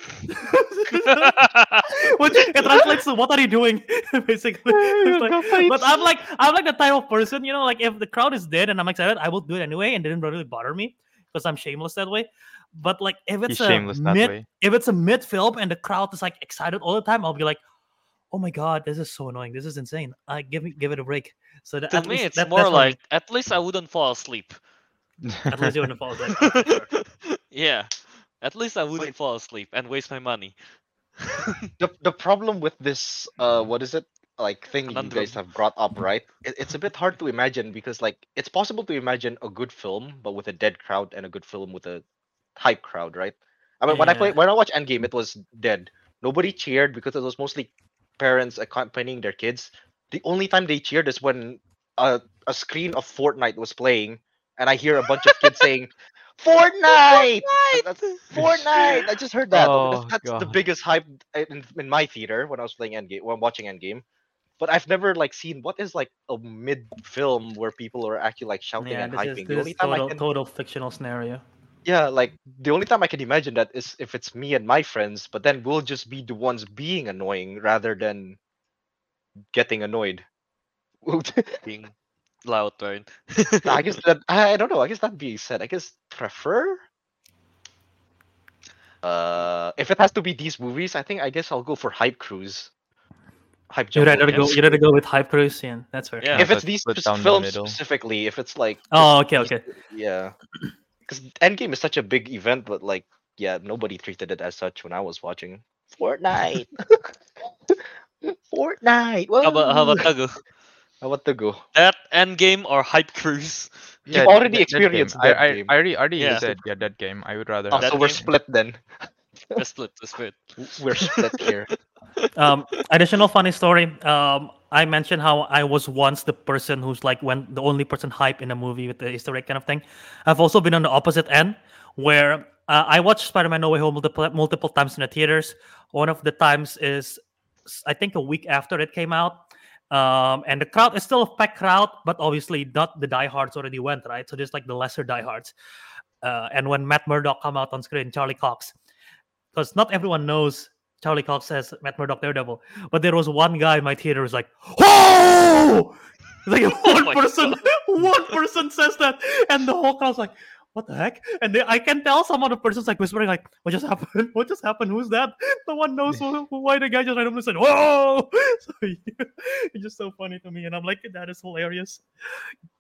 Which it translates to what are you doing? Basically. Oh, like- but I'm like I'm like the type of person, you know, like if the crowd is dead and I'm excited, I will do it anyway, and it didn't really bother me because I'm shameless that way. But like if He's it's a shameless that mid, way. if it's a mid film and the crowd is like excited all the time, I'll be like, oh my god, this is so annoying. This is insane. I give me give it a break. So that to at me, least it's that- more that's for me. like at least I wouldn't fall asleep. at least you wouldn't fall asleep. Yeah, at least I wouldn't Wait. fall asleep and waste my money. The the problem with this uh what is it like thing you Conundrum. guys have brought up right? It, it's a bit hard to imagine because like it's possible to imagine a good film but with a dead crowd and a good film with a hype crowd, right? I mean when I play when I watch Endgame it was dead. Nobody cheered because it was mostly parents accompanying their kids. The only time they cheered is when a a screen of Fortnite was playing and I hear a bunch of kids saying Fortnite! And That's Fortnite! I just heard that. Oh, that's that's the biggest hype in, in my theater when I was playing Endgame, when I'm watching Endgame. But I've never like seen what is like a mid film where people are actually like shouting Yeah, and this is, hyping. The this only is time I total, can, total fictional scenario. yeah, like the only time I can imagine that is if it's me and my friends. But then we'll just be the ones being annoying rather than getting annoyed. Being loud, right? I guess that I I don't know. I guess that being said, I guess prefer. Uh, if it has to be these movies, I think I guess I'll go for Hype Cruise. Hype You Jump. rather go. yes. You rather go with Hype Cruise, yeah, that's fair. Yeah. If it's these split spec- the films specifically, if it's like Oh, okay, okay. yeah, because Endgame is such a big event, but like yeah, nobody treated it as such when I was watching Fortnite. Fortnite. How about how about Teguh? How about Teguh? That end game or Hype Cruise? You've already that- that game. experienced I, I, game. I already, already Yeah. said yeah that game. I would rather. Oh, have that so we're game? split then. The split, the split. We're split here. um, additional funny story. Um, I mentioned how I was once the person who's like when the only person hype in a movie with the Easter egg kind of thing. I've also been on the opposite end where uh, I watched Spider-Man: No Way Home multiple multiple times in the theaters. One of the times is I think a week after it came out. Um, and the crowd is still a packed crowd, but obviously not the diehards already went, right? So there's like the lesser diehards. Uh, and when Matt Murdock come out on screen, Charlie Cox, because not everyone knows Charlie Cox as Matt Murdock Daredevil, but there was one guy in my theater was like, "Oh!" Like one my person, one person says that, and the whole crowd's like, "What the heck?" And they, I can tell some other person's like whispering, like, "What just happened? What just happened? Who's that?" No one knows who, who- why the guy just randomly said, "Whoa!" So yeah, it's just so funny to me, and I'm like, "That is hilarious."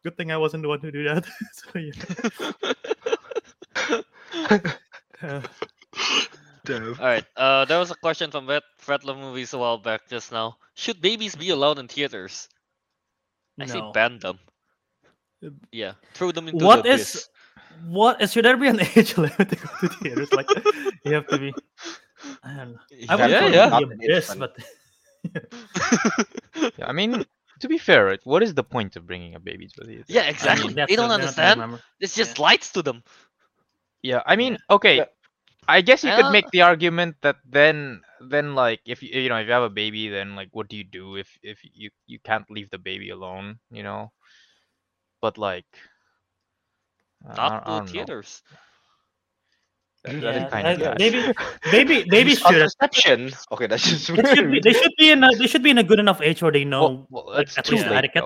Good thing I wasn't the one to do that. so yeah. Uh, All right. Uh, there was a question from Vet Fred Love Movies a while back just now. Should babies be allowed in theaters? I say ban them. Yeah, throw them into What the is abyss. What is should there be an age limit to go to theaters? Like you have to be. I don't know. I would yeah, yeah. in Not the an age abyss, but Yeah, I mean, to be fair, right, what is the point of bringing a baby to the theater? yeah, I exactly. mean, they don't that's a understand. number. It's just lights to them. Yeah, I mean, okay. Yeah. I guess you could Uh, make the argument that then, then like if you you know if you have a baby, then like what do you do if if you you can't leave the baby alone, you know? But like, I- I Not don't- I to don't know. theaters. That- Yeah, that's kind I- of bad. maybe maybe maybe Use should contraception. Okay, that's just they should be they should be in a they should be in a good enough age where they know Well, well, it's at too least late. etiquette.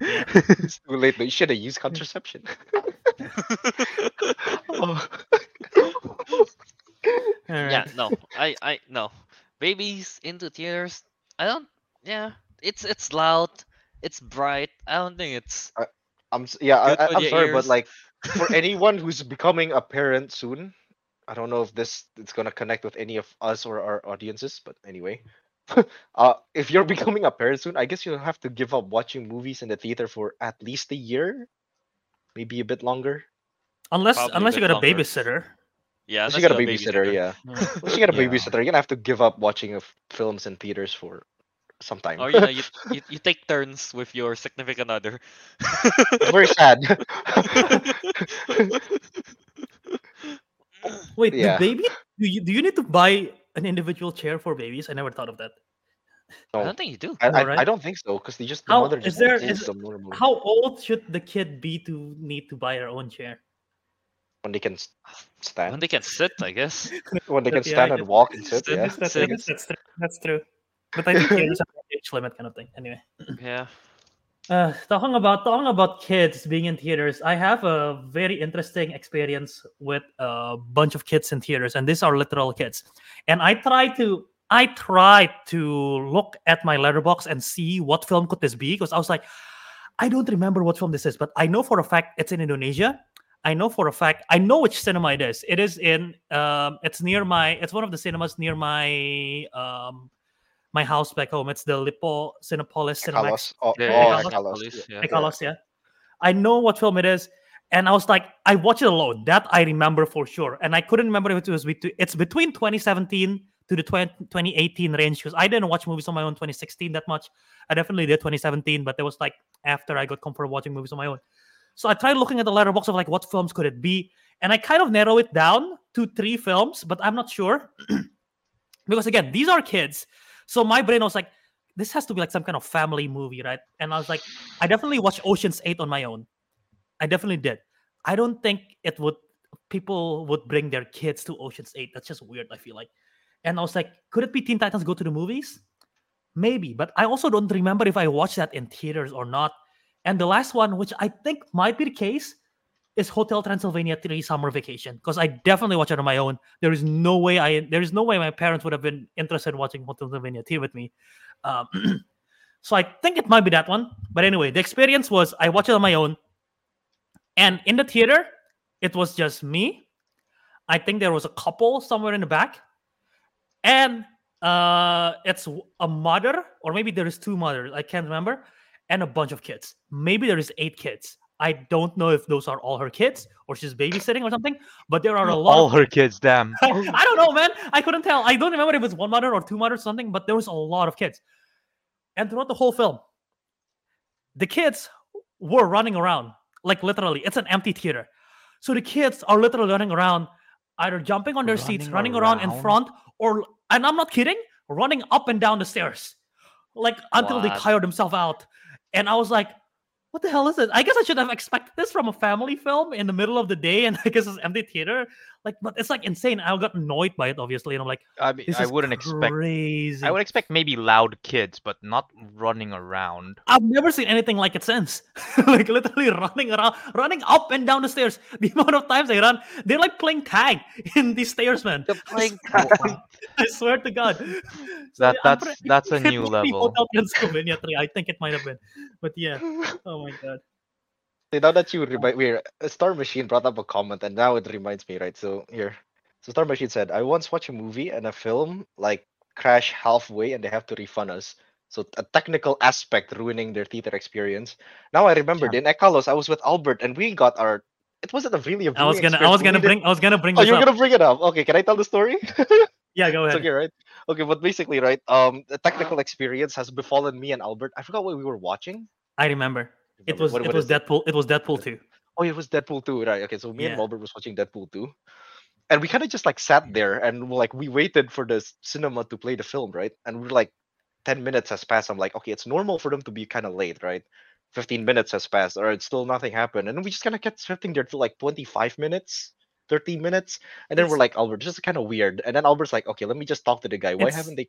it's too late. But you should have used contraception. oh. Yeah, no, I, I, no, babies into theaters. I don't. Yeah, it's it's loud, it's bright. I don't think it's. I'm yeah, I, Good I, for I'm sorry, ears. but like for anyone who's becoming a parent soon, I don't know if this it's gonna connect with any of us or our audiences, but anyway. uh if you're becoming a parent soon, I guess you'll have to give up watching movies in the theater for at least a year, maybe a bit longer. Unless Probably unless you bit got a babysitter. Yeah, Unless you got a unless babysitter, yeah. Yeah. Unless you got a babysitter, you're gonna have to give up watching of films in theaters for some time. Or you know, you, you you take turns with your significant other. Very sad. Wait, Yeah. the baby? Do you do you need to buy an individual chair for babies? I never thought of that. I don't think you do. I, I, Alright. I don't think so because they just the How- mother just there- holds is- them normally How old should the kid be to need to buy their own chair? when they can stand. When they can sit, I guess. when they can Yeah, stand and walk and sit. Sit- Yeah, That's, So I that's, that's true. That's true. But I think there's an age limit kind of thing. Anyway. Yeah. Uh, talking about talking about kids being in theaters, I have a very interesting experience with a bunch of kids in theaters, and these are literal kids. And I try to I tried to look at my Letterboxd and see what film could this be because I was like, I don't remember what film this is, but I know for a fact it's in Indonesia. I know for a fact I know which cinema it is. It is in um, it's near my it's one of the cinemas near my um my house back home. It's the Lippo Cinepolis Cinemax. Kalos. Oh, Yeah, oh, yeah, yeah. yeah. Yeah. I know what film it is, and I was like, I watched it alone. That I remember for sure, and I couldn't remember if it was between. It's between 2017 to the 20, 2018 range because I didn't watch movies on my own 2016 that much. I definitely did 2017, but it was like after I got comfortable watching movies on my own. So I tried looking at the Letterboxd of like what films could it be, and I kind of narrow it down to three films, but I'm not sure because again, these are kids. So my brain was like, this has to be like some kind of family movie, right? And I was like, I definitely watched Ocean's 8 on my own. I definitely did. I don't think it would people would bring their kids to Ocean's 8. That's just weird, I feel like. And I was like, could it be Teen Titans Go to the Movies? Maybe, but I also don't remember if I watched that in theaters or not. And the last one, which I think might be the case, is Hotel Transylvania 3 Summer Vacation. Because I definitely watch it on my own. There is no way I there is no way my parents would have been interested in watching Hotel Transylvania 3 with me. Um, so I think it might be that one. But anyway, the experience was I watched it on my own. And in the theater, it was just me. I think there was a couple somewhere in the back. And uh it's a mother, or maybe there is two mothers, I can't remember, and a bunch of kids. Maybe there is eight kids. I don't know if those are all her kids or she's babysitting or something, but there are a lot All of her kids, damn. I don't know, man. I couldn't tell. I don't remember if it was one mother or two mothers or something, but there was a lot of kids. And throughout the whole film, the kids were running around, like literally. It's an empty theater. So the kids are literally running around, either jumping on their seats, Running running around in front, or, and I'm not kidding, running up and down the stairs, like until they What? tired themselves out. And I was like, what the hell is it? I guess I should have expected this from a family film in the middle of the day, and I guess it's empty theater. Like, but it's like insane. I got annoyed by it, obviously, and I'm like, I mean, this I is wouldn't expect. crazy. I would expect maybe loud kids, but not running around. I've never seen anything like it since. like literally running around, running up and down the stairs. The amount of times they run, they're like playing tag in these stairs, man. They're playing I swear to God. So That- that's- pretty- that's a it new might be level. Hotel Transylvania 3. I think it might have been. But yeah. Oh my God. See, now that you remind me, Star Machine brought up a comment, and now it reminds me, right? So here, so Star Machine said, "I once watched a movie and a film like crash halfway, and they have to refund us. So a technical aspect ruining their theater experience. Now I remembered in Ekalos, I was with Albert, and we got our. It wasn't a really a. I was gonna I was gonna we bring I was gonna bring Oh, you're up. gonna bring it up. Okay, can I tell the story? Yeah, go It's ahead. okay, right? Okay, but basically, right? Um, the technical experience has befallen me and Albert. I forgot what we were watching. I remember. It was what- it was is it? Deadpool. It was Deadpool 2. Oh, it was Deadpool 2, right? Okay, so me and Yeah. Albert was watching Deadpool 2. And we kind of just like sat there and like we waited for the cinema to play the film, right? And we're like 10 minutes has passed. I'm like, okay, it's normal for them to be kind of late, right? 15 minutes has passed, or it's still nothing happened. And we just kind of kept sitting there till like 25 minutes, 30 minutes. And then we're like, Albert, this is kind of weird. And then Albert's like, okay, let me just talk to the guy. Why haven't they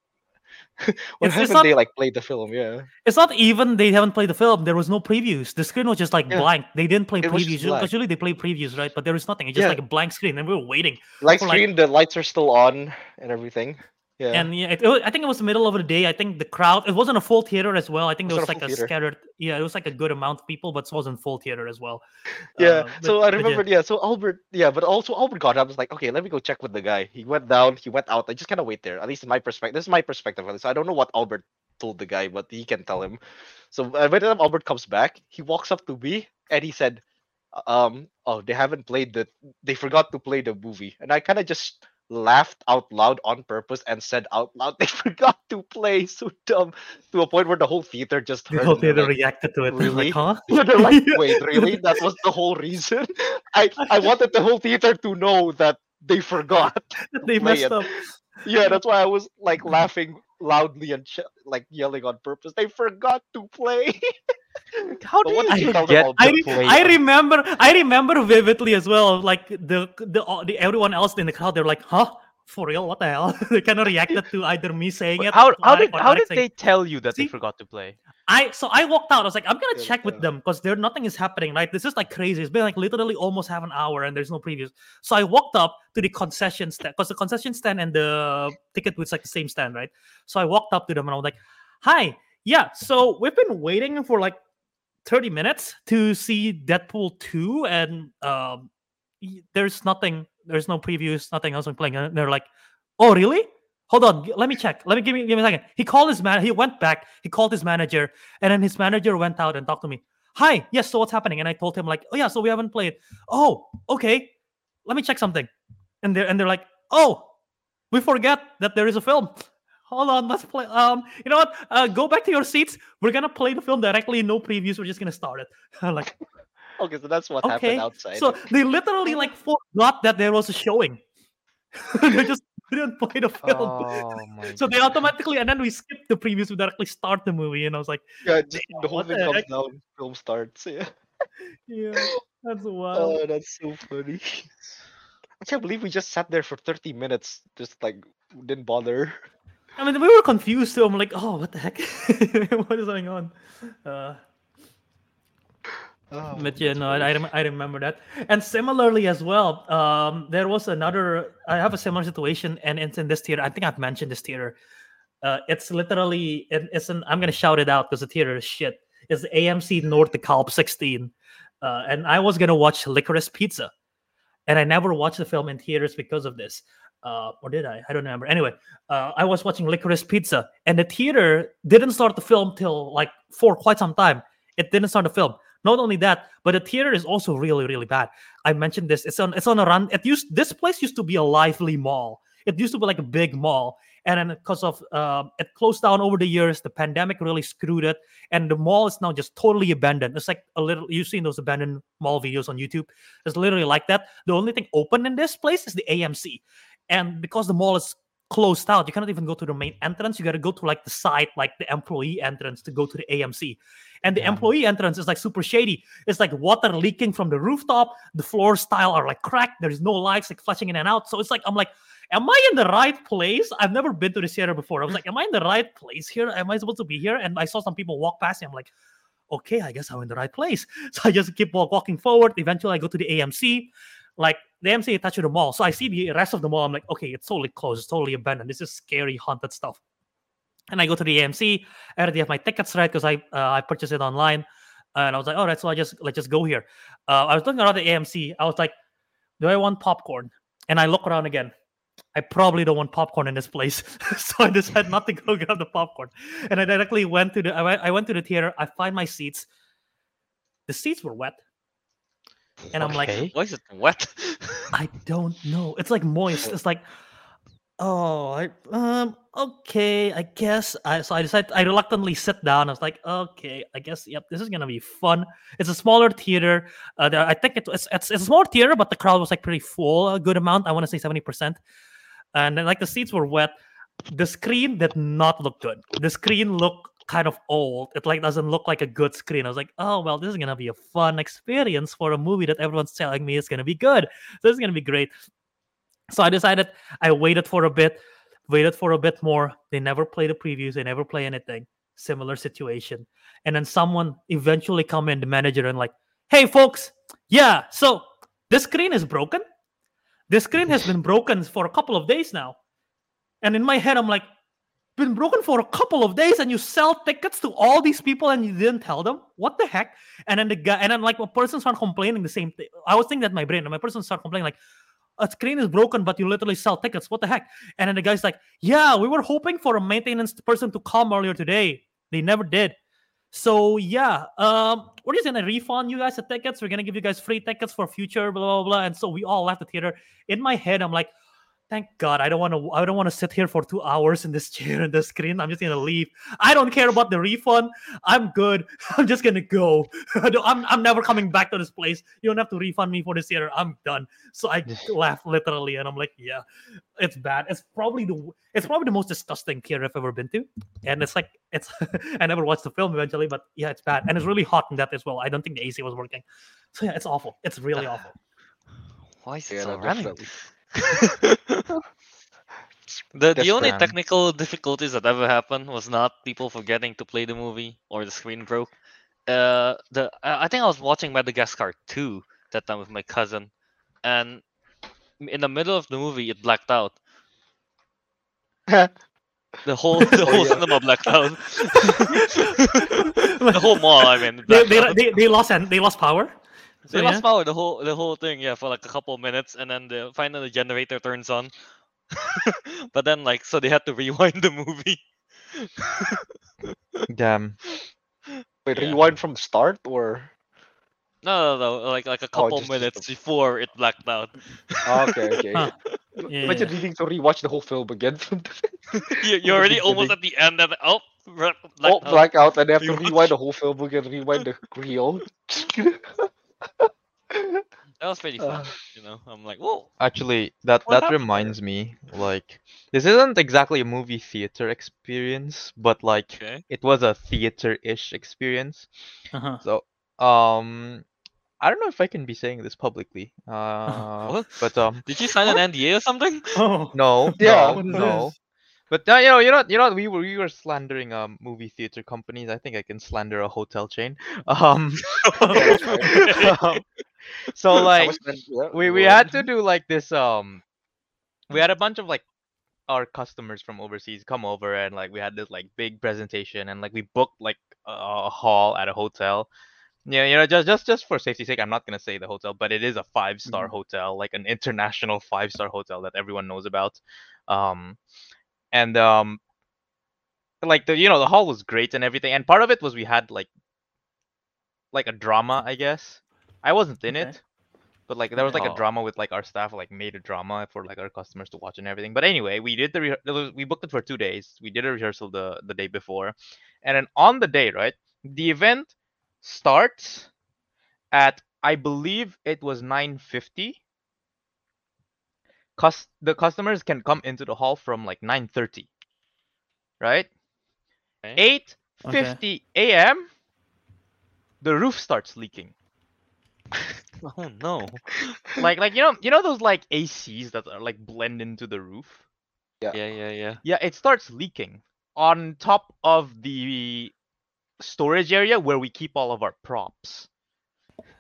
why it's- it's haven't they like played the film? Yeah. It's not even they haven't played the film. There was no previews. The screen was just like Yeah. blank. They didn't play It previews. Usually- they play previews, right? But there is nothing. It's just Yeah. like a blank screen, and we were waiting. Light For, like- screen, the lights are still on and everything. Yeah. And yeah, it, it I think it was the middle of the day. I think the crowd. It wasn't a full theater as well. I think there was like a theater. scattered. Yeah, it was like a good amount of people, but it wasn't full theater as well. Yeah, Uh, so I but yeah. remembered, yeah. so Albert, yeah, but also Albert got up, I was like, okay, let me go check with the guy. He went down, he went out. I just kind of wait there, at least in my perspective. This is my perspective this. I don't know what Albert told the guy, but he can tell him. So uh, by the time Albert comes back, he walks up to me and he said, um, oh, they haven't played the, they forgot to play the movie. And I kind of just laughed out loud on purpose and said out loud, they forgot to play. So dumb to a point where the whole theater just The heard. whole theater like, reacted to it. "Really?" Like, huh? yeah, they're like, wait, really? That was the whole reason? I, I wanted the whole theater to know that they forgot. they messed it. up. Yeah, that's why I was like laughing loudly and sh- like yelling on purpose. They forgot to play. How do you did you tell get I, to re- play? I remember I remember vividly as well. Like the the, uh, the everyone else in the crowd, they're like, "Huh? For real? What the hell?" they kind of reacted to either me saying it. How how did how did saying- they tell you that they forgot to play? I so I walked out. I was like, I'm gonna Yeah, check with them because there nothing is happening. Right? This is like crazy. It's been like literally almost half an hour and there's no previews. So I walked up to the concession stand because the concession stand and the ticket was like the same stand, right? So I walked up to them and I was like, "Hi, yeah. So we've been waiting for like 30 minutes to see Deadpool 2, and um, there's nothing. There's no previews. Nothing else I'm playing." And they're like, "Oh, really?" Hold on, let me check. Let me give me give me a second. He called his man. He went back. He called his manager, and then his manager went out and talked to me. Hi, yes. So what's happening? And I told him like, oh yeah. So we haven't played. Oh, okay. Let me check something. And they're and they're like, oh, we forget that there is a film. Hold on, let's play. Um, you know what? Uh, go back to your seats. We're gonna play the film directly. No previews. We're just gonna start it. Like, okay, so that's what okay. happened outside. So they literally like forgot that there was a showing. they just didn't play the film. Oh my! So they automatically, and then we skipped the previews. We directly start the movie, and I was like, yeah, just, the whole thing the comes heck? down, film starts. Yeah. yeah, that's wild. Oh, that's so funny. I can't believe we just sat there for 30 minutes, just like didn't bother. I mean, we were confused too. I'm like, oh, what the heck? what is going on? Uh, Oh, But yeah, no, I, I, remember that. And similarly as well, um, there was another. I have a similar situation, and it's in this theater. I think I've mentioned this theater. Uh, it's literally, it, it's an. I'm gonna shout it out because the theater is shit. It's AMC North DeKalb 16, uh, and I was gonna watch Licorice Pizza, and I never watched the film in theaters because of this. Uh, or did I? I don't remember. Anyway, uh, I was watching Licorice Pizza, and the theater didn't start the film till like for quite some time. It didn't start the film. Not only that, but the theater is also really, really bad. I mentioned this. It's on it's on a run. It used this place used to be a lively mall. It used to be like a big mall, and then because of uh, it closed down over the years, the pandemic really screwed it, and the mall is now just totally abandoned. It's like a little you've seen those abandoned mall videos on YouTube. It's literally like that. The only thing open in this place is the AMC, and because the mall is closed out, you cannot even go to the main entrance. You got to go to like the side, like the employee entrance, to go to the AMC and the Yeah. employee entrance is like super shady. It's like water leaking from the rooftop. The floors tile are like cracked. There's no lights like flashing in and out. So it's like I'm like, am I in the right place? I've never been to the theater before. I was like, am I in the right place here? Am I supposed to be here? And I saw some people walk past me. I'm like, okay, I guess I'm in the right place. So I just keep walking forward. Eventually, I go to the AMC. Like the AMC attached to the mall. So I see the rest of the mall. I'm like, okay, it's totally closed. It's totally abandoned. This is scary, haunted stuff. And I go to the AMC. I already have my tickets right because I uh, I purchased it online, and I was like, all right, so I just let's just go here. Uh, I was looking around the AMC. I was like, do I want popcorn? And I look around again. I probably don't want popcorn in this place, so I decided not to go grab the popcorn. And I directly went to the I went, I went to the theater. I find my seats. The seats were wet, and I'm like. Why is it wet? I don't know. It's like moist. It's like, oh, I um okay, I guess. I so I decided I reluctantly sit down. I was like, okay, I guess yep, this is gonna be fun. It's a smaller theater. Uh, there, I think it, it's, it's it's a small theater, but the crowd was like pretty full, a good amount. I want to say seventy percent. And then like the seats were wet. The screen did not look good. The screen looked kind of old. It like doesn't look like a good screen. I was like, oh well, this is gonna be a fun experience for a movie that everyone's telling me is gonna be good. This is gonna be great. So I decided I waited for a bit, waited for a bit more. They never play the previews, they never play anything. Similar situation. And then someone eventually come in, the manager, and like, hey folks, yeah, so this screen is broken. This screen has been broken for a couple of days now. And in my head, I'm like, been broken for a couple of days and you sell tickets to all these people and you didn't tell them? What the heck? And then the guy and then like a person started complaining the same thing i was thinking that my brain and my person started complaining like a screen is broken but you literally sell tickets. What the heck? And then the guy's like yeah we were hoping for a maintenance person to come earlier today. They never did. So yeah um we're just gonna refund you guys the tickets. We're gonna give you guys free tickets for future blah blah blah. And so we all left the theater. In my head i'm like thank god i don't want to i don't want to sit here for two hours in this chair and the screen. I'm just gonna leave. I don't care about the refund. I'm good. I'm just gonna go. I don't- I'm, I'm never coming back to this place. You don't have to refund me for this theater i'm done. So i laugh literally and i'm like yeah it's bad. It's probably the it's probably the most disgusting theater i've ever been to. And it's like it's i never watched the film eventually but yeah it's bad. And it's really hot in that as well. I don't think the ac was working. So yeah it's awful. It's really awful. Why is it Yeah, so running? definitely. The That's the only grand. technical difficulties that ever happened was not people forgetting to play the movie or the screen broke. Uh, the I I think I was watching Madagascar 2 that time with my cousin, and in the middle of the movie it blacked out. The whole the Oh, whole yeah. cinema blacked out. the whole mall, I mean, they, they, they, they lost and they lost power They So, lost power the whole the whole thing, yeah, for like a couple of minutes, and then the finally the generator turns on. but then like so they had to rewind the movie. Damn. Wait, Yeah. rewind from start or? No, no, no, like like a Oh, couple just- just minutes the- before it blacked out. Oh, okay, okay. Huh. Yeah, Imagine yeah. needing to rewatch the whole film again from the you, the you're already almost at the end of it. Oh, bra- oh, blacked out. and they have to rewind the whole film again, rewind the reel. That was pretty fun. Uh. you know, I'm like, whoa. Actually, that What that happened reminds me, like, this isn't exactly a movie theater experience, but like, Okay. it was a theater-ish experience. Uh-huh. So, um, I don't know if I can be saying this publicly. Uh, What? but um, Did you sign an NDA or something? Oh, no, Yeah. no, What is no. But uh, you know, you know, you know, we were we were slandering um movie theater companies. I think I can slander a hotel chain. Um, um, so like was meant- yeah, we we had to do like this um we had a bunch of like our customers from overseas come over and like we had this like big presentation and like we booked like a a hall at a hotel. Yeah you know just just just for safety's sake i'm not going to say the hotel but it is a five star hotel like an international five star hotel that everyone knows about. Um and um like the you know the hall was great and everything and part of it was we had like like a drama i guess. I wasn't in Okay. it but like there was like a Oh. drama with like our staff like made a drama for like our customers to watch and everything. But anyway we did the was- we booked it for two days. We did a rehearsal the the day before. And then on the day right the event starts at i believe it was 950 Cus- the customers can come into the hall from like 9:30 right Okay. 8:50 a.m. the roof starts leaking Oh no. like like you know you know those like ACs that are like blend into the roof Yeah, yeah, yeah. yeah it starts leaking on top of the storage area where we keep all of our props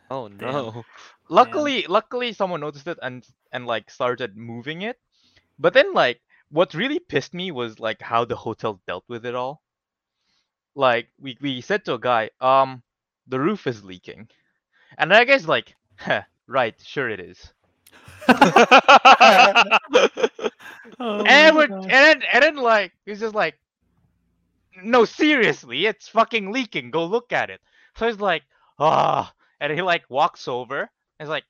Oh no. luckily luckily someone noticed it and and like started moving it. But then like what really pissed me was like how the hotel dealt with it all. Like we we said to a guy um the roof is leaking. And that guy's like Heh, right sure it is. Oh and we're, and then, and then like he's just like no seriously it's fucking leaking. Go look at it. So he's like ah and he like walks over. And he's like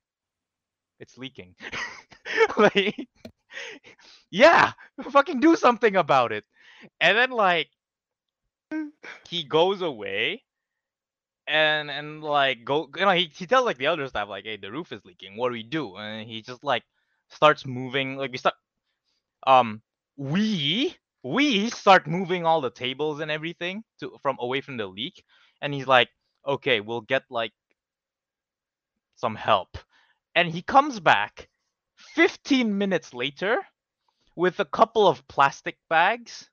it's leaking like yeah fucking do something about it. And then like he goes away and and like go you know he, he tells like the other staff like hey the roof is leaking. What do we do? And he just like starts moving like we start um we we start moving all the tables and everything to from away from the leak. And he's like okay we'll get like some help. And he comes back 15 minutes later with a couple of plastic bags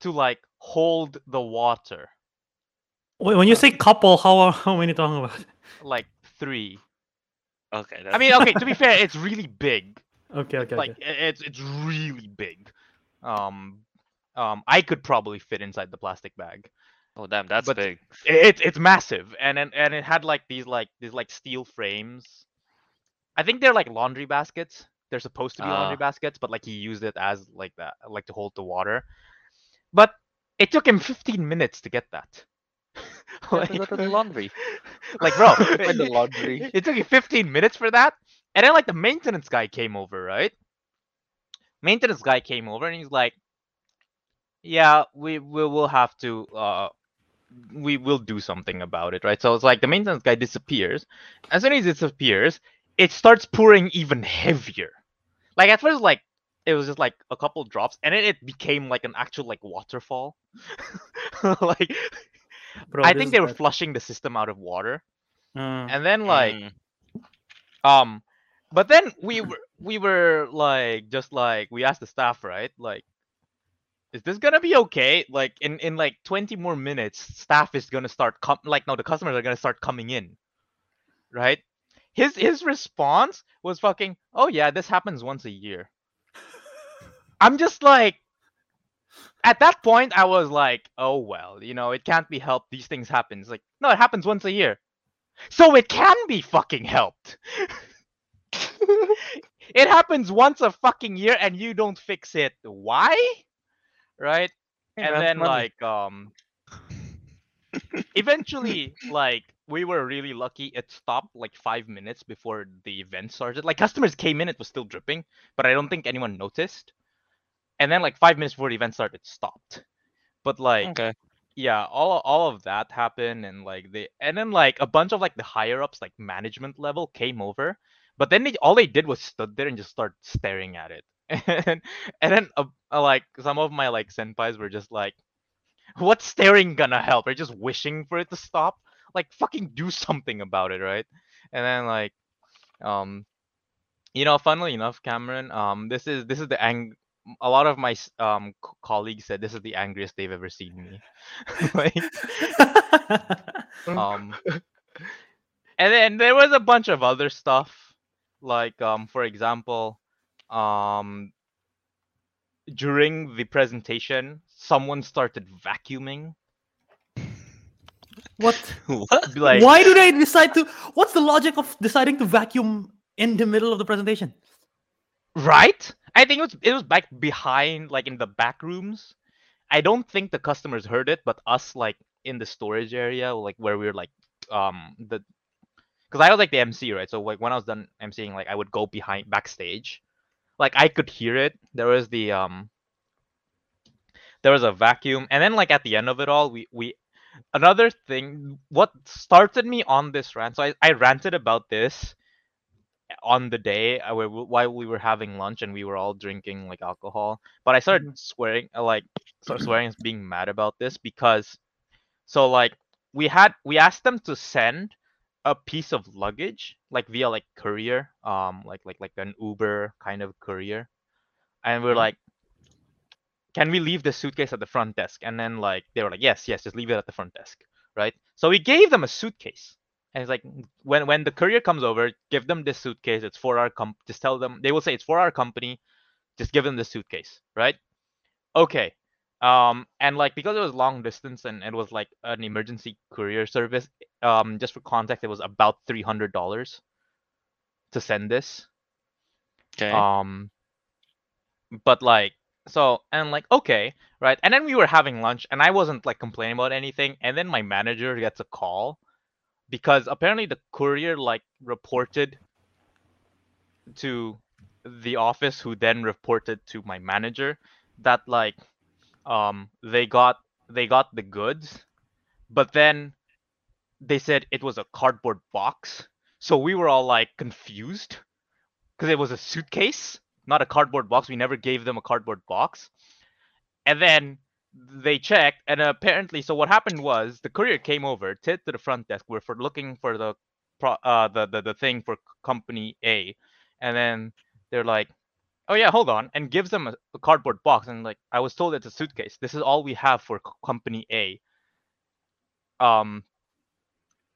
to like hold the water Wait, when you say couple, how how many talking about? like three Okay. i mean okay to be fair it's really big Okay, okay, like okay. it's it's really big um um i could probably fit inside the plastic bag Oh damn, that's but- big. it's it's massive and and, and it had like these like these like steel frames i think they're like laundry baskets. They're supposed to be laundry Ah. baskets but like he used it as like that like to hold the water. But it took him 15 minutes to get that. Like, the laundry. like bro Find the laundry. it took you 15 minutes for that? And then like the maintenance guy came over right? Maintenance guy came over and he's like yeah we we will have to uh we will do something about it right? So it's like the maintenance guy disappears. As soon as it disappears it starts pouring even heavier. Like at first like it was just like a couple drops and then it became like an actual like waterfall. Like Bro, i think they were bad. flushing the system out of water. Uh, and then like Mm. um but then we were we were like just like we asked the staff right? Like is this gonna be okay? Like in in like 20 more minutes staff is gonna start com- like no the customers are gonna start coming in. Right his his response was fucking oh yeah this happens once a year. I'm just like at that point i was like oh well you know it can't be helped. These things happen. It's like no it happens once a year. So it can be fucking helped. It happens once a fucking year and you don't fix it. Why? Right? Yeah, and then money. like um eventually like we were really lucky it stopped like five minutes before the event started. Like customers came in it was still dripping but i don't think anyone noticed. And then like five minutes before the event started it stopped. But like Okay. yeah all all of that happened and like they and then like a bunch of like the higher ups like management level came over but then they all they did was stood there and just start staring at it. And and then uh, uh, like some of my like senpais were just like what's staring gonna help? They're just wishing for it to stop like fucking do something about it right and then like um you know funnily enough cameron um this is this is the ang a lot of my um colleagues said this is the angriest they've ever seen me. like, um, and then there was a bunch of other stuff, like um, for example, um, during the presentation, someone started vacuuming. What? what? Like, Why do they decide to? What's the logic of deciding to vacuum in the middle of the presentation? right? I think it was it was back behind, like in the back rooms. I don't think the customers heard it, but us like in the storage area, like where we were like um the because I was like the MC, right? So like when I was done MCing, like I would go behind backstage, like I could hear it. There was the um there was a vacuum, and then like at the end of it all, we we another thing. What started me on this rant? So I I ranted about this on the day uh, where while we were having lunch and we were all drinking like alcohol but i started swearing uh, like started swearing and being mad about this because so like we had we asked them to send a piece of luggage like via like courier um like like like an uber kind of courier and we are like can we leave the suitcase at the front desk and then like they were like yes yes just leave it at the front desk right so we gave them a suitcase and it's like when when the courier comes over, give them this suitcase. It's for our comp. Just tell them they will say it's for our company. Just give them the suitcase, right? Okay. Um, and like because it was long distance and it was like an emergency courier service. Um, just for context, it was about three hundred dollars to send this. Okay. Um, but like so and like okay, right? And then we were having lunch, and I wasn't like complaining about anything. And then my manager gets a call because apparently the courier like reported to the office who then reported to my manager that like um they got they got the goods but then they said it was a cardboard box so we were all like confused because it was a suitcase not a cardboard box. We never gave them a cardboard box. And then they checked and apparently so what happened was the courier came over to, to the front desk. We're for looking for the uh the, the the thing for company a. And then they're like oh yeah hold on and gives them a, a cardboard box. And like i was told it's a suitcase. This is all we have for company a. Um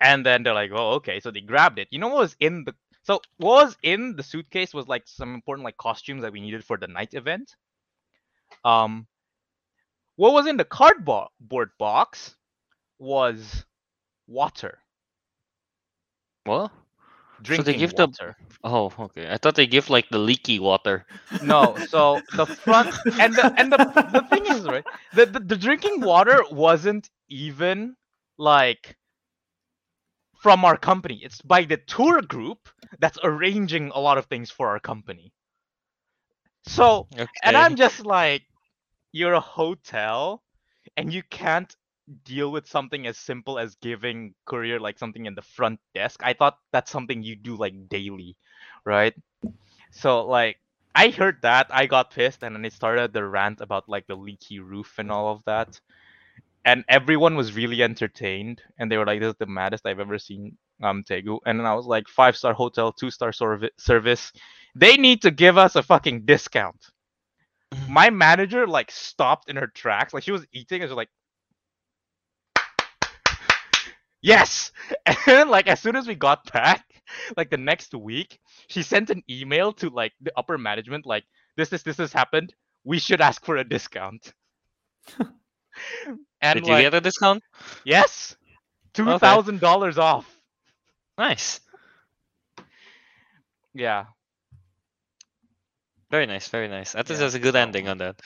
and then they're like oh okay. So they grabbed it. You know what was in the so what was in the suitcase was like some important like costumes that we needed for the night event um what was in the cardboard board box was water what? drinking give the- water Oh, okay. I thought they give like the leaky water. no so the front and the and the, the thing is right the, the the drinking water wasn't even like from our company. It's by the tour group that's arranging a lot of things for our company. So Okay. and i'm just like you're a hotel and you can't deal with something as simple as giving courier like something in the front desk. I thought that's something you do like daily right? So like i heard that i got pissed and then it started the rant about like the leaky roof and all of that and everyone was really entertained and they were like this is the maddest i've ever seen um Teguh. And then i was like five star hotel two star service. They need to give us a fucking discount. My manager like stopped in her tracks. Like she was eating and she was like yes. And like as soon as we got back like the next week she sent an email to like the upper management like this this this has happened. We should ask for a discount and Did you get a discount? yes two thousand dollars off Nice. yeah Very nice. Very nice. I think Yeah, that's a good ending on that.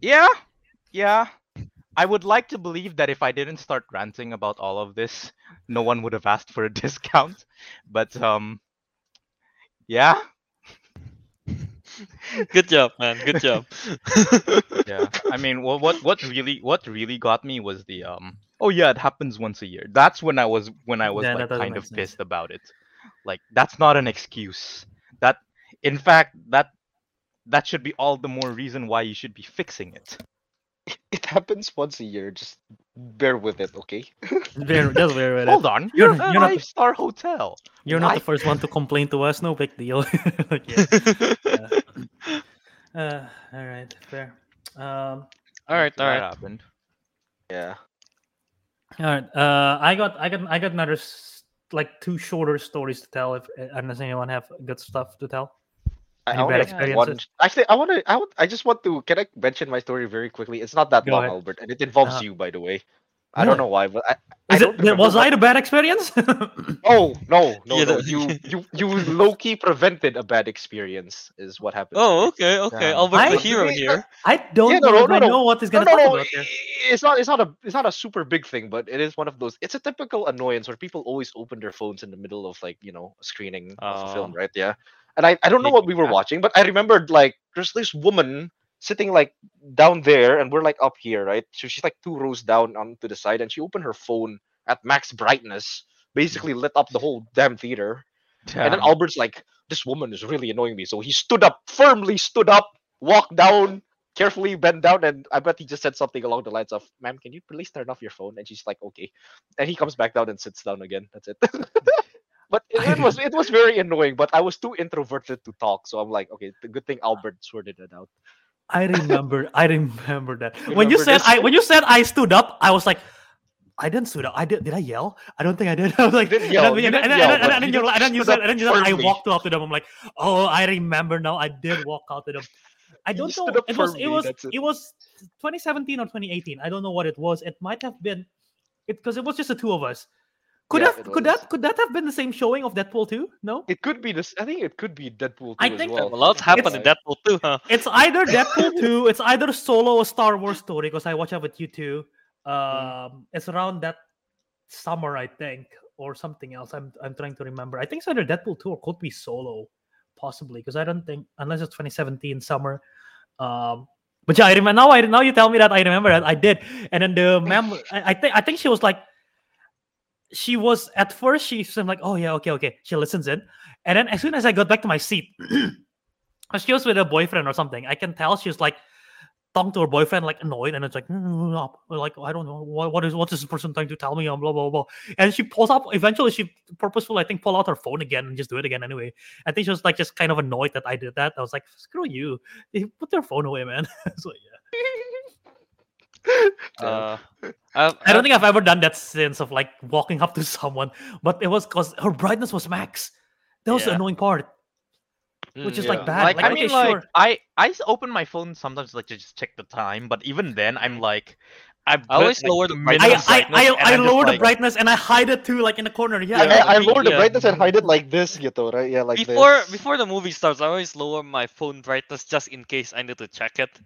Yeah, yeah. I would like to believe that if I didn't start ranting about all of this, no one would have asked for a discount. But um, yeah, Good job, man. Good job. yeah. I mean, what what what really what really got me was the um. Oh yeah, it happens once a year. That's when I was when I was Yeah, like kind of sense. pissed about it. Like that's not an excuse. That in fact that that should be all the more reason why you should be fixing it. It happens once a year. Just bear with it, okay? Bear, just bear with it. Hold on, You're- you're, a you're not the- five star hotel. You're not Why- the first one to complain to us. No big deal. Yeah. Uh, all right, fair. Um, All right, all that happened. Yeah. all right. Uh, I got, I got, I got another like two shorter stories to tell. If uh, unless anyone have good stuff to tell. I, Any I bad wanna- experiences? one- actually, I want to. I, want, I just want to. Can I mention my story very quickly? It's not that Go long, ahead. Albert, and it involves Uh-huh. you, by the way. I don't know why, but I. Is I don't it? Was remember I the bad experience? Oh no, no, You no! You you you low key prevented a bad experience is what happened. Oh, okay, okay. Yeah. Albert's the I- hero here. I don't Yeah, no, know no, no, no. know what is gonna no, talk no! about here. It's not. It's not a. It's not a super big thing, but it is one of those. It's a typical annoyance where people always open their phones in the middle of like you know a screening of a film, Oh. right? Yeah. And I I don't know what we were watching, but I remembered like there's this woman sitting like down there, and we're like up here, right? So she's like two rows down onto the side, and she opened her phone at max brightness, basically lit up the whole damn theater. And then Albert's like, this woman is really annoying me. So he stood up, firmly stood up, walked down, carefully bent down, and I bet he just said something along the lines of, ma'am, can you please turn off your phone? And she's like, okay. And he comes back down and sits down again. That's it. but it, it was it was very annoying, but I was too introverted to talk. So I'm like, okay, the good thing Albert sorted it out. I remember. I remember that. You when you said this? I when you said I stood up, I was like, I didn't stood up. I did. Did I yell? I don't think I did. I was like, and then- you and then- didn't and then- yell, and then- but and then you you- and then you said, and then you said, I walked up to them. I'm like, oh, I remember now. I did walk out to them. I don't know. It was. It was. it. It was 2017 or 2018. I don't know what it was. It might have been, it because it was just the two of us. Could Yeah, have could was. that could that have been the same showing of Deadpool 2? No. It could be this. I think it could be Deadpool 2 I as think- well. A lot's happened in It's- Deadpool too, huh? It's either Deadpool 2, it's either Solo or Star Wars story, because I watch it with you two. Mm. Um, it's around that summer, I think, or something else. I'm I'm trying to remember. I think it's either Deadpool 2 or could be Solo, possibly, because I don't think unless it's 2017 summer. Um, but yeah, I remember now. I now you tell me that I remember that I did, and then the mem. I, I think I think she was like, she was at first she seemed like, oh yeah, okay, okay. She listens in, and then as soon as I got back to my seat she was with her boyfriend or something. I can tell she's like talking to her boyfriend, like annoyed, and it's like, "Mm, mm, mm, like I don't know what what is what is this person trying to tell me, and blah blah blah. And she pulls up. Eventually, she purposefully, I think, pull out her phone again and just do it again anyway. I think she was like just kind of annoyed that I did that. I was like, screw you, put your phone away, man. so yeah, Uh, I've, I don't think I've ever done that since of like walking up to someone, but it was because her brightness was max. That was the annoying part, which Mm, is like bad. Like, Like, I okay, mean, like sure. I I s- open my phone sometimes like to just check the time, but even then I'm like, I, put, always like, lower the minimum I, brightness I, I, I I'm just lower the like- brightness and I hide it too, like in the corner. Yeah, I, I, I Yeah. the brightness and hide it like this, Gito, right? Yeah, like before this. before the movie starts, I always lower my phone brightness just in case I need to check it.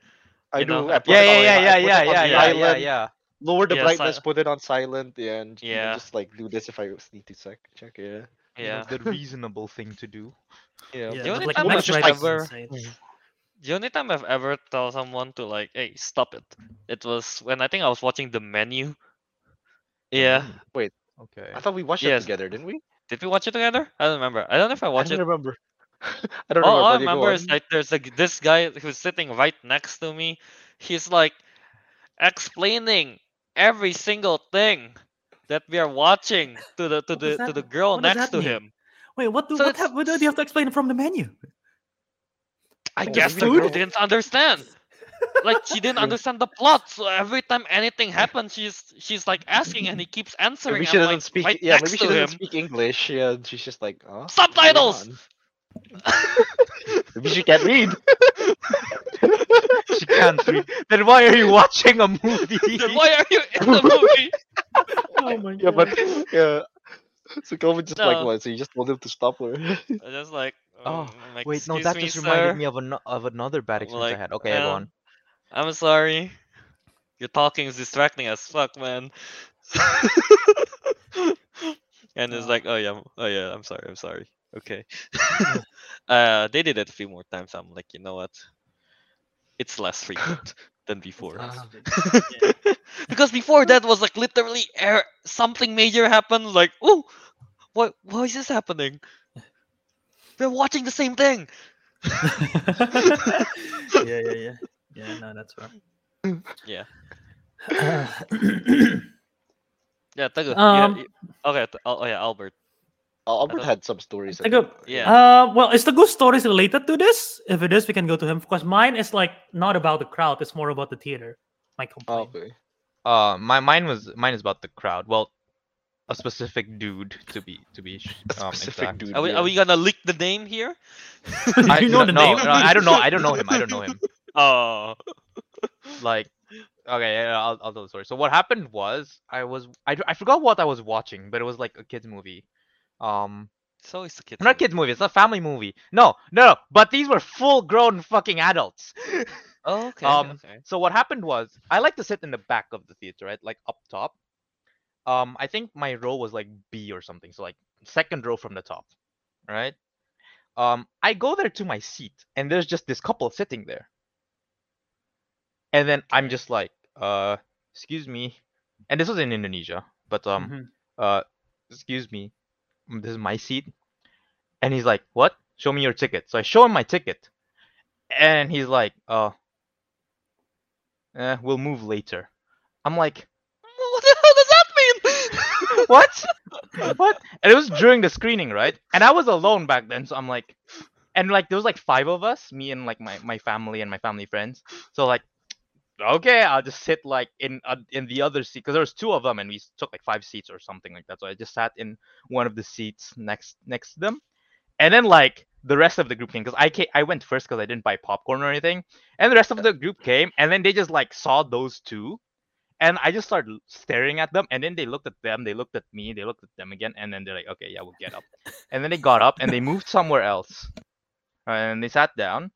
I you do. know, I put Yeah, it yeah, on- yeah, I yeah, put it yeah, yeah, yeah, yeah, yeah. Lower the Yeah, brightness, si- put it on silent, yeah, and you know, Yeah. just like do this if I need to check. Check, yeah. You know, Yeah. the reasonable thing to do. Yeah. Yeah, The only like, time max I've just ever- The only time I've ever tell someone to like, hey, stop it. It was when I think I was watching the menu. Yeah. Wait. Okay. I thought we watched Yes. it together, didn't we? Did we watch it together? I don't remember. I don't know if I I watched don't it. remember. I don't All, all I remember. You go remember is like there's like this guy who's sitting right next to me. He's like explaining every single thing that we are watching to the to What the to the girl what does next to mean? him. Wait, what do So what, have, what do you have to explain from the menu? I Oh, guess the maybe girl girl- didn't understand. Like she didn't understand the plot, so every time anything happens, she's she's like asking, and he keeps answering. Maybe she I'm doesn't like speak. right yeah, maybe she to doesn't him. speak English. Yeah, she's just like, huh? Subtitles. Maybe she can't read. she can't read. Then why are you watching a movie? Then why are you in the movie? Oh my god. yeah, but yeah. So Kelvin just like what? So you just told him to stop her. I just like. Oh, um, like, Wait, no, that me, just reminded sir." me of an of another bad experience like, I had. Okay, go um, on. I'm sorry. Your talking is distracting as fuck, man. and it's like, oh yeah, oh yeah, I'm sorry, I'm sorry. Okay. uh, they did it a few more times. I'm like, you know what? It's less frequent than before. Because before that was like literally air, something major happened. Like, oh, what? Why is this happening? they're watching the same thing. yeah, yeah, yeah. Yeah, no, that's right. Yeah. Yeah, Teguh. Um, yeah, okay. oh yeah, Albert. Albert don't- had some stories. I Like a- Yeah. Uh, well, is the good stories related to this? If it is, we can go to him because mine is like not about the crowd. It's more about the theater. My complaint. Okay. Uh, my mine was mine is about the crowd. Well, a specific dude to be to be sh- A um, specific exact. dude. Are we, yeah. are we gonna leak the name here? I, you know no, the name? no, I don't know. I don't know him. I don't know him. Oh. Like, okay, yeah, I'll I'll tell the story. So what happened was I was I, I forgot what I was watching, but it was like a kids movie. Um, so It's the kids. not a movie. kids movie. It's a family movie. No, no, no. But these were full grown fucking adults. Oh, okay. Um, okay. So what happened was I like to sit in the back of the theater, right? Like up top. Um, I think my row was like B or something, so like second row from the top, right? Um, I go there to my seat, and there's just this couple sitting there. And then I'm just like, uh, excuse me, and this was in Indonesia, but um, Mhm. uh, excuse me, this is my seat, and he's like, what? Show me your ticket. So I show him my ticket, and he's like, uh, eh, we'll move later. I'm like, What the hell does that mean? what? what? And it was during the screening, right? And I was alone back then, so I'm like, and like there was like five of us, me and like my my family and my family friends. So like, okay, I'll just sit like in uh, in the other seat because there was two of them, and we took like five seats or something like that. So I just sat in one of the seats next next to them, and then like the rest of the group came because I came, I went first because I didn't buy popcorn or anything, and the rest of the group came, and then they just like saw those two, and I just started staring at them, and then they looked at them, they looked at me, they looked at them again, and then they're like, okay, yeah, we'll get up. And then they got up and they moved somewhere else, and they sat down,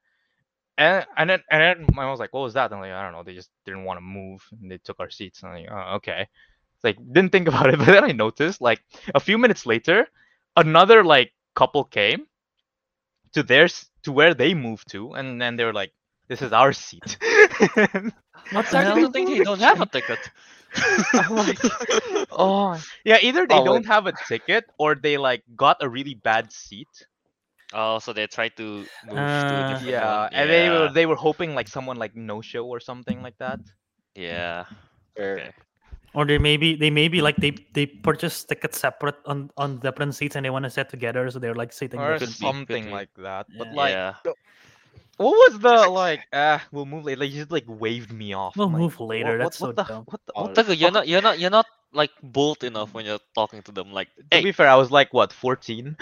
and and then and then my mom was like, what was that? And I'm like, I don't know, they just didn't want to move, and they took our seats. And I'm like, oh, okay. Like didn't think about it, but then I noticed like a few minutes later, another like couple came to theirs to where they moved to, and then they were like, this is our seat. What the I hell? don't think they don't have a ticket. Like, oh yeah, either they Oh, don't wait. have a ticket or they like got a really bad seat. Oh, so they tried to move to a Uh, different Yeah, one. and they were Yeah. they were hoping like someone like no show or something like that. Yeah. Fair. Okay. Or they maybe they maybe like they they purchased tickets separate on on different seats and they want to sit together, so they're like sitting. Or there. Could be, could something be. like that. But Yeah. like yeah. what was the like ah we'll move later. Like he just like waved me off. We'll I'm like, move later, What, that's what, so what the, dumb. What the, Oh, what the Teguh, you're not you're not you're not like bold enough when you're talking to them. Like, To be fair, I was like what 14.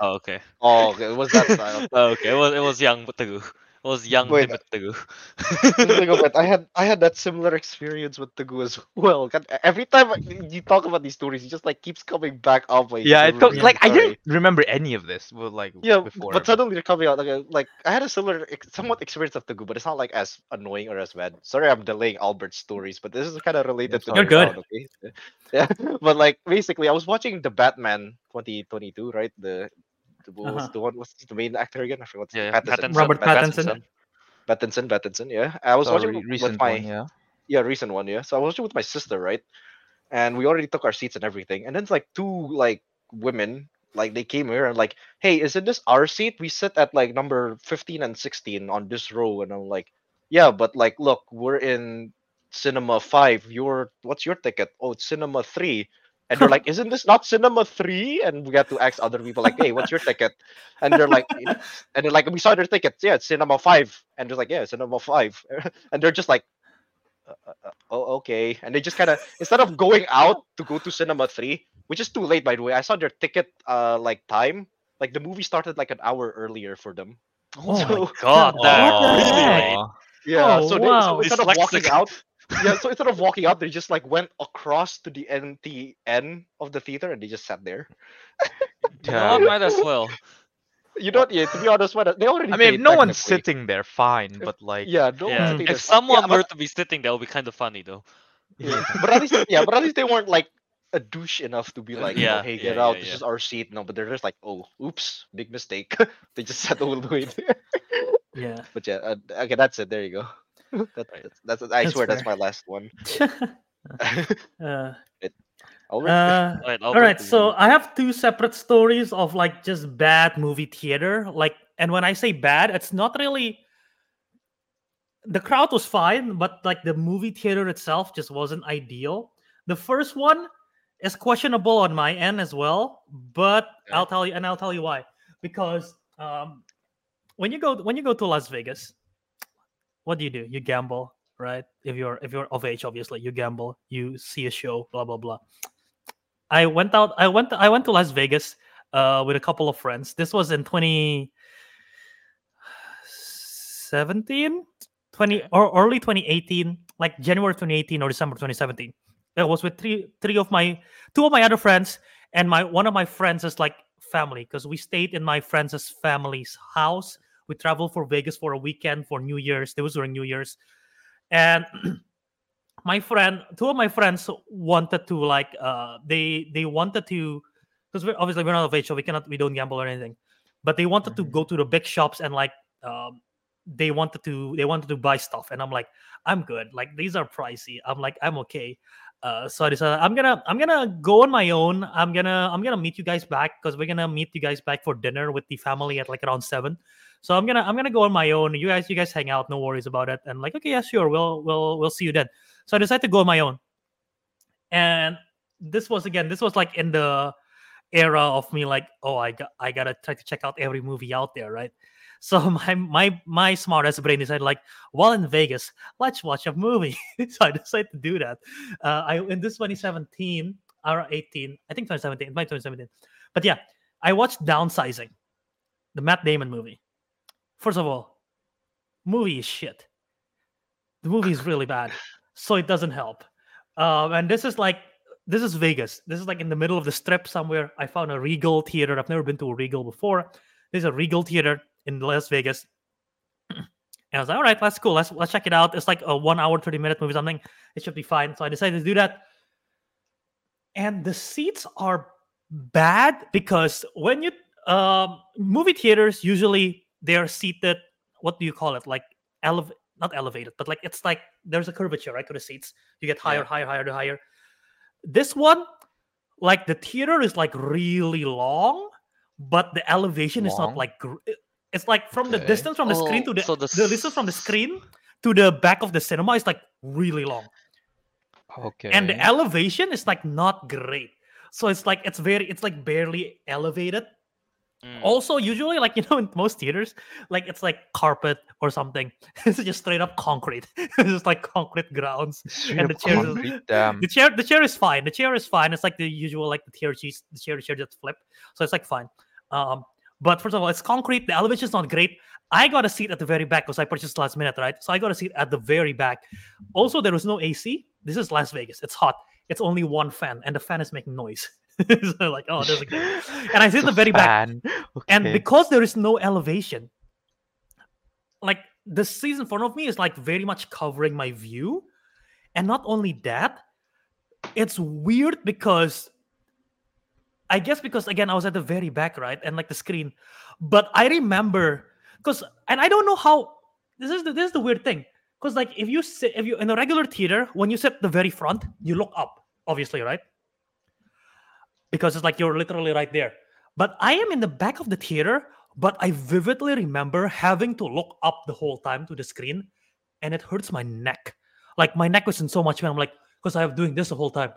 Oh, okay. Oh, okay. It was that style. Oh, okay. It was it was young Teguh. It was young Wait, timid Teguh. Think I had I had that similar experience with Teguh as well. God, Every time you talk about these stories, it just like keeps coming back up. Like, yeah, the it co- room. like I didn't remember any of this. But, like Yeah, before. but suddenly they're coming out like uh, like I had a similar, somewhat experience of Teguh, but it's not like as annoying or as bad. Sorry, I'm delaying Albert's stories, but this is kind of related to You're the good. crowd, okay? Yeah, but like basically, I was watching the Batman 2022, right? The the, what was Uh-huh. the one what's the main actor again? I forgot. his name. Yeah, Pattinson. Pattinson. Robert Pattinson. Pattinson, Pattinson, yeah. I was So, watching re- with my one, yeah. yeah, recent one, yeah. So I was watching with my sister, right? And we already took our seats and everything. And then it's like two like women, like they came here and like, hey, isn't this our seat? We sit at like number 15 and 16 on this row. And I'm like, yeah, but like look, we're in cinema five. Your what's your ticket? Oh, it's cinema three. And they're like, isn't this not cinema three? And we had to ask other people, like, hey, what's your ticket? And they're like, "You know," and they're like, we saw their tickets. Yeah, it's cinema five. And they're like, yeah, cinema five. and they're just like, uh, uh, oh, okay. And they just kind of instead of going out to go to cinema three, which is too late by the way. I saw their ticket uh like time. Like the movie started like an hour earlier for them. Oh my God, that the really late. Yeah. Oh, so, they, wow. so instead of walking out, yeah. So instead of walking out, they just like went across to the empty end of the theater and they just sat there. yeah, know? Might as well. You don't. yeah. To be honest, what they already. I mean, if no one's sitting there, fine. But like, Yeah. No one's Yeah. there. If someone yeah, were but, to be sitting, that would be kind of funny though. yeah, but at least, yeah, but at least they weren't like a douche enough to be like, you know, Yeah, hey, get yeah, out. This yeah. is our seat. No, but they're just like, oh, oops, big mistake. they just sat all the way there. Yeah. But yeah, uh, okay, that's it. There you go. that, that's, that's I That's swear that's my last one. uh, Albert? uh, Right, all right, so I have two separate stories of like just bad movie theater. Like, and when I say bad, it's not really. The crowd was fine, but like the movie theater itself just wasn't ideal. The first one is questionable on my end as well, but Okay. I'll tell you, and I'll tell you why. Because um, when you go when you go to Las Vegas, what do you do? You gamble, right? If you're if you're of age, obviously, you gamble. You see a show, blah blah blah. I went out. I went. I went to Las Vegas uh, with a couple of friends. This was in 2017, 20 or early 2018, like January 2018 or December 2017. It was with three three of my two of my other friends and my one of my friends is like family because we stayed in my friends' family's house. We traveled for Vegas for a weekend for New Year's. It was during New Year's, and my friend, two of my friends wanted to like, uh, they they wanted to, because we're obviously we're not of age, so we cannot we don't gamble or anything, but they wanted to go to the big shops and like, um, they wanted to they wanted to buy stuff, and I'm like, I'm good. Like these are pricey. I'm like I'm okay. Uh, so I decided I'm gonna I'm gonna go on my own. I'm gonna I'm gonna meet you guys back because we're gonna meet you guys back for dinner with the family at like around seven. So I'm gonna I'm gonna go on my own. You guys you guys hang out, no worries about it. And like okay, yeah, sure, we'll we'll we'll see you then. So I decided to go on my own. And this was again, this was like in the era of me like, oh, I got I gotta try to check out every movie out there, right? So my my my smart ass brain decided like, while in Vegas, let's watch a movie. so I decided to do that. Uh, I in this 2017 or 18, I think 2017, it might 2017. But yeah, I watched Downsizing, the Matt Damon movie. First of all, movie is shit. The movie is really bad, so it doesn't help. Um, and this is like this is Vegas. This is like in the middle of the strip somewhere. I found a Regal theater. I've never been to a Regal before. There's a Regal theater in Las Vegas. and I was like, all right, that's cool. Let's let's check it out. It's like a one hour, 30 minute movie, something. It should be fine. So I decided to do that. And the seats are bad because when you um movie theaters usually they're seated, what do you call it? Like elev not elevated, but like it's like there's a curvature, right? To the seats. You get higher, Yeah. higher, higher to higher. This one, like the theater is like really long, but the elevation is not like gr- it's like from the distance from the screen to Oh, the so the the distance from the screen to the back of the cinema is like really long Okay. and the elevation is like not great so it's like it's very it's like barely elevated Mm. also usually like you know in most theaters like it's like carpet or something. It's just straight up concrete. It's just like concrete grounds Straight and the chairs is- damn. the chair the chair is fine. The chair is fine. It's like the usual like the chair the chair the chair just flip. So it's like fine. Um but first of all it's concrete. The elevation is not great. I got a seat at the very back because i purchased last minute right? So i got a seat at the very back. Also there was no ac this is las vegas. It's hot. It's only one fan and the fan is making noise so like oh there's a and i sit at the very back. Fan. and because there is no elevation like the seat in front of me is like very much covering my view. And not only that it's weird because i guess because again i was at the very back right and like the screen. But i remember because and i don't know how this is the this is the weird thing. Because like if you sit if you in a regular theater when you sit the very front you look up obviously right because it's like you're literally right there but I am in the back of the theater, but I vividly remember having to look up the whole time to the screen, and it hurts my neck. Like my neck was in so much pain. I'm like, because I was doing this the whole time.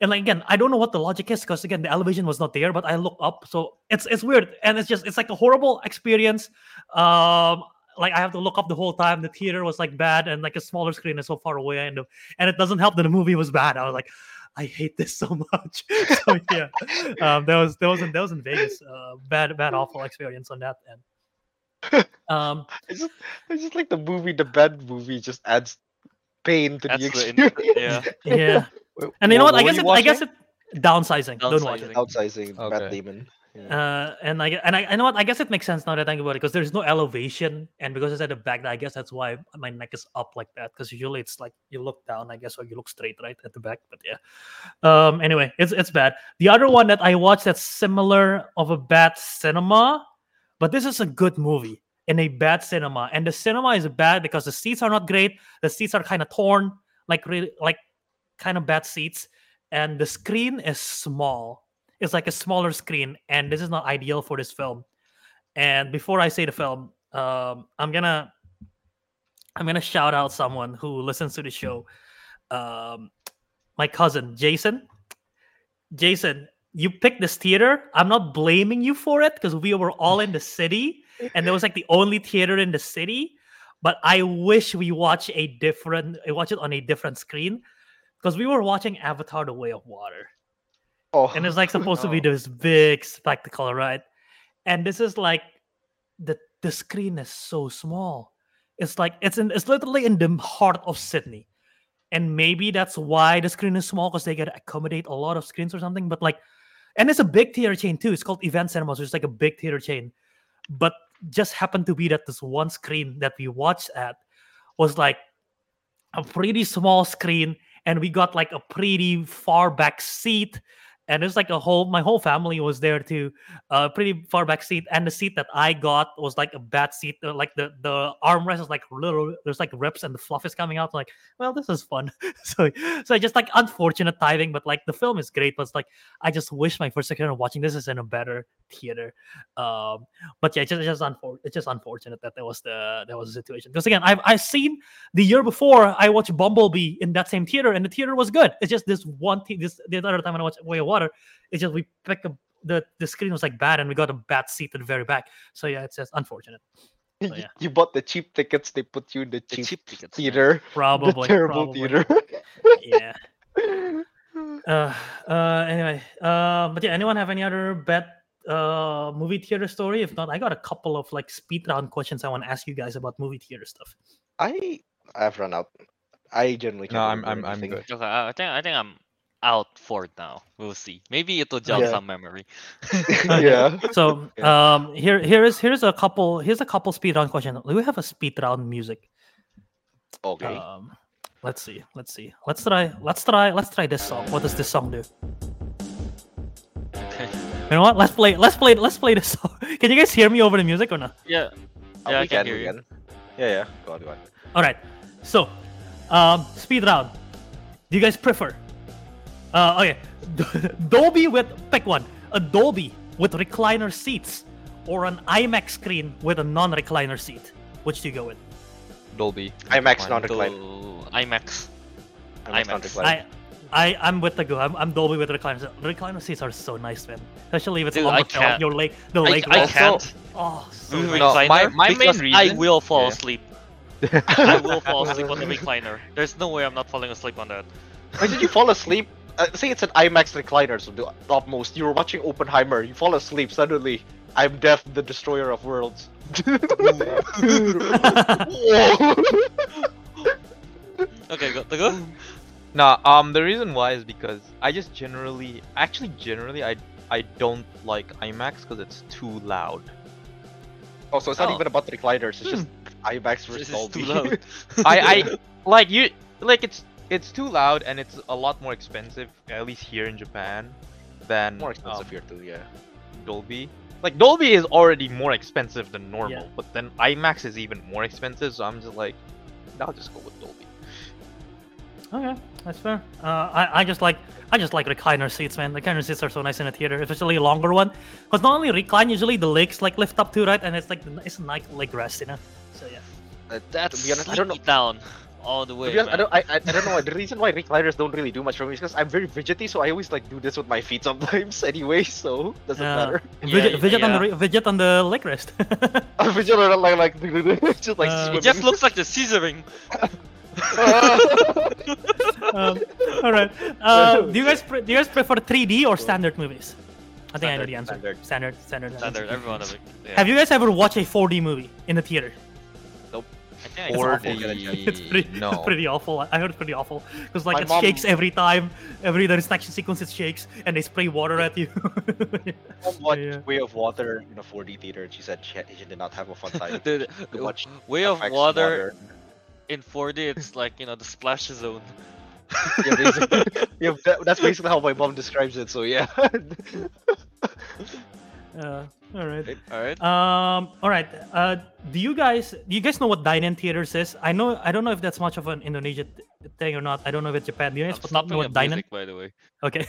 And like again, I don't know what the logic is because again, the elevation was not there, but I look up, so it's it's weird, and it's just it's like a horrible experience. Um, like I have to look up the whole time. The theater was like bad, and like a smaller screen is so far away, and and it doesn't help that the movie was bad. I was like, I hate this so much. so yeah, um, that was that was in that was in Vegas. Uh, bad bad awful experience on that end. Um, I just, I just like the movie. The bad movie just adds pain to the the experience. in- yeah. yeah, and you know wha- what? I guess it, I guess it downsizing. Don't watch it. Downsizing. outsizing Matt Okay. Damon. Uh, and I and I, I know what I guess it makes sense now that I think about it because there's no elevation and because it's at the back, I guess that's why my neck is up like that. Because usually it's like you look down, I guess, or you look straight right at the back. But yeah. Um. Anyway, it's it's bad. The other one that I watched that's similar of a bad cinema, but this is a good movie in a bad cinema, and the cinema is bad because the seats are not great. The seats are kind of torn, like really like kind of bad seats, and the screen is small it's like a smaller screen and this is not ideal for this film and before i say the film um, i'm gonna i'm gonna shout out someone who listens to the show um, my cousin jason Jason, you picked this theater. I'm not blaming you for it because we were all in the city and it was like the only theater in the city. But I wish we watch a different, watch it on a different screen because we were watching Avatar: The Way of Water, Oh, and it's like supposed to be this big spectacle, right? And this is like the the screen is so small. It's like it's in it's literally in the heart of Sydney. And maybe that's why the screen is small because they can accommodate a lot of screens or something. But like, and it's a big theater chain too. It's called Event Cinemas, which is like a big theater chain. But just happened to be that this one screen that we watched at was like a pretty small screen, and we got like a pretty far back seat. And it's like a whole my whole family was there too, uh, pretty far back seat. And the seat that I got was like a bad seat. uh, Like the the armrest is like little, there's like rips and the fluff is coming out. Like, well, this is fun. so so just like unfortunate timing, but like the film is great. But it's like I just wish my first second of watching this is in a better theater. Um, but yeah, it's just, it's just unfor- it's just unfortunate that there was the that was the situation. Because again, I've I've seen the year before I watched Bumblebee in that same theater, and the theater was good. It's just this one thing. This the other time I watched Way of Water, it's just we picked up the the screen was like bad, and we got a bad seat at the very back. So yeah, it's just unfortunate. you, yeah. you bought the cheap tickets. They put you in the The cheap, cheap tickets. man. theater, Probably the terrible probably. theater. Yeah. Uh, uh, anyway, uh, but yeah, anyone have any other bad uh movie theater story? If not, I got a couple of like speed round questions I want to ask you guys about movie theater stuff. I I've run out. I generally can't No, I'm- I'm- I'm good. Okay, I I think I think I'm out for it now. We'll see. Maybe it will jog Yeah. some memory. yeah. So um here here is here's a couple here's a couple speed round questions. Do we have a speed round music? Okay. Um let's see, let's see. Let's try let's try let's try this song. What does this song do? Okay. You know what? Let's play let's play let's play this song. Can you guys hear me over the music or not? Yeah. Uh, yeah, I can can, hear you. can. Yeah, yeah. Go on, go on. All right. So, um, speed round. Do you guys prefer? Uh, okay, Dolby with pick one. A Dolby with recliner seats, or an IMAX screen with a non-recliner seat. Which do you go with? Dolby. IMAX Fine. non-recline. So, IMAX. IMAX IMAX. non-recline. I, I, I'm with the go. I'm, I'm Dolby with recliner. Recliner seats are so nice, man. Especially if it's Dude, a I lumber count, can't. your leg, the I, leg. I roll. can't Oh, so do nice. No, my- recliner my main reason. I will fall yeah. asleep. I will fall asleep on the recliner. There's no way I'm not falling asleep on that. Why did you fall asleep? Uh, say it's an IMAX recliner, so the topmost. You're watching Oppenheimer. You fall asleep suddenly. I'm Death, the destroyer of worlds. Okay, go, to go. Nah, um, the reason why is because I just generally, actually, generally, I I don't like IMAX because it's too loud. oh, so it's not Oh. even about the recliners. It's just IMAX This versus is Dolby. too loud. I I like you like it's it's too loud and it's a lot more expensive at least here in Japan than More expensive um, here too, yeah. Dolby. Like Dolby is already more expensive than normal, Yeah. but then IMAX is even more expensive. So I'm just like, I'll just go with Dolby. Okay, that's fair. Uh, I, I just like I just like recliner seats, man. Recliner seats are so nice in a theater, especially a longer one. Because not only recline, usually the legs like lift up too, right? And it's like it's a nice leg rest, you know. So yeah. Uh, That's to be honest, I don't know. down all the way. be honest, I don't. I, I, I don't know. The reason why recliners don't really do much for me is because I'm very fidgety, so I always like do this with my feet sometimes anyway. So doesn't Yeah. matter. Yeah, Fidget, fidget on the yeah. re- fidget on the leg rest. I fidget around like like just like Uh, It just looks like the scissoring. um, all right. Uh, do you guys pre- do you guys prefer 3D or standard movies? I think I know the answer. standard. Standard, standard. Standard, everyone of. Yeah. Have you guys ever watched a 4D movie in the theater? I think It's saw awful. it. It's pretty, no. it's pretty awful. I heard it's pretty awful because like My it mom- shakes every time. Every the action sequence it shakes, and they spray water at you. Mom watched Yeah. Way of Water in a 4D theater, and she said she, she did not have a fun time. Dude, to watch Way of FX water in 4D, it's like you know the splash zone. Yeah, basically, yeah, that, that's basically how my mom describes it. So yeah. Uh, all right. All right. Um. All right. Uh. Do you guys do you guys know what dine-in theaters is? I know. I don't know if that's much of an Indonesian th- thing or not. I don't know if it's Japan. Do you I'm know what at dine-in? music, by the way. Okay.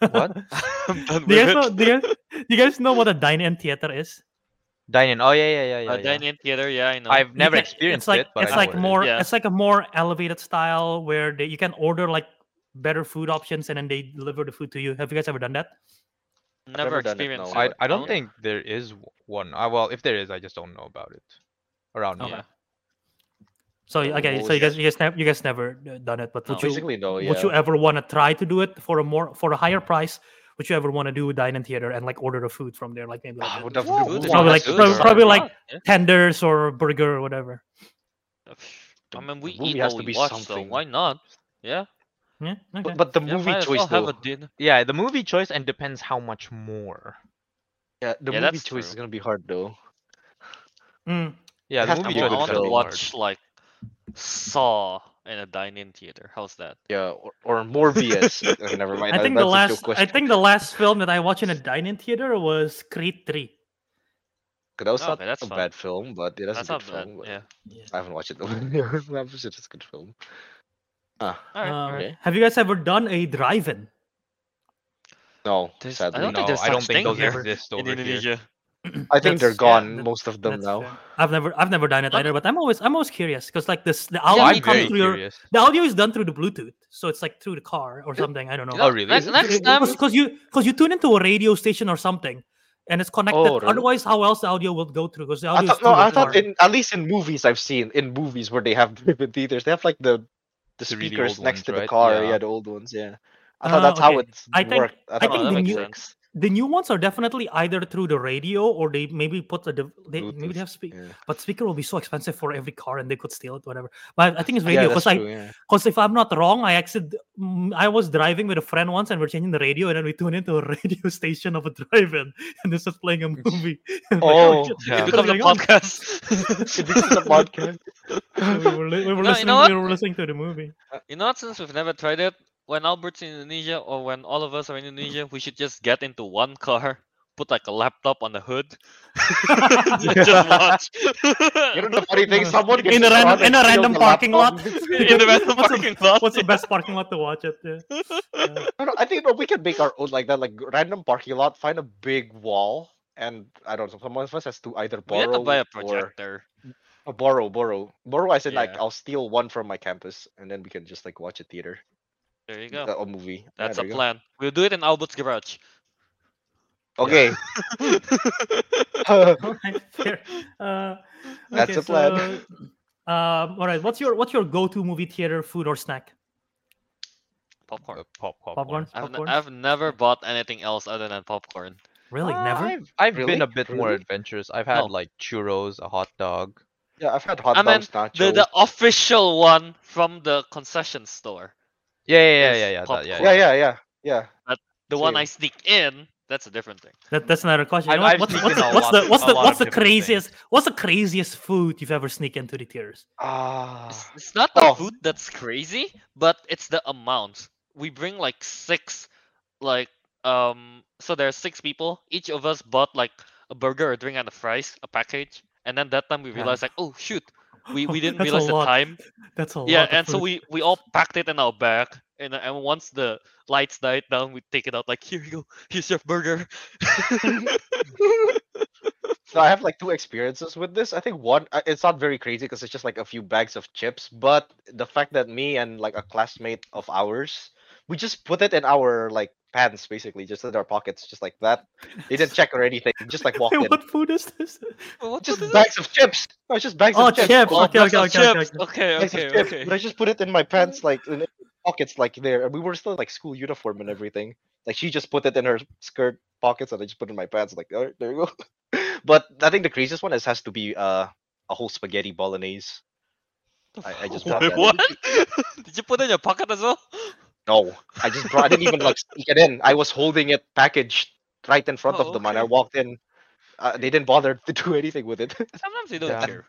What? Do you guys know? Do you, guys- do you guys know what a dine-in theater is? Dine-in. Oh yeah, yeah, yeah, yeah. Uh, yeah. dine-in theater, yeah, I know. I've never can- experienced it's like, it, but it's I know like what it is. more Yeah. it's like a more elevated style where they, you can order like better food options and then they deliver the food to you. Have you guys ever done that? Never never done it, experienced no. I. I don't No? think there is one. Uh, well, if there is, I just don't know about it around Okay. here. So Oh, okay, what so you guys, you guys, never, you guys never done it, but would No. you Basically, no. Yeah. would you ever want to try to do it for a more for a higher price? Would you ever want to do a dine in theater and like order the food from there, like maybe like Ah, a- Food probably like- food prob- is probably like- Yeah. tenders or burger or whatever? I mean, we movie eat has all to be watch, so something. why not? Yeah. Yeah. Okay. But, but the yeah movie might choice well have though. a. Yeah, the movie choice and depends how much more. Yeah, the Yeah, movie that's choice is gonna be hard though. Mm, Yeah, It the I movie want, a I choice good want is to film. watch like Saw in a dine-in theater. How's that? Yeah, or, or Morbius. Uh, Never mind. I that- think the that's a joke last I think the last film that I watched in a dine-in theater was Creed Three. That was Oh, not okay, that's a fun. bad film, but it is That's a not good bad. film. but Yeah. I haven't watched it though. Yeah, it's just a good film. Ah, All right. Um, all right. okay. Have you guys ever done a drive-in? no, There's- I sadly. don't no, think there's I don't such think thing those here exist in over here. Indonesia. I think they're That's- yeah, gone. that- most of them That's now. fair. I've never I've never done it Okay. either, but I'm always I'm always curious because like this the audio me I'm comes very through your curious. the audio is done through the Bluetooth, so it's like through the car or something. I don't know. Oh, really? Next, next time, because you because you tune into a radio station or something, and it's connected. Oh, really? Otherwise, how else the audio will go through? Because the I audio is thought through no, the I thought car. in at least in movies I've seen in movies where they have driven theaters, they have like the the The really speakers old next ones, to the right? car. Yeah. Yeah, the old ones. Yeah, I thought Ah, that's how okay. it I think- worked. I thought think that the makes new sense. The new ones are definitely either through the radio or they maybe put a dev- they, maybe they have speaker, yeah. but speaker will be so expensive for every car and they could steal it whatever. But I think it's radio that's because I true, yeah. Because if I'm not wrong, I actually mm, I was driving with a friend once, and we're changing the radio, and then we tune into a radio station of a drive-in, and this is playing a movie. And like, Oh, oh yeah. Oh, it what's becomes a podcast. It becomes a podcast. We were, li- we were No, you listening. know we were listening to the movie. Uh, you know what? Since we've never tried it, when Albert's in Indonesia or when all of us are in Indonesia, we should just get into one car, put like a laptop on the hood, just watch. You know the funny thing, someone gets In a random in a random the parking lot. in the random what's, parking the, lot. what's the best parking lot to watch it? Yeah. Yeah. I, don't, I think no, we can make our own like that, like random parking lot. Find a big wall, and I don't know. Someone of us has to either We have borrow to buy a or projector. uh, borrow, borrow, borrow. I said like I'll steal one from my campus, and then we can just like watch a theater, There you go. uh, a movie. That's there a you go. plan. We'll do it in Albert's garage. Okay, All right. Uh, That's okay, a plan. so, um, all right. What's your what's your go-to movie theater food or snack? Popcorn. Uh, pop, popcorn. Popcorn. I've, Popcorn. I've never bought anything else other than popcorn. Really? Uh, Never. I've, I've Really? been a bit more adventurous. I've had No. like churros, a hot dog. yeah, I've had hot I mean, dogs, nachos. The the official one from the concession store. Yeah, yeah, yeah, yeah, yeah. That, yeah, popcorn. yeah, yeah, yeah, yeah. The one I sneak in, that's a different thing. That, that's another question. You I've- know what? I've what's what's the, a what's the what's the lot what's the different things. craziest what's the craziest food you've ever sneak into the theaters? Ah, It's, it's not the Oh. food that's crazy, but it's the amount. We bring like six, like um. So there are six people. Each of us bought like a burger, a drink, and a fries, a package. And then that time we Yeah. realized like, oh shoot, we, we didn't That's realize the time. That's a Yeah, lot. of and so we we all packed it in our bag. And, and once the lights died down, we take it out like here you go, here's your burger. So I have like two experiences with this. I think one, uh, it's not very crazy because it's just like a few bags of chips. But the fact that me and like a classmate of ours, we just put it in our like pants, basically, just in our pockets, just like that. They didn't check or anything. Just like walked in. what food is this? what Just was it? bags of chips. No, it's just bags Oh, of chips. chips. Oh, Okay, bags okay, of okay, okay, chips. Okay, Bags of okay, chips. okay. But I just put it in my pants, like in pockets, like there. And we were still like school uniform and everything. Like she just put it in her skirt pockets, and I just put it in my pants. Like, all right, there you go. but I think the craziest one is has to be uh a whole spaghetti bolognese. I, I just Wait, what? Did you put it in your pocket as well? No, I just brought. I didn't even like sneak it in. I was holding it packaged right in front Oh, of them, and I walked in. Uh, they didn't bother to do anything with it. Sometimes you don't Yeah. care.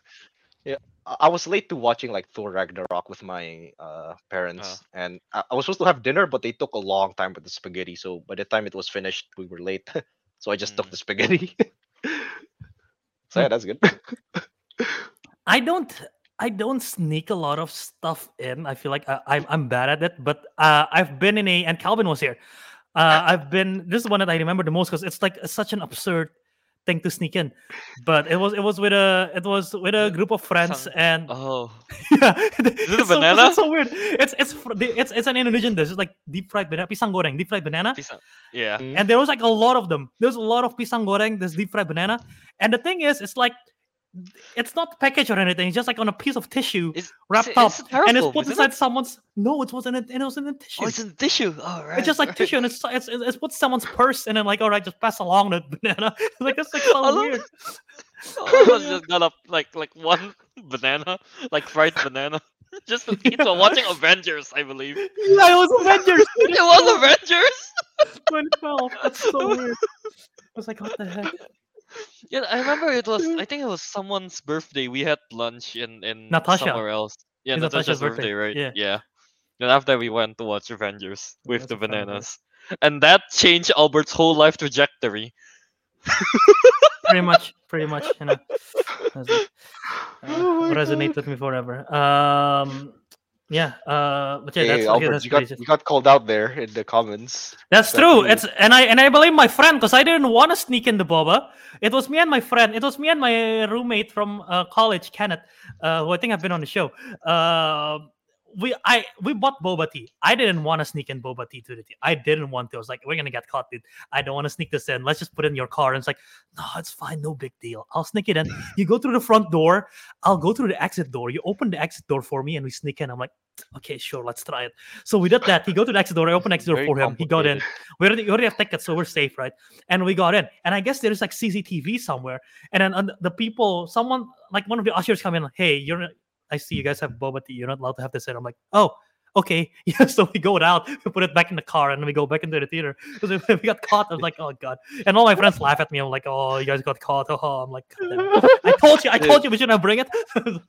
I I was late to watching like Thor Ragnarok with my uh parents, and I, I was supposed to have dinner, but they took a long time with the spaghetti. So by the time it was finished, we were late. so I just took Mm. the spaghetti. so yeah, that's good. I don't I don't sneak a lot of stuff in. I feel like I, I'm I'm bad at it. But uh, I've been in a and Kelvin was here. Uh, I've been this is one that I remember the most because it's like such an absurd thing to sneak in, but it was it was with a it was with a group of friends Sang- and Oh, yeah, it a it's so, banana? It's so weird. It's it's it's it's an Indonesian dish. It's like deep fried banana, pisang goreng, deep fried banana. pisang. Yeah. And there was like a lot of them. There's a lot of pisang goreng, this deep fried banana. And the thing is, it's like it's not packaged or anything. It's just like on a piece of tissue It's wrapped it's, up, it's a and it's put inside it? someone's. No, it wasn't. in- It was in a tissue. Oh, it's in tissue. Oh, right. It's just like right. tissue, and it's it's it's, put someone's purse, and then like, all right, just pass along the banana. like that's like so love weird. All of just got up like like one banana, like fried banana, just eat while watching Avengers, I believe. It Yeah, it was Avengers. it was Avengers. 2012. That's so weird. I was like, what the heck? Yeah, I remember it was. I think it was someone's birthday. We had lunch in in Natasha. somewhere else. Yeah, It's Natasha's, Natasha's birthday, birthday, right? yeah. Yeah. Then after we went to watch Avengers with That's the a fun one. bananas, and that changed Albert's whole life trajectory. Pretty much, pretty much. You know. Oh uh, my resonate with me forever. Um, yeah. Uh, but yeah, Hey, that's okay, that's you got you got called out there in the comments. That's true. you- It's and I and I blame my friend because I didn't want to sneak in the boba. It was me and my friend. It was me and my roommate from uh, college, Kenneth, uh, who I think I've been on the show. Uh, we I we bought boba tea. I didn't want to sneak in boba tea to the tea. I didn't want to. I was like, we're gonna get caught, dude. I don't want to sneak this in. Let's just put it in your car. And it's like, no, it's fine, no big deal. I'll sneak it in. You go through the front door. I'll go through the exit door. You open the exit door for me, and we sneak in. I'm like, okay, sure, let's try it. So we did that. He go to the exit door. I open the exit door Very for him. He got in. We already, we already have tickets, so we're safe, right? And we got in. And I guess there's like CCTV somewhere. And then the people, someone like one of the ushers come in, like, hey, you're, I see you guys have boba tea. You're not allowed to have this in. I'm like, oh, okay. Yeah. So we go it out, we put it back in the car, and then we go back into the theater. Because we got caught. I was like, oh god. And all my friends laugh at me. I'm like, oh, you guys got caught. Oh, I'm like, "God damn it. I told you, I told you we shouldn't bring it.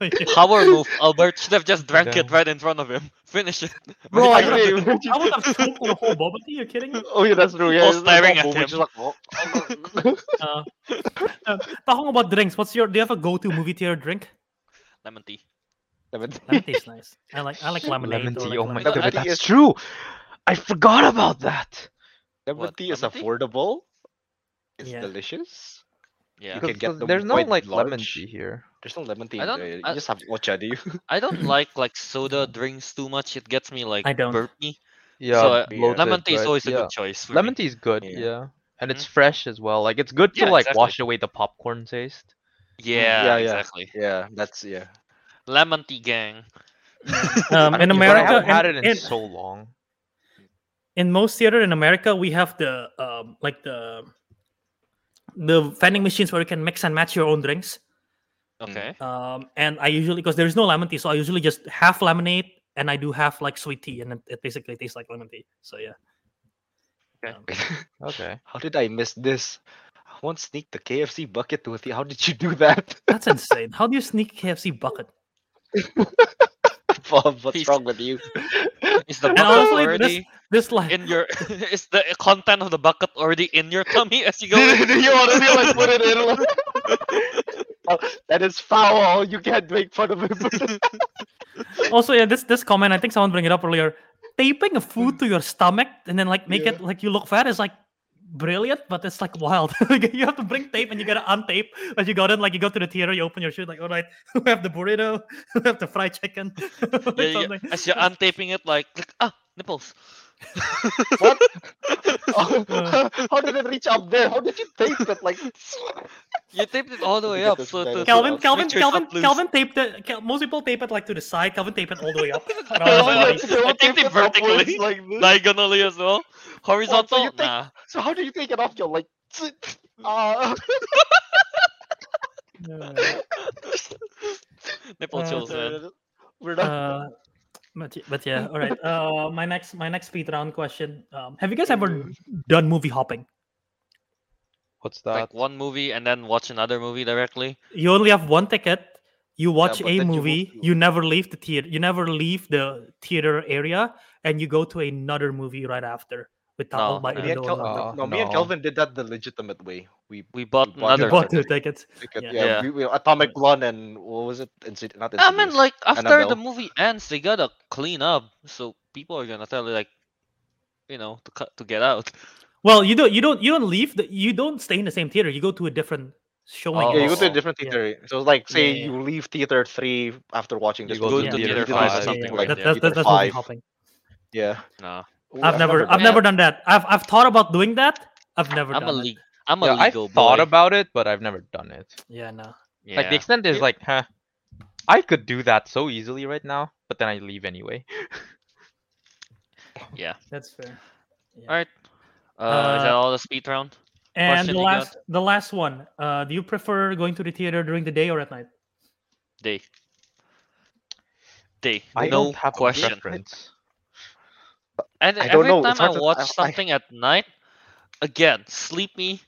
Like, Power move. Albert should have just drank it right in front of him. Finish it. Bro, Right I would front of him. have, I would have choked on the whole boba tea. You're kidding me? Oh yeah, that's true. Yeah, All it's like staring at him. just like, oh. Uh, uh, talking about drinks, what's your? Do you have a go-to movie theater drink? Lemon tea. Lemon Lemon tea's nice. I like I like lemonade. Lemon tea. like Oh my god, I- that's it's- true. I forgot about that. lemon What, tea is lemon tea? affordable. It's Yeah. delicious. Yeah. You can get get 'cause them there's no quite like lemon tea here. There's no lemon tea. I don't- there. You I- just have ocha, do you? I don't like like soda drinks too much. It gets me like I don't. burpy. Yeah, so uh, bloated, lemon tea is right? always a good choice. For Lemon tea is good, Yeah. yeah. And it's fresh as well. Like it's good to Yeah, like exactly. wash away the popcorn taste. Yeah, yeah, yeah. exactly. Yeah, that's yeah. Lemon tea gang. Um, I in America, I haven't had in, it in in- so long. in most theater in America, we have the um, like the the vending machines where you can mix and match your own drinks. Okay. Um, and I usually because there's no lemon tea, so I usually just half lemonade and I do half like sweet tea, and it, it basically tastes like lemon tea. So yeah. Okay. Um, Okay. How did I miss this? I once sneaked the KFC bucket with you. How did you do that? that's insane. How do you sneak KFC bucket? Bob, what's He's- wrong with you? Is the bucket honestly, already This like in your? is the content of the bucket already in your tummy as you go? Did, in? did you already like put it in? Oh, that is foul. You can't make fun of him. also yeah this this comment i think someone bring it up earlier taping a food to your stomach and then like make Yeah. it like you look fat is like brilliant but it's like wild. Like, you have to bring tape and you gotta untape. As you got in like you go to the theater you open your shoe like all right we have the burrito we have the fried chicken like Yeah, as you're untaping it, like, ah, nipples. What? Oh, how did it reach up there? How did you tape it? Like, You taped it all the way up. this So guy to, to- Kelvin, to Kelvin, make Kelvin. Kelvin taped it. Cal- most people tape it like to the side. Kelvin taped it all the way up. around his yeah. I taped it vertically. like this. Diagonally as well. Horizontal? you take- nah. So how do you take it off? You're like, uh, Nipple Uh, chills, man. we're not. But, y- but yeah, all right. Uh, my next my next speed round question. Um, have you guys ever done movie hopping? What's that? Like one movie and then watch another movie directly. you only have one ticket you watch but a then you movie you, never leave the theater you never leave the theater area and you go to another movie right after without No, by no. me and Kel- alone. Uh, no, me and. Kelvin did that the legitimate way. We We bought We bought another. bought ticket. two tickets ticket, Yeah. yeah, Yeah. We, we, Atomic Blonde and what was it? Insid- not I mean, like after the movie ends, they gotta clean up, so people are gonna tell you like, you know, to cut to get out. Well, you don't. You don't. You don't leave. The, you don't stay in the same theater. You go to a different showing. Oh. Yeah, you go to a different Yeah. theater. So like, say Yeah, yeah, you leave theater three after watching You this go movie, to you theater five or or yeah, something like that, that. that's, Theater that's movie five. hopping. Yeah. No. Ooh, I've never. I've never done that. I've I've thought about doing that. I've never I'm a done it. I'm a Yeah, I legal thought about it, but I've never done it. Yeah, no. yeah. Like the extent is Yeah. like, huh, I could do that so easily right now, but then I leave anyway. Yeah. That's fair. All right. Uh, is that Uh, all the speed round? And the you got? last, the last one. Uh, do you prefer going to the theater during the day or at night? Day. Day. I no don't have question. a preference. And I don't every know, time I hard to- watch I- I- something at night, again, sleepy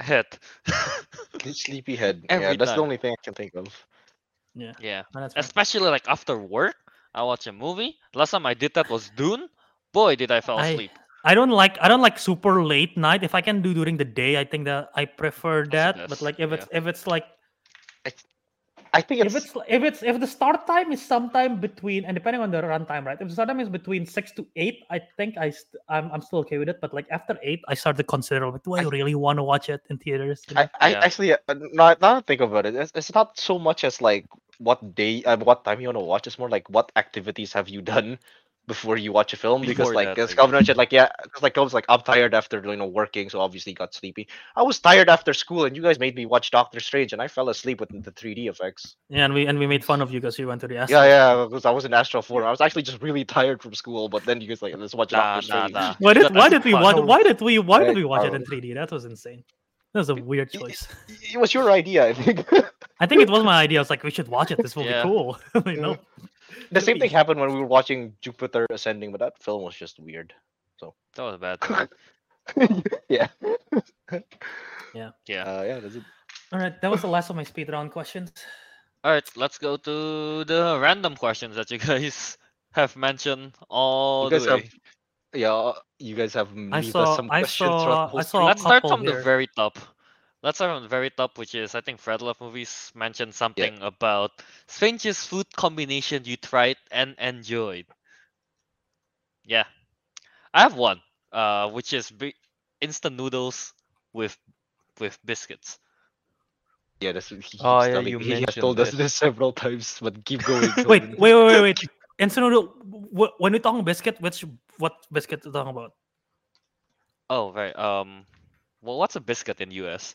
head. Sleepyhead. Every yeah, that's time. the only thing I can think of. Yeah, yeah. no, that's fine. Especially like after work, I watch a movie. Last time I did that was Dune. Boy, did I fall asleep. I don't like I don't like super late night. If I can do during the day, I think that I prefer the that. But like if it's if it's like I think if it's, it's if it's if the start time is sometime between and depending on the run time, right? If the start time is between six to eight, I think I st- I'm I'm still okay with it. But like after eight, I start to consider like, do I, I- really want to watch it in theaters? you know? I, I Yeah. actually uh, now, now I think about it, it's, it's not so much as like what day, uh, what time you want to watch. It's more like what activities have you done before you watch a film. because Before like that, as I Kelvin mentioned, like yeah, because like I was like I'm tired after you know working, so obviously got sleepy. I was tired after school, and you guys made me watch Doctor Strange, and I fell asleep with the 3D effects. Yeah, and we and we made fun of you because you went to the Yeah, Astro. yeah, because I was in Astral Form. I was actually just really tired from school, but then you guys like let's watch Nah, Doctor nah, Strange. nah. Why did why did we fun. why, why did we why did we watch it in um, 3D? That was insane. That was a weird Y- y- choice. It was your idea, I think. I think it was my idea. I was like, we should watch it. This will Yeah. be cool. you know? The same thing happened when we were watching Jupiter Ascending, but that film was just weird. So that was bad. yeah. Yeah. Uh, yeah, that's it. All right, that was the last of my speed round questions. All right, let's go to the random questions that you guys have mentioned all You the guys way. have, yeah, uh, you guys have I saw- some I questions throughout the saw- whole I stream. saw- Let's start couple from the very top. Let's start from the very top, which is I think Fred Love Movies mentioned something about strangest food combination you tried and enjoyed. Yeah, I have one, uh, which is bi- instant noodles with with biscuits. Yeah, that's, he Oh, yeah, you. He has mentioned told us this. this several times, but keep going. Wait, wait, wait, wait, wait. Instant noodle. wh- When we talking biscuit, which what biscuit are you talking about? Oh, right. Um, well, what's a biscuit in US?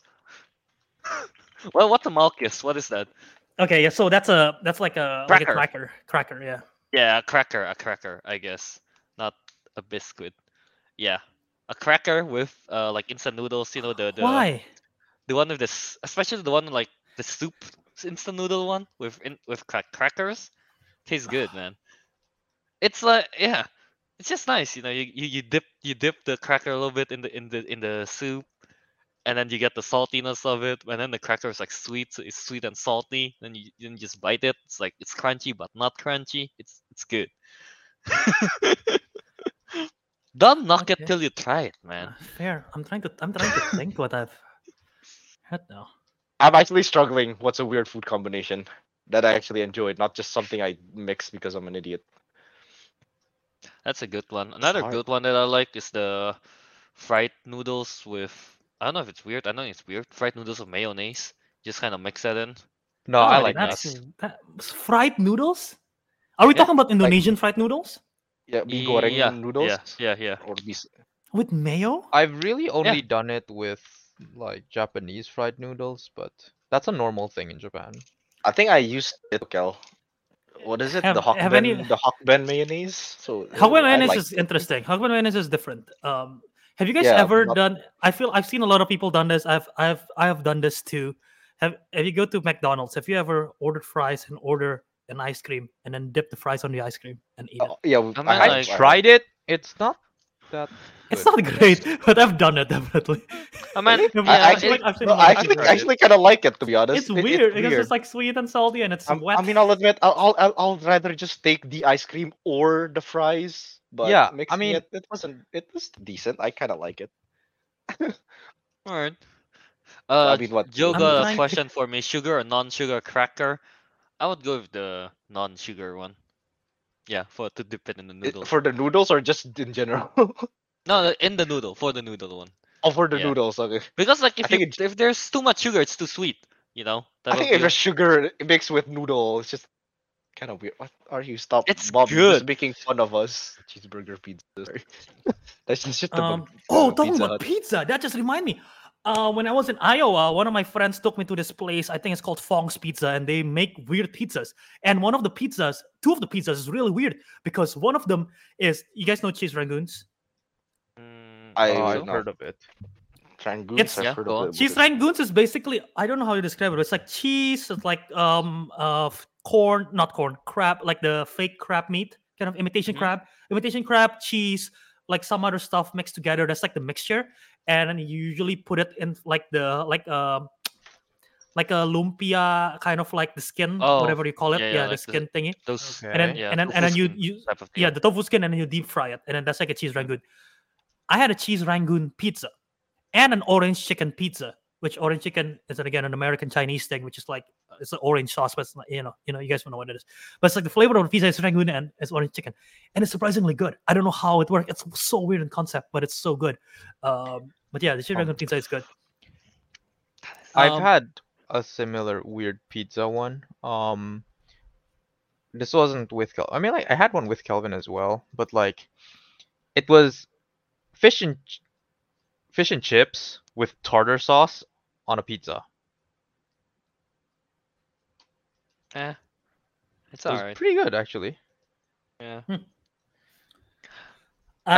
well, what's a Malkist? What is that? Okay, yeah. So that's a that's like a like a Cracker. cracker, cracker. Yeah. Yeah, a cracker, a cracker, I guess, not a biscuit. Yeah, a cracker with uh like instant noodles. You know the the Why? the one with this, especially the one like the soup instant noodle one with in, with crack crackers. Tastes good, man. It's like yeah, it's just nice. You know, you, you you dip you dip the cracker a little bit in the in the in the soup, and then you get the saltiness of it. And then the cracker is like sweet, so it's sweet and salty. Then you then you just bite it. It's like it's crunchy but not crunchy. It's it's good. Don't knock Okay. it till you try it, man. Uh, fair. I'm trying to I'm trying to think what I've had now. I'm actually struggling. What's a weird food combination that I actually enjoyed, not just something I mix because I'm an idiot. That's a good one. Another hard. good one that I like is the fried noodles with I don't know if it's weird. I know it's weird. Fried noodles with mayonnaise. Just kind of mix that in. No, I Oh, like that. that's. Fried noodles? Are we Yeah, talking about Indonesian fried noodles Yeah, mee goreng yeah, noodles. Yeah, yeah, yeah. Or bis- with mayo? I've really only done it with like Japanese fried noodles, but that's a normal thing in Japan. I think I used it, Kel. What is it? Have- the have Hokben, any- the Hokben mayonnaise. So Hokben mayonnaise like is it. interesting. Hokben mayonnaise is different. Um, have you guys Yeah, ever not- done? I feel I've seen a lot of people done this. I've I've I have done this too. Have Have you go to McDonald's? Have you ever ordered fries and order an ice cream and then dip the fries on the ice cream and eat it? Oh, yeah, I mean, I, I like- tried it. It's not that. It's good. not great, but I've done it definitely. I mean, Yeah, yeah, I actually, seen- I've seen no, I actually, people I do it. actually kind of like it to be honest. It's It- weird because weird. it's like sweet and salty and it's I'm- wet. I mean, I'll admit, I'll, I'll, I'll, I'll rather just take the ice cream or the fries. But Yeah, I mean- it, it wasn't. It was decent. I kind of like it. alright. Uh, I mean, what- Joe I'm got a question for me. Sugar or non-sugar cracker? I would go with the non-sugar one. Yeah, for to dip it in the It- noodles. for the noodles or just in general. No, no, in the noodle for the noodle one. Oh, for the Yeah. noodles. Okay. Because like if think you, it- if there's too much sugar, it's too sweet. You know. That I think be if a- there's sugar mixed with noodle, it's just kind of weird. What are you? Stop. It's Bob, you're just good. making fun of us. Cheeseburger pizza. Sorry. That's just just a Um, oh, talking Pizza about Hut. pizza, that just remind me. Uh, when I was in Iowa, one of my friends took me to this place. I think it's called Fong's Pizza, and they make weird pizzas. And one of the pizzas, two of the pizzas, is really weird because one of them is you guys know cheese rangoons. Mm, I oh, I've not. heard of it. Rangoons, It's- I've Yeah, heard of it, Cheese rangoons is basically I don't know how to describe it. It's like cheese. It's like um uh f- corn, not corn, crab, like the fake crab meat, kind of imitation Mhm. crab, imitation crab, cheese, like some other stuff mixed together. That's like the mixture, and then you usually put it in like the like um like a lumpia kind of like the skin, Oh, whatever you call it. yeah, Yeah, yeah, the like the- skin thingy. those. And then Yeah, and then and then you skin you type of yeah the tofu skin and then you deep fry it and then that's like a cheese rangoon i had a cheese rangoon pizza and an orange chicken pizza which orange chicken is again an american chinese thing which is like uh, it's an orange sauce but it's not, you know you know you guys know what it is but it's like the flavor of the pizza is rangoon and it's orange chicken and it's surprisingly good i don't know how it works it's so weird in concept but it's so good um but yeah the Um, rangoon pizza is good I've Um, had a similar weird pizza one. Um, this wasn't with Kel. I mean, like I had one with Kelvin as well, but like, it was fish and ch- fish and chips with tartar sauce on a pizza. Eh, it's It was alright. pretty good actually. Yeah. I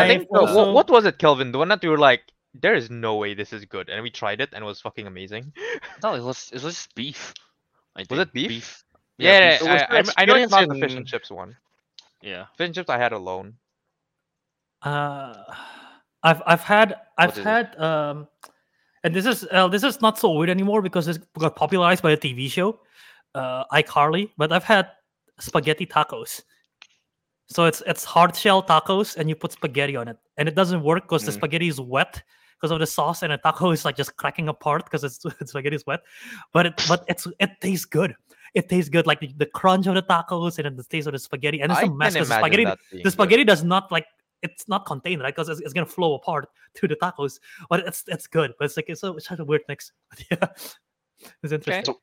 I've think no, wha- also- what was it, Kelvin? The one that you were like, there is no way this is good, and we tried it and it was fucking amazing. No, it was it was just beef. I Was think. it beef? Yeah, Yeah, beef. So was I, I, I know it's not the fish and chips one. yeah. Fish and chips I had alone. Uh, I've I've had I've is it? had um, and this is uh, this is not so weird anymore because it got popularized by a TV show, uh, iCarly. But I've had spaghetti tacos. So it's it's hard shell tacos, and you put spaghetti on it, and it doesn't work because the Mm. spaghetti is wet because of the sauce, and the taco is like just cracking apart because it's it's spaghetti is wet. But it but it's it tastes good. It tastes good, like the, the crunch of the tacos and then the taste of the spaghetti, and it's I a mess the spaghetti the good. spaghetti does not like it's not contained right because it's, it's gonna flow apart to the tacos but it's it's good but it's like it's, a, it's such a weird mix but yeah it's interesting So,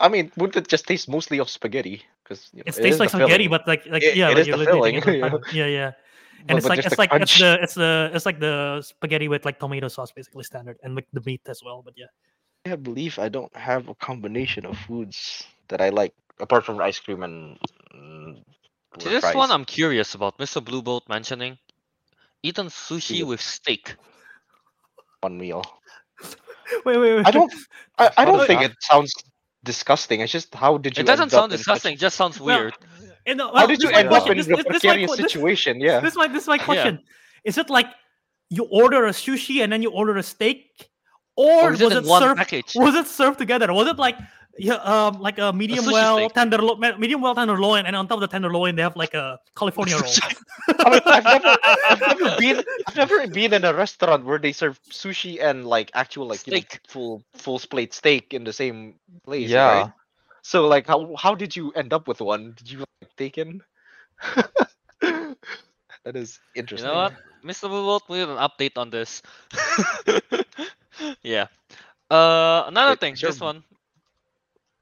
I mean, wouldn't it just taste mostly of spaghetti? Because you know, it is tastes like spaghetti filling. but like like It- yeah it like you're the literally taking filling, it yeah. from yeah yeah But- and it's but like it's the like it's the it's the it's like the spaghetti with like tomato sauce basically standard and with the meat as well but yeah I believe I don't have a combination of foods that I like apart from ice cream and. mm, See, this fries. one I'm curious about. Mr. Blue Boat mentioning eaten sushi Yeah. with steak. one meal. wait wait wait I don't. I, I don't think that? it sounds disgusting. It's just how did you? It doesn't end up sound in such- disgusting. It just sounds uh, Well, weird. you know, How did you end up question, in this- the this- this my precarious this- situation? Yeah. This is my this is my Yeah. question. Is it like you order a sushi and then you order a steak, or Or is it was it served? package? Was it served together? Was it like yeah, um, like a medium sushi well steak. tenderloin, medium well tenderloin, and on top of the tenderloin they have like a California roll. I mean, I've never, I've never been, I've never been in a restaurant where they serve sushi and like actual like you know, full full plate steak in the same place. Yeah. Right? So like, how how did you end up with one? Did you like take in? that is interesting. You interesting. know what, Mr. Blue we need an update on this. yeah. Uh, another Wait, thing. is This one.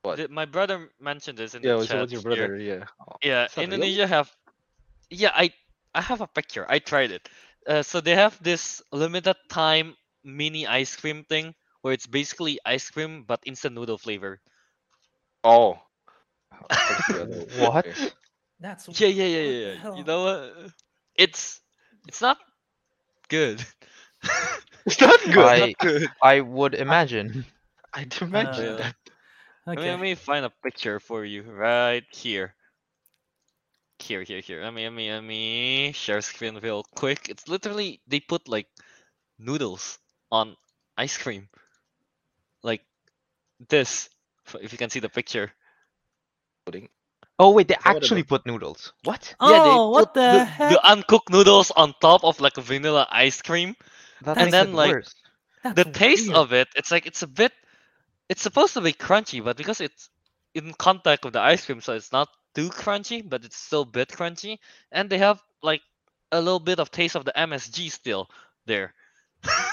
What? Did- My brother mentioned this in Yeah, the what's, chat. what's your here. brother? Yeah. Oh, Yeah, Is that real? Indonesia have. Yeah, I I have a picture. I tried it. Uh, so they have this limited time mini ice cream thing where it's basically ice cream but instant noodle flavor. Oh. I think the other- What? That's Yeah, yeah, yeah, yeah. yeah. You know what? It's it's not good. It's not good. I- not good. I would imagine. I'd imagine Uh, that. Let, me, okay. let me find a picture for you right here. Here, here, here. Let me, let me, let me share screen real quick. It's literally they put like noodles on ice cream, like this. If you can see the picture. Oh wait, they actually put noodles. What? Oh, yeah, they oh, what the, the, heck? the uncooked noodles on top of like vanilla ice cream. That And makes then, it like, worse. That's the taste weird. of it, it's like it's a bit. It's supposed to be crunchy, but because it's in contact with the ice cream, so it's not too crunchy, but it's still a bit crunchy. And they have like a little bit of taste of the MSG still, there.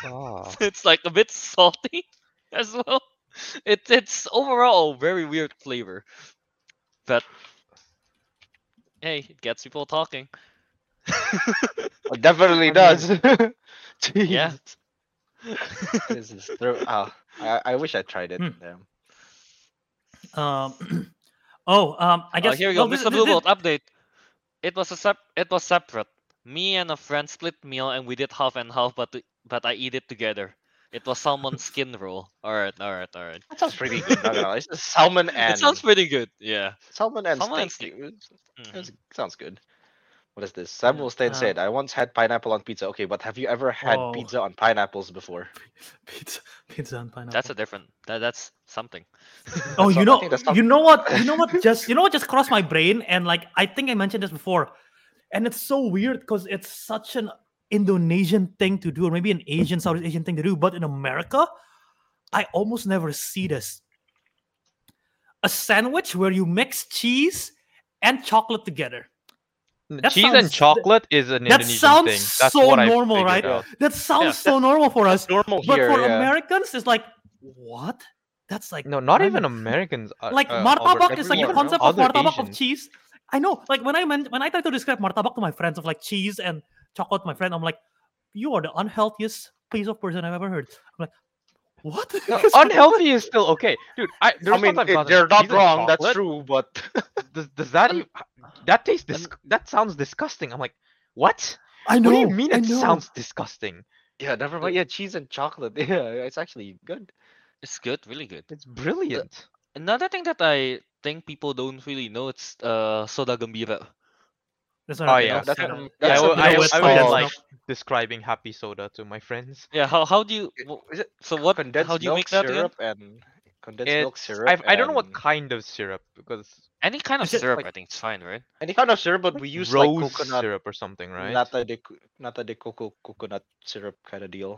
Ah. it's like a bit salty as well. It, it's overall a very weird flavor. But hey, it gets people talking. It definitely I does. Yeah. Jeez. this is through. Oh, I, I wish I tried it. Hmm. Damn. Um, oh, um, I Uh, guess here we go, well, this- Mr. this- Blue this- Bolt update. It was a sep- it was separate. Me and a friend split meal and we did half and half, but the- but I eat it together. It was salmon skin roll. All right, all right, all right. That sounds pretty good. Not gonna. It's just salmon and It sounds pretty good. Yeah. salmon and salmon and steak. It Mhm. sounds good. What is this? Samuel Stain uh, said, "I once had pineapple on pizza." Okay, but have you ever had Oh. pizza on pineapples before? pizza, pizza and pineapple. That's a different. That that's something. Oh, That's you what- know, think you know what, you know what, just you know what, just crossed my brain, and like I think I mentioned this before, and it's so weird because it's such an Indonesian thing to do, or maybe an Asian, Southeast Asian thing to do, but in America, I almost never see this. A sandwich where you mix cheese and chocolate together. That Cheese and chocolate is an that Indonesian sounds thing. That's so what normal, right? out. That sounds Yeah. so normal for us, Normal but here, for yeah. Americans, it's like what? That's like No, not even. Americans. uh, like uh, martabak is like the concept of other martabak of cheese. I know, like when I meant when I try to describe martabak to my friends of like cheese and chocolate, my friend, I'm like, you are the unhealthiest piece of person I've ever heard. I'm like, what? No, unhealthy is still okay, dude. I, I there's mean, it- they're not cheese and wrong. That's true, but Does, does that even, that tastes dis- that sounds disgusting? I'm like, what? I know. What do you mean I it know. sounds disgusting? yeah, never mind. Yeah, cheese and chocolate. Yeah, it's actually good. It's good, really good. It's brilliant. Another thing that I think people don't really know it's uh soda gembira. That's Oh, not yeah. That's kind um, of- Yeah, I, that's w- a I, I of would condensed like describing happy soda to my friends. Yeah, how how do you Is it so what condensed how do you milk make that again? syrup and condensed milk syrup? I, I don't know what kind of syrup because Any kind of it syrup, like- I think it's fine, right? any kind of syrup, but we use rose like coconut syrup or something, right? nata de nata de coco coconut syrup kind of deal.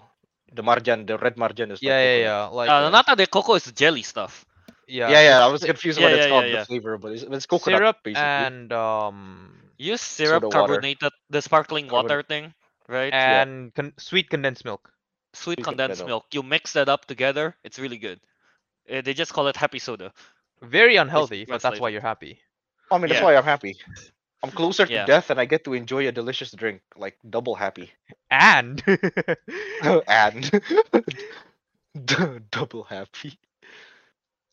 The marjan, the red marjan is like yeah, yeah, yeah. Like uh, uh, nata de coco is jelly stuff. yeah, Yeah, yeah. I was confused yeah, what it's yeah, called yeah, the yeah. flavor, but it's, it's coconut syrup basically. and um Use syrup, Soda water. carbonated, the sparkling Carbon- water thing, right? and con- sweet condensed milk. Sweet sweet condensed potato. milk. You mix that up together, it's really good. Uh, they just call it happy soda. Very unhealthy, but that's why translated. you're happy. I mean, that's yeah. why I'm happy. I'm closer to Yeah. death, and I get to enjoy a delicious drink, like double happy. And and d- double happy.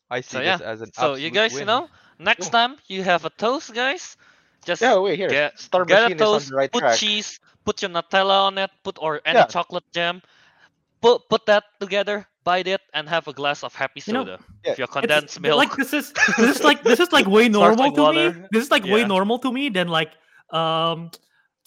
I see So yeah, this as an So you absolute guys, you win. know, next Yeah. time you have a toast, guys, just Yeah, wait here. get, Star get a Machine is on toast, the right put track. cheese, put your Nutella on it, put or any Yeah. chocolate jam, put put that together, bite it, and have a glass of happy You know, soda. Yeah, If you're condensed but, milk. Like this is this is like this is like way normal Sparkling to water. me. This is like way normal to me than like um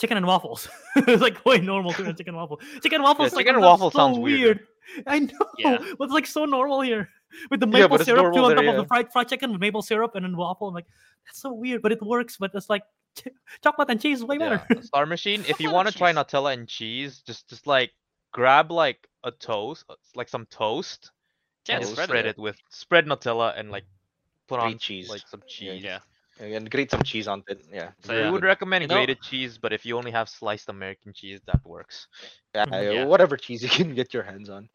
chicken and waffles. it's like way normal to me chicken and waffle. Chicken and waffles. like, chicken and waffle so sounds weirder. weird. I know, Yeah. but it's like so normal here with the maple but it's syrup too normal on top there, of the fried fried chicken with maple syrup and then waffle. I'm like, that's so weird, but it works. But it's like chocolate and cheese is way better. Yeah, Star Machine. If you want to try. Nutella and cheese, just just like grab like a toast, uh, like some toast, yeah, and spread spread it. it with spread Nutella and like put on Grate cheese. like some cheese. Yeah. And grate some cheese on it. Yeah, So, yeah. We would good. recommend You know- grated cheese, but if you only have sliced American cheese, that works. Yeah, Yeah. whatever cheese you can get your hands on.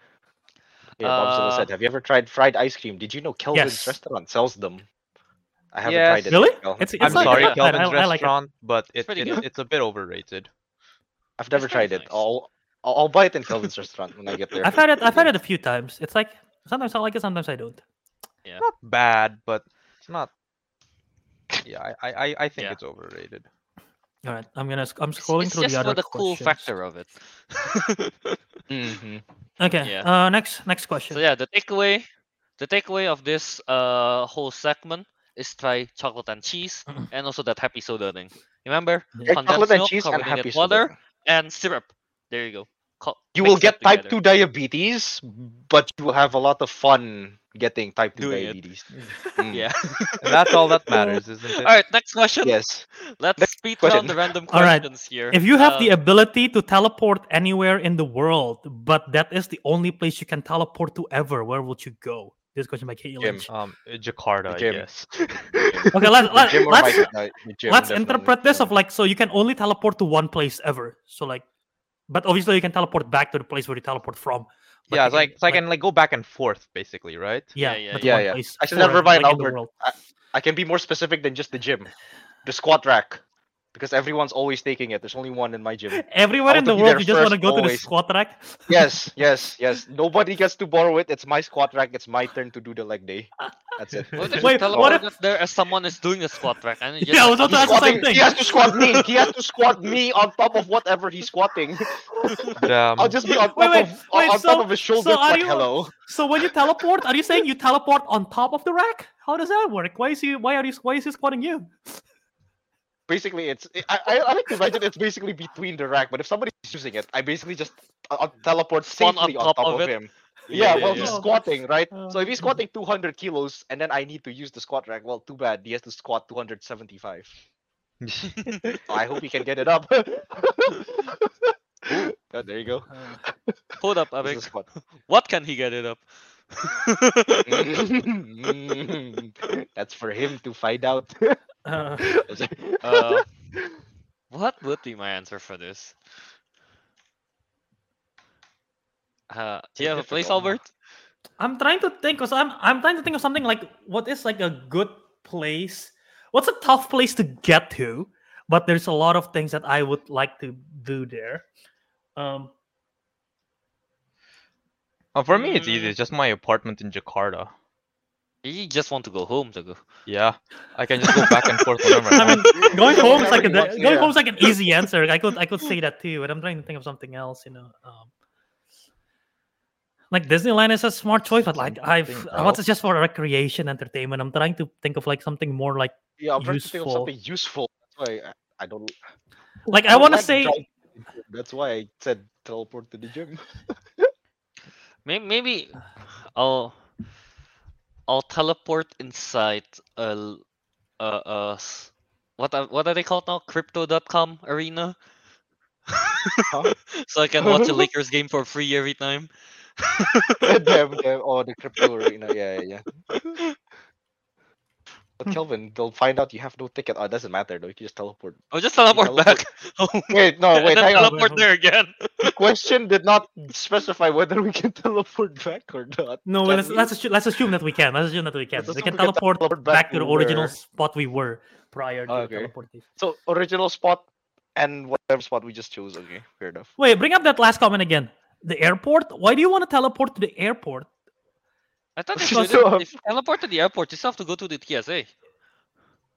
Yeah, Bobzilla Uh, said, "Have you ever tried fried ice cream? Did you know Kelvin's Yes. restaurant sells them?" I haven't Yes. tried it. Really? Kel. It's, it's I'm not- sorry, it's not. Kelvin's I, I like it. restaurant, but it, pretty it, good. it's a bit overrated. I've never It's pretty tried it. nice. I'll, I'll I'll buy it in Kelvin's restaurant when I get there. I've had it. I've had it a few times. It's like sometimes I like it, sometimes I don't. Not bad, but it's not. Yeah, I I, I- I think Yeah. it's overrated. All right, I'm gonna. I'm scrolling it's through just the other Just for the cool factor of it. Mhm. Okay. Yeah. Uh, next next question. So yeah, the takeaway, the takeaway of this uh whole segment is try chocolate and cheese, and also that happy soda thing. Remember, Yeah, Yeah, condensed chocolate and cheese and happy water, soda. and syrup. There you go. Co- You will get type together. two diabetes, but you will have a lot of fun getting type two Doing diabetes. Mm. Yeah. That's all that matters, isn't it? All right, next question. Yes. Let's Next speed question. round the random All right, questions here. If you have the Uh, ability to teleport anywhere in the world, but that is the only place you can teleport to ever, where would you go? This question by Katie Gym. Lynch. Um, uh, Jakarta, I gym. guess. Okay, let's let, gym or let's my- uh, gym, let's interpret this Yeah. of like so you can only teleport to one place ever. So like but obviously you can teleport back to the place where you teleport from. but yeah, you it's like so I can like go back and forth basically, right? yeah, Yeah, yeah, but yeah. one Yeah, yeah. place Actually, for never it, mind, like, in the Albert. world. I can be more specific than just the gym. The squat rack. Because everyone's always taking it. There's only one in my gym. Everywhere in the world, you just want to first, go to the squat rack. Yes, yes, yes. Nobody gets to borrow it. It's my squat rack. It's my turn to do the leg day. That's it. What if Wait, you teleport what if- up there as someone is doing a squat rack and you just Yeah, I was about to He's ask the same thing. He has to squat me. He has to squat me on top of whatever he's squatting. Um, I'll just be on top Wait, wait, of wait, on so- top of his shoulder. so like, you- hello. So when you teleport, are you saying you teleport on top of the rack? How does that work? Why is he? Why are you? Why is he squatting you? Basically, it's I, I, I like to imagine it's basically between the rack. But if somebody's using it, I basically just uh, uh, teleport safely on on top top, of of, him. Yeah, yeah, well, yeah. he's squatting, right? so if he's squatting 200 kilos and then I need to use the squat rack, well, too bad. He has to squat 275. I hope he can get it up. Ooh, oh, there you go. Hold up, This Abik. What can he get it up? That's for him to find out. Uh, Uh, what would be my answer for this? Uh, do you have a place. Albert? I'm trying to think, cause I'm I'm trying to think of something like what is like a good place. What's a tough place to get to? But there's a lot of things that I would like to do there. Um, uh, for me, it's easy. Mm. It's just my apartment in Jakarta. You just want to go home, Teguh. Yeah, I can just go back and forth whenever I I mean, going home is like a, Whenever going yeah. home is like an easy answer. I could I could say that too, but I'm trying to think of something else. You know, um, like Disneyland is a smart choice, but like I've Something I want it's just for recreation, entertainment. I'm trying to think of like something more like Yeah, I'm trying to think of Useful. something useful. That's why I, I don't. like I don't want to like say driving to the gym. That's why I said teleport to the gym. Maybe, maybe I'll I'll teleport inside a a s- what are, what are they called now? Crypto.com arena. so I can watch a Lakers game for free every time. damn, damn. Oh, the crypto arena. Yeah, yeah, yeah. But Kelvin, they'll find out you have no ticket. Oh, it doesn't matter though. You can just teleport. I'll just teleport teleport. back. Wait, no, and wait, then hang on. teleport there again. The question did not specify whether we can teleport back or not. no. Can Let's we? let's assume, let's assume that we can. Let's assume that we can. We can we can teleport, teleport back, back to the to original where- spot we were prior to Okay. teleportation. So original spot and whatever spot we just chose. Okay, fair enough. Wait, bring up that last comment again. The airport. Why do you want to teleport to the airport? I thought if So- you, didn't- if you teleport to the airport, you still have to go to the TSA.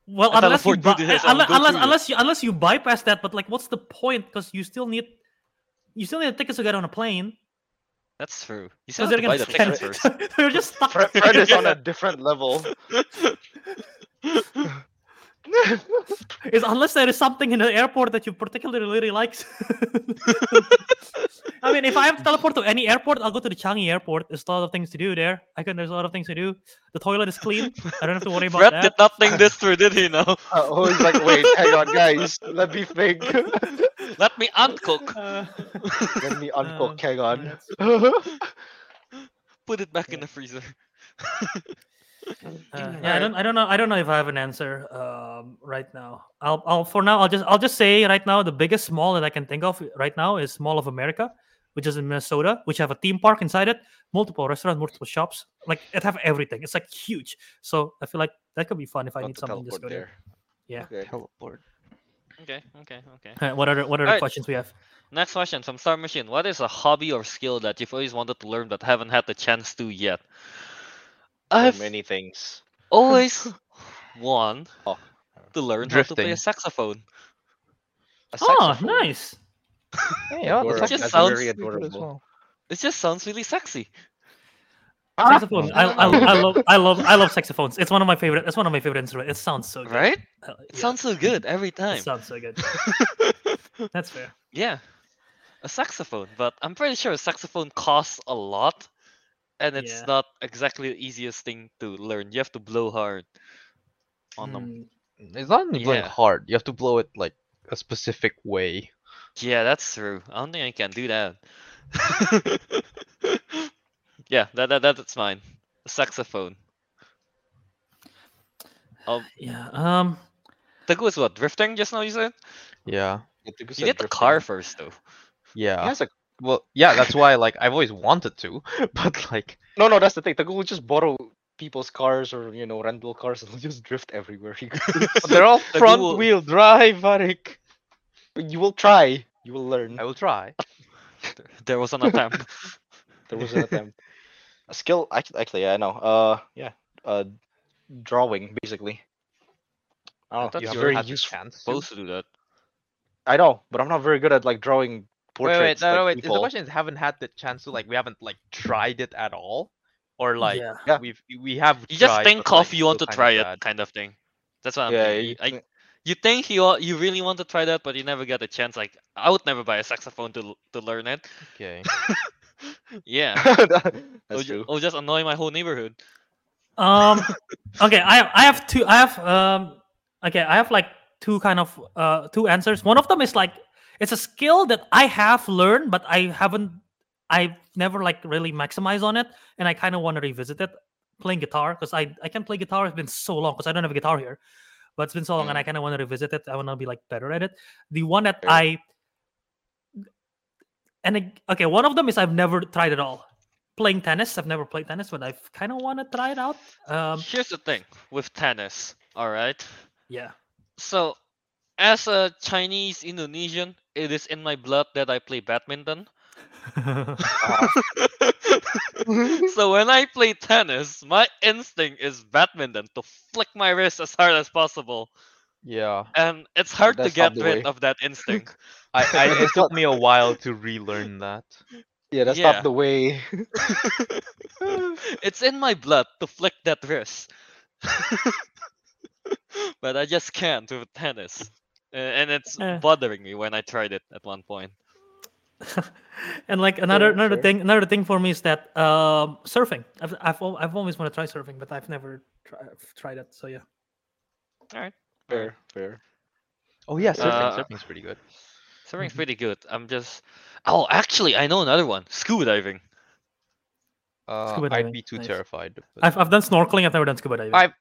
Well, I unless you, bu- this, unless unless, unless you unless you bypass that, but like, what's the point? Because you still need you still need tickets to get on a plane. That's true. You still Because have they're to buy gonna the tickets first. You're just stuck. Fred, Fred is on a different level. is unless there is something in the airport that you particularly really likes. I mean, if I have to teleport to any airport, I'll go to the Changi airport. There's a lot of things to do there. I can. There's a lot of things to do. The toilet is clean. I don't have to worry about Fred that. did not think this through, did he? No. Uh, oh, he's like, wait, hang on, guys. Let me think. Let me uncook. Uh, Let me uh, uncook. Hang on. Put it back in the freezer. Uh, yeah, I don't, I don't know, I don't know if I have an answer um, right now. I'll, I'll, for now, I'll just, I'll just say right now, the biggest mall that I can think of right now is Mall of America, which is in Minnesota, which have a theme park inside it, multiple restaurants, multiple shops, like it have everything. It's like huge. So I feel like that could be fun if I need something. Just go there. there. Yeah. Okay. Teleport. Okay, okay, okay. Uh, what other, what other Alright. questions we have? Next question from Star Machine. What is a hobby or skill that you've always wanted to learn but haven't had the chance to yet? So I've many things. always wanted Oh. to learn how to play a saxophone. A Oh, nice. Hey, yeah, Adorable. that's just That's sounds very pretty good as adorable. well. It just sounds really sexy. Saxophone. I, I, I love, I love, I love saxophones. It's one of my favorite. It's one of my favorite instruments. It sounds so good. Right? Uh, It yeah, sounds so good every It time. sounds so good. That's fair. yeah. A saxophone, but I'm pretty sure a saxophone costs a lot and it's Yeah. not exactly the easiest thing to learn. You have to blow hard on them. Mm, It's not even Yeah. hard. You have to blow it like a specific way. Yeah, that's true. I don't think I can do that. yeah, that, that that's mine. A saxophone. Um, yeah. Um. Teguh is what? Drifting just now you said? Yeah. But you You said get the car first though. Yeah. He has a Well, yeah, that's why like I've always wanted to, but like no, no. That's the thing. Teguh will just borrow people's cars or you know rental cars and just drift everywhere he goes. they're all front Google- wheel drive, Varik. you will try. You will learn. I will try. There was an attempt. There was an attempt. A skill. Actually, actually, yeah, I know. Uh, yeah. Uh, drawing basically. I I don't know. thought It's you ever very had useful. chance to? Supposed to do that. I know, but I'm not very good at like drawing Wait, wait, portraits. no, no, like wait. The question is, haven't had the chance to like we haven't like tried it at all, or like yeah. Yeah. we've we have. You just think but, like, of you want to try it, bad. kind of thing. That's what I'm Yeah, thinking. you I, think- you think you you really want to try that, but you never get a chance. Like I would never buy a saxophone to to learn it. Okay. Yeah, That's or, ju- true. or just annoy my whole neighborhood. Um. Okay. I I have two. I have um. Okay. I have like two kind of uh two answers. One of them is like it's a skill that I have learned, but I haven't. I've never like really maximized on it, and I kind of want to revisit it. Playing guitar because I I can play guitar. It's been so long because I don't have a guitar here, but it's been so long, and I kind of want to revisit it. I want to be like better at it. The one that. I and okay, one of them is I've never tried at all. Playing tennis, I've never played tennis, but I kind of want to try it out. Um, Here's the thing with tennis. All right. yeah. So, as a Chinese Indonesian, it is in my blood that I play badminton. so when I play tennis, my instinct is badminton to flick my wrist as hard as possible, Yeah. and it's hard to That's not get rid way. of that instinct. I, I it took me a while to relearn that. Yeah, that's Yeah. not the way. it's in my blood to flick that wrist, but I just can't with tennis, and it's Eh. bothering me when I tried it at one point. and like another Fair, another fair. thing another thing for me is that um surfing. I've I've, I've always wanted to try surfing, but I've never try, tried it. So yeah. All right. Fair, fair. Oh yeah, surfing. Uh, Surfing's pretty good. Surfing's Mhm. pretty good. I'm just. Oh, actually, I know another one. Scuba diving. Uh, Scuba I'd be too nice. terrified. but- I've I've done snorkeling. I've never done scuba diving. I've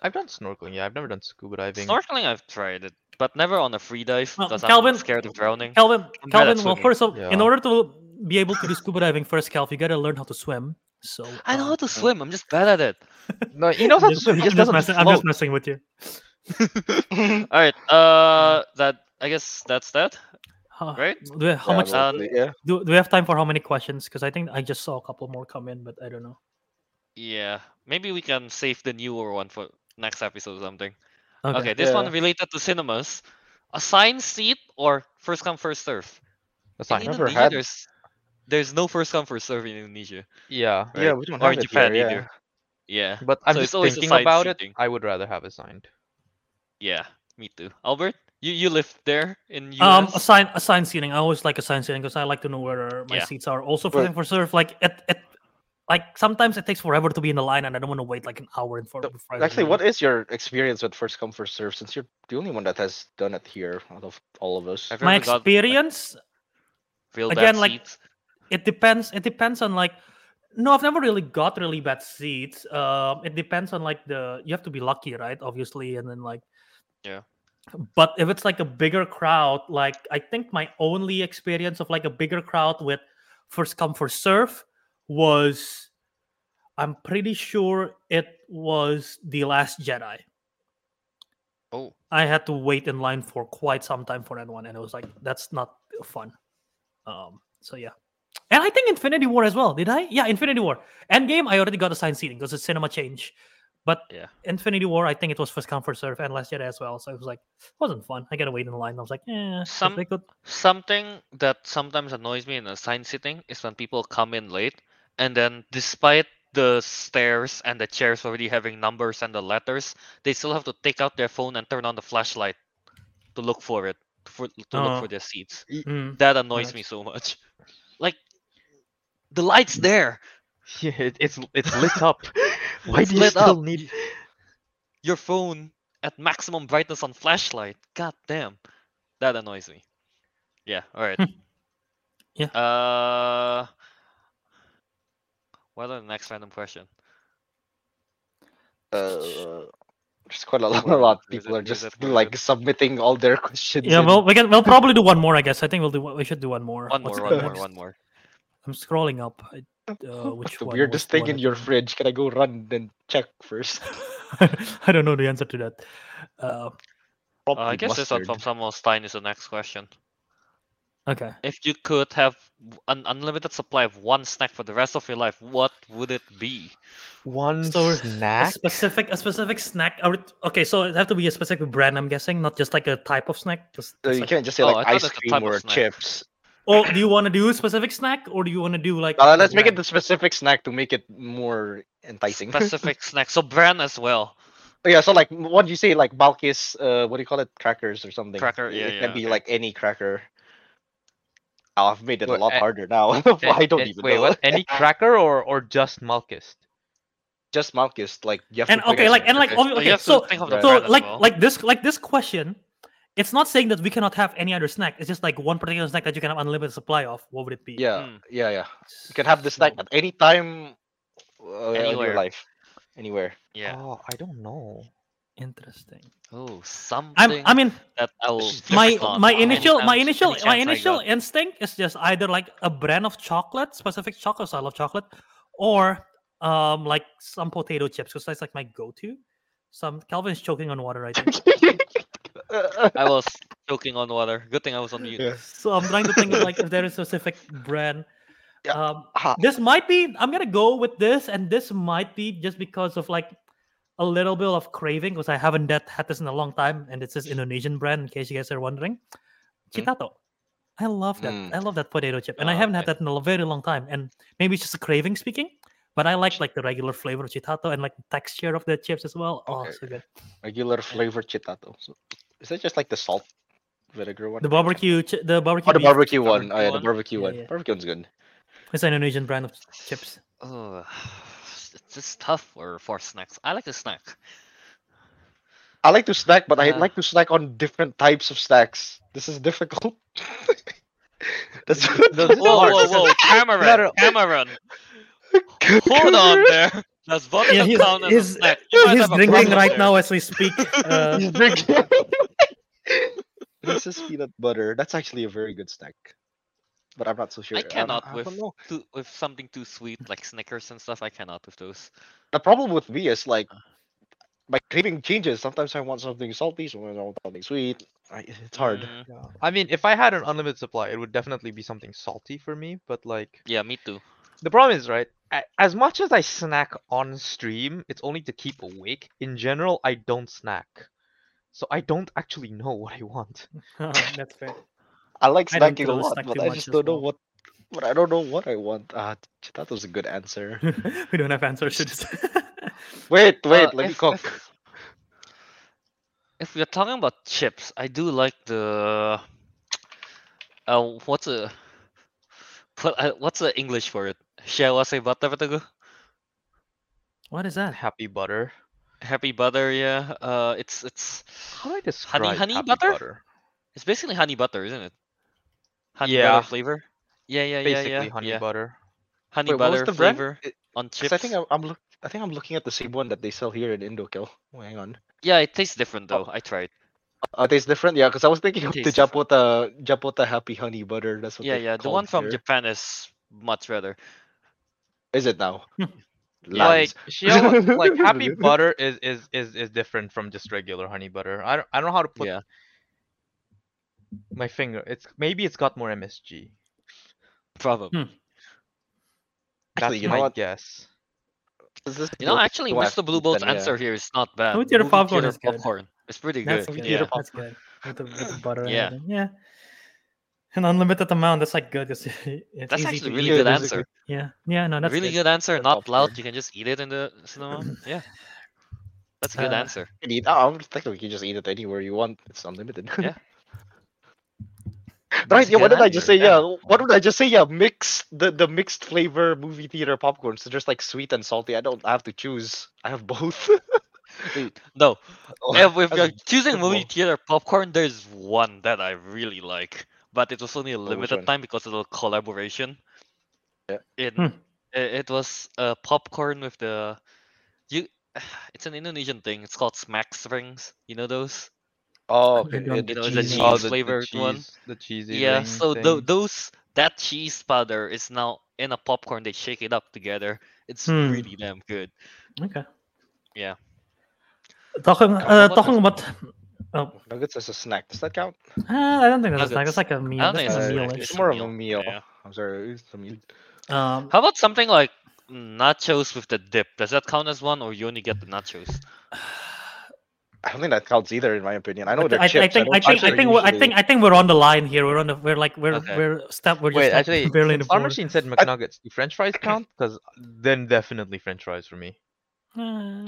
I've done snorkeling. Yeah, I've never done scuba diving. Snorkeling, I've tried it, but never on a free dive Well, because Kelvin- I'm scared of drowning. Kelvin, I'm Kelvin. Well, first of in Yeah. order to be able to do scuba diving, first, Calv, you gotta learn how to swim. So I know um, how to swim. I'm just bad at it. No, he knows how to swim. He I'm just doesn't messing, I'm just messing with you. All right. Uh, that I guess that's that. Huh, Right? Do we, how Yeah, much but, Um, yeah. do, do we have time for how many questions? Because I think I just saw a couple more come in, but I don't know. Yeah, maybe we can save the newer one for next episode or something. Okay, Okay. this one related to cinemas. Assigned seat or first come first serve? That's In. Never Indonesia, had- there's there's no first come first serve in Indonesia. Yeah, Yeah, we don't or have in it Japan here, either. Yeah, but I'm So just thinking assigned about it. I would rather have assigned. yeah, me too. Albert, you you live there in US? Um, assign assigned seating. I always like assigned seating because I like to know where my Yeah. seats are. Also for But- for serve. like it, it like sometimes it takes forever to be in the line, and I don't want to wait like an hour in for. So, before I Actually, what is your experience with first come first serve? Since you're the only one that has done it here out of all of us. My ever got, like, experience? again, like, seats. It depends. It depends on like. No, I've never really got really bad seats. Um, it depends on like the. You have to be lucky, right? Obviously, and then like. Yeah. But if it's like a bigger crowd, like I think my only experience of like a bigger crowd with first come first serve was, I'm pretty sure it was the Last Jedi. Oh, I had to wait in line for quite some time for that one, and it was like that's not fun. Um, so yeah, and I think Infinity War as well. Did I? Yeah, Infinity War. Endgame, I already got assigned seating because it's cinema change. But Yeah. Infinity War, I think it was first come first serve, and Last Jedi as well. So it was like it wasn't fun. I gotta wait in line. I was like, eh. if Some- could. something that sometimes annoys me in assigned sitting is when people come in late and then despite the stairs and the chairs already having numbers and the letters, they still have to take out their phone and turn on the flashlight to look for it, for to look Oh. for their seats. Mm. That annoys Right. me so much. Like the light's there. Yeah, it, it's it's lit up. Why It's do you lit still up. need? Your phone at maximum brightness on flashlight. God damn. That annoys me. Yeah, alright. Yeah. Uh what are the next random question? Uh, There's quite a lot, a lot. where is People it- are just it, where is like it? submitting all their questions. Yeah, in. well, we can. We'll probably do one more. I guess. I think we'll do. We should do one more. One What's more, the one more, one more. I'm scrolling up. I- Uh, which the one weirdest thing one in your fridge. Can I go run and check first? I don't know the answer to that. Uh, Uh, I Probably guess this one mustard. from Samuel Stein is the next question. Okay. If you could have an unlimited supply of one snack for the rest of your life, what would it be? One So, A snack. specific, a specific snack. Okay, so it have to be a specific brand. I'm guessing, not just like a type of snack. Just, just you like- can't just say Oh, like ice cream or chips. Oh, do you want to do a specific snack, or do you want to do like? Uh, let's make it brand? the specific snack to make it more enticing. Specific snack, so brand as well. yeah, so like what do you say, like Balkis, uh, what do you call it, crackers or something? Cracker, It- yeah, it yeah, can be like any cracker. Oh, I've made it a lot a- harder now. I don't a- even wait, know. what? Any cracker or or just Malkist? Just Malkist, like you have And to pick okay, like and like specific- So okay, so think of the so like well. like this like this question, it's not saying that we cannot have any other snack. It's just like one particular snack that you can have unlimited supply of. What would it be? Yeah, Hmm. yeah, yeah. You can have this snack at any time uh, in Anywhere. your life, anywhere. Yeah. Oh, I don't know. Interesting. Oh, something I'm, I mean, that I'll my my initial my initial my initial instinct is just either like a brand of chocolate, specific chocolate. So I love chocolate, or um like some potato chips because that's like my go-to. Some Kelvin's choking on water. I think. I was choking on water. Good thing I was on mute. Yeah. so I'm trying to think of like if there is a specific brand. Yeah. Um, this might be. I'm gonna go with this, and this might be just because of like a little bit of craving because I haven't that, had this in a long time, and it's this Indonesian brand. In case you guys are wondering, Hmm? Chitato. I love that. Mm. I love that potato chip, and I Ah, haven't had that in a very long time. And maybe it's just a craving speaking, but I like like the regular flavor of Chitato and like the texture of the chips as well. Oh, Okay. so good. regular flavor chitato. So, is that just like the salt vinegar one? The barbecue, chi- the barbecue. Oh, the beef barbecue one. barbecue Oh, yeah, the one? barbecue Yeah, one. yeah. Barbecue one's good. It's an Indonesian brand of chips. Oh, it's just tough for for snacks. I like to snack. I like to snack, but I Uh, like to snack on different types of snacks. This is difficult. That's This is Whoa, hard. whoa, whoa, Cameron, gotta- Cameron. Hold on there. Does vodka Yeah, he's, count as a he's, snack? You he's drinking right there. now as we speak. Uh, He's drinking. this is peanut butter. That's actually a very good snack. But I'm not so sure. I cannot I with don't too, with something too sweet like Snickers and stuff. I cannot with those. The problem with me is like Uh. my craving changes. Sometimes I want something salty, sometimes I want something sweet. I, it's hard. Mm, Yeah. I mean, if I had an unlimited supply, it would definitely be something salty for me. But like, yeah, me too. the problem is, right? As much as I snack on stream, it's only to keep awake. In general, I don't snack, so I don't actually know what I want. that's fair. I like snacking a lot, snack but I just don't know well. what. But I don't know what I want. Ah, that was a good answer. we don't have answers to this. Wait, wait, Uh, let me if- cook. If, if we're talking about chips, I do like the. Uh, what's a. What, uh, what's the English for it? Shall I say butter? Batago? what is that? Happy butter. Happy butter, yeah. Uh, it's it's How do I describe honey happy butter? it's basically honey butter, isn't it? Honey Yeah. butter flavor. Yeah, yeah, yeah, Basically, yeah. honey yeah. butter. Honey Wait, what was butter the brand? flavor It- on 'cause chips. I think I'm, I'm look. I think I'm looking at the same one that they sell here in Indokill. Oh, hang on. Yeah, it tastes different Oh. though. I tried. Uh, it tastes different, yeah. Because I was thinking of the tastes different. Japota Japota Happy Honey Butter. That's what Yeah, they're yeah. The called one from here. Japan is much better. Is it now? Lies. Like, Shiao, like happy butter is, is is is different from just regular honey butter. I don't I don't know how to put Yeah. My finger. It's maybe it's got more MSG. Probably. Hmm. That's Actually, you know my what? guess. Is this You know, the actually, West Mr. Blue Bolt's then, yeah. answer here is not bad. Movie theater Movie popcorn theater is good. popcorn. It's pretty That's good. good. Yeah. That's good. With the, with the butter. and Yeah. everything. Yeah. An unlimited amount. That's like good. it's That's easy actually to really eat. good Yeah, it is a answer. Yeah. Yeah. No, that's really good. good answer. Good Not loud. You can just eat it in the cinema. Yeah. That's a good Uh, answer. You can eat- oh, I'm thinking we can just eat it anywhere you want. It's unlimited. Yeah. right. Yeah. What good did I just say? Yeah. What did I just say? Yeah. Mix the the mixed flavor movie theater popcorn. So just like sweet and salty. I don't have to choose. I have both. Dude, no. Oh, If, if you're choosing good movie theater popcorn, there's one that I really like, but it was only a limited one? time because of the collaboration. Yeah. It Hmm. it, it was uh, popcorn with the you it's an Indonesian thing. It's called smack strings. You know those? Oh, I okay. don't- yeah, You the know, it's a cheese. cheese Oh, the, the flavored one. the cheesy. yeah. So tho- thing. those that cheese powder is now in a popcorn. They shake it up together. It's Hmm. really damn good. Okay. Yeah. Talking uh, talking about. Oh, Nuggets as a snack. Does that count? uh, I don't think that's a snack. Nuggets. That's like a meal. I don't think it's a a meal. snack, It's a more of a meal, meal. yeah. I'm sorry, it's a meal. Um, How about something like nachos with the dip? Does that count as one, or you only get the nachos? I don't think that counts either, in my opinion. I know I, they're I, chips. I think don't I think I think we're, I think I think we're on the line here. We're on the we're like we're Okay. we're step we're just Wait, like actually, barely in the since Star border. Machine said McNuggets, do French fries count? Because then definitely French fries for me. Uh,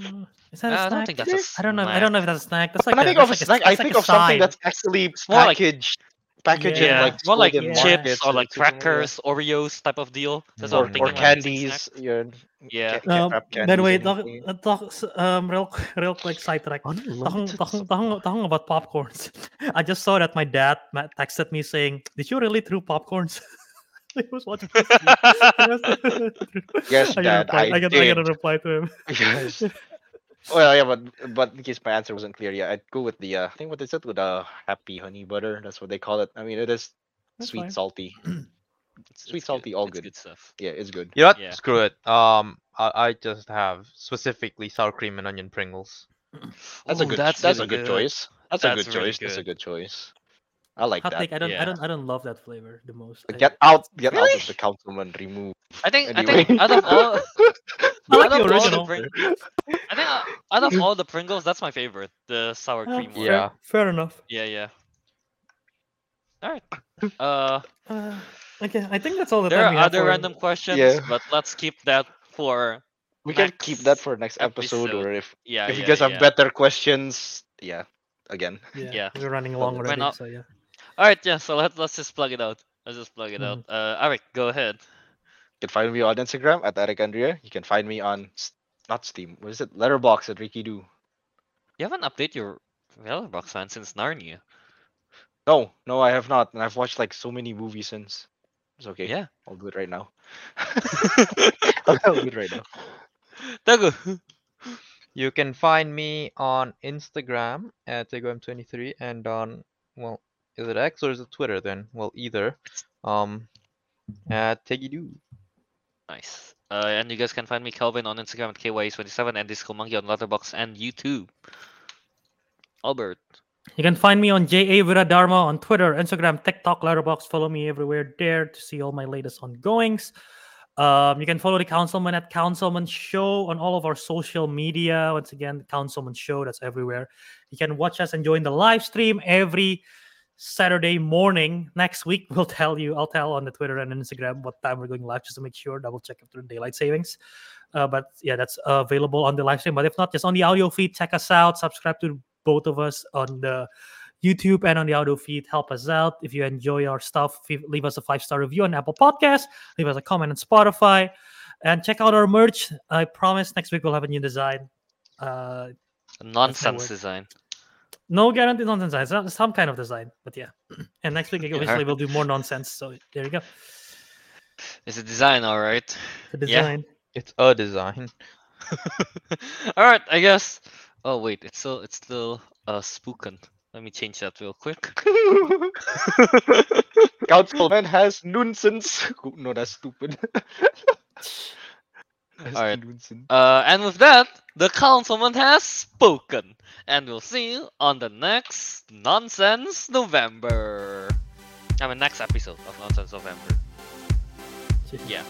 is that a snack? I don't think that's a I don't know. I don't know if that's a snack. That's like When I a, think of a that's like snack, I think a of something that's actually more like- packaged, packaged Yeah. in like more like in chips or like crackers, Oreos type of deal. That's what or, I'm or thinking. when I candies. Snack. Yeah. Yeah. ca- ca- Um, wrap by the way, talk, uh, talk, um, real, real quick sidetrack. Talking, talking, talking, talking about popcorns. I just saw that my dad texted me saying, "Did you really throw popcorns?" he was watching. this video. Yes, I gotta Dad, reply- I I gotta, I gotta reply to him. Yes. Well, yeah, but but in case my answer wasn't clear, yeah, I'd go with the uh, I think what they said with the happy honey butter. That's what they call it. I mean, it is That's sweet, fine. salty. It's- Sweet, it's salty, good. all it's good. good stuff. Yeah, it's good. You know what? Yeah. Screw it. Um, I, I just have specifically sour cream and onion Pringles. That's a good. that's That's, really a good, good. choice. That's, a good really choice. That's a good. good choice. I like Hot that. take. I don't. I don't. I don't love that flavor the most. I- Get out! Get out of the councilmen. Remove. I think I think out of all I like out the of all original. Pring- I think uh, out of all the Pringles, that's my favorite. The sour Uh, cream one. fair- Yeah. Fair enough. Yeah, yeah. All right. Uh, Uh, okay, I think that's all the there time are we other for- random questions, Yeah. but let's keep that for We can keep that for next episode, episode. or if yeah. if yeah, you guys have better questions, yeah, again. Yeah, Yeah. we're running long Why already. not? So yeah. All right, yeah. So let let's just plug it out. Let's just plug it Mhm. out. Uh, Ariq, go ahead. You can find me on Instagram at Ariq Andria. You can find me on not Steam. What is it? Letterboxd at Ricky Do. You haven't updated your Letterboxd fan since Narnia. No, no, I have not, and I've watched like so many movies since. It's okay. Yeah. I'll do it right now. I'll do it right now. Teguh. You can find me on Instagram at TeguhM23 and on well, is it X or is it Twitter then? Well, either. Um, at TeggyDoo. Nice. Uh, and you guys can find me Kelvin on Instagram at KYS27 and Disco Monkey on Letterboxd and YouTube. Albert. You can find me on JA Wiradharma on Twitter, Instagram, TikTok, Letterboxd. Follow me everywhere there to see all my latest ongoings. Um, you can follow the Councilmen at Councilmen Show on all of our social media. Once again, Councilmen Show, that's everywhere. You can watch us and join the live stream every Saturday morning. Next week, we'll tell you, I'll tell on the Twitter and Instagram what time we're going live just to make sure, double check after daylight savings. Uh, but yeah, that's available on the live stream. But if not, just on the audio feed, check us out, subscribe to both of us on the YouTube and on the audio feed. Help us out. If you enjoy our stuff, leave- leave us a five star review on Apple Podcast, leave us a comment on Spotify, and check out our merch. I promise next week we'll have a new design. Uh, Nonsense design. no guaranteed nonsense design, some, some kind of design, but yeah. And next week, obviously, we'll do more nonsense. So there you go. It's a design, all right. The Yeah. design. It's a design. all right, I guess. Oh wait, it's still it's still uh spooken. Let me change that real quick. Councilmen has nonsense. No, that's stupid. Alright. nonsense. Uh, and with that, the councilmen has spoken, and we'll see you on the next Nonsense November. I mean, next episode of Nonsense November. Yeah.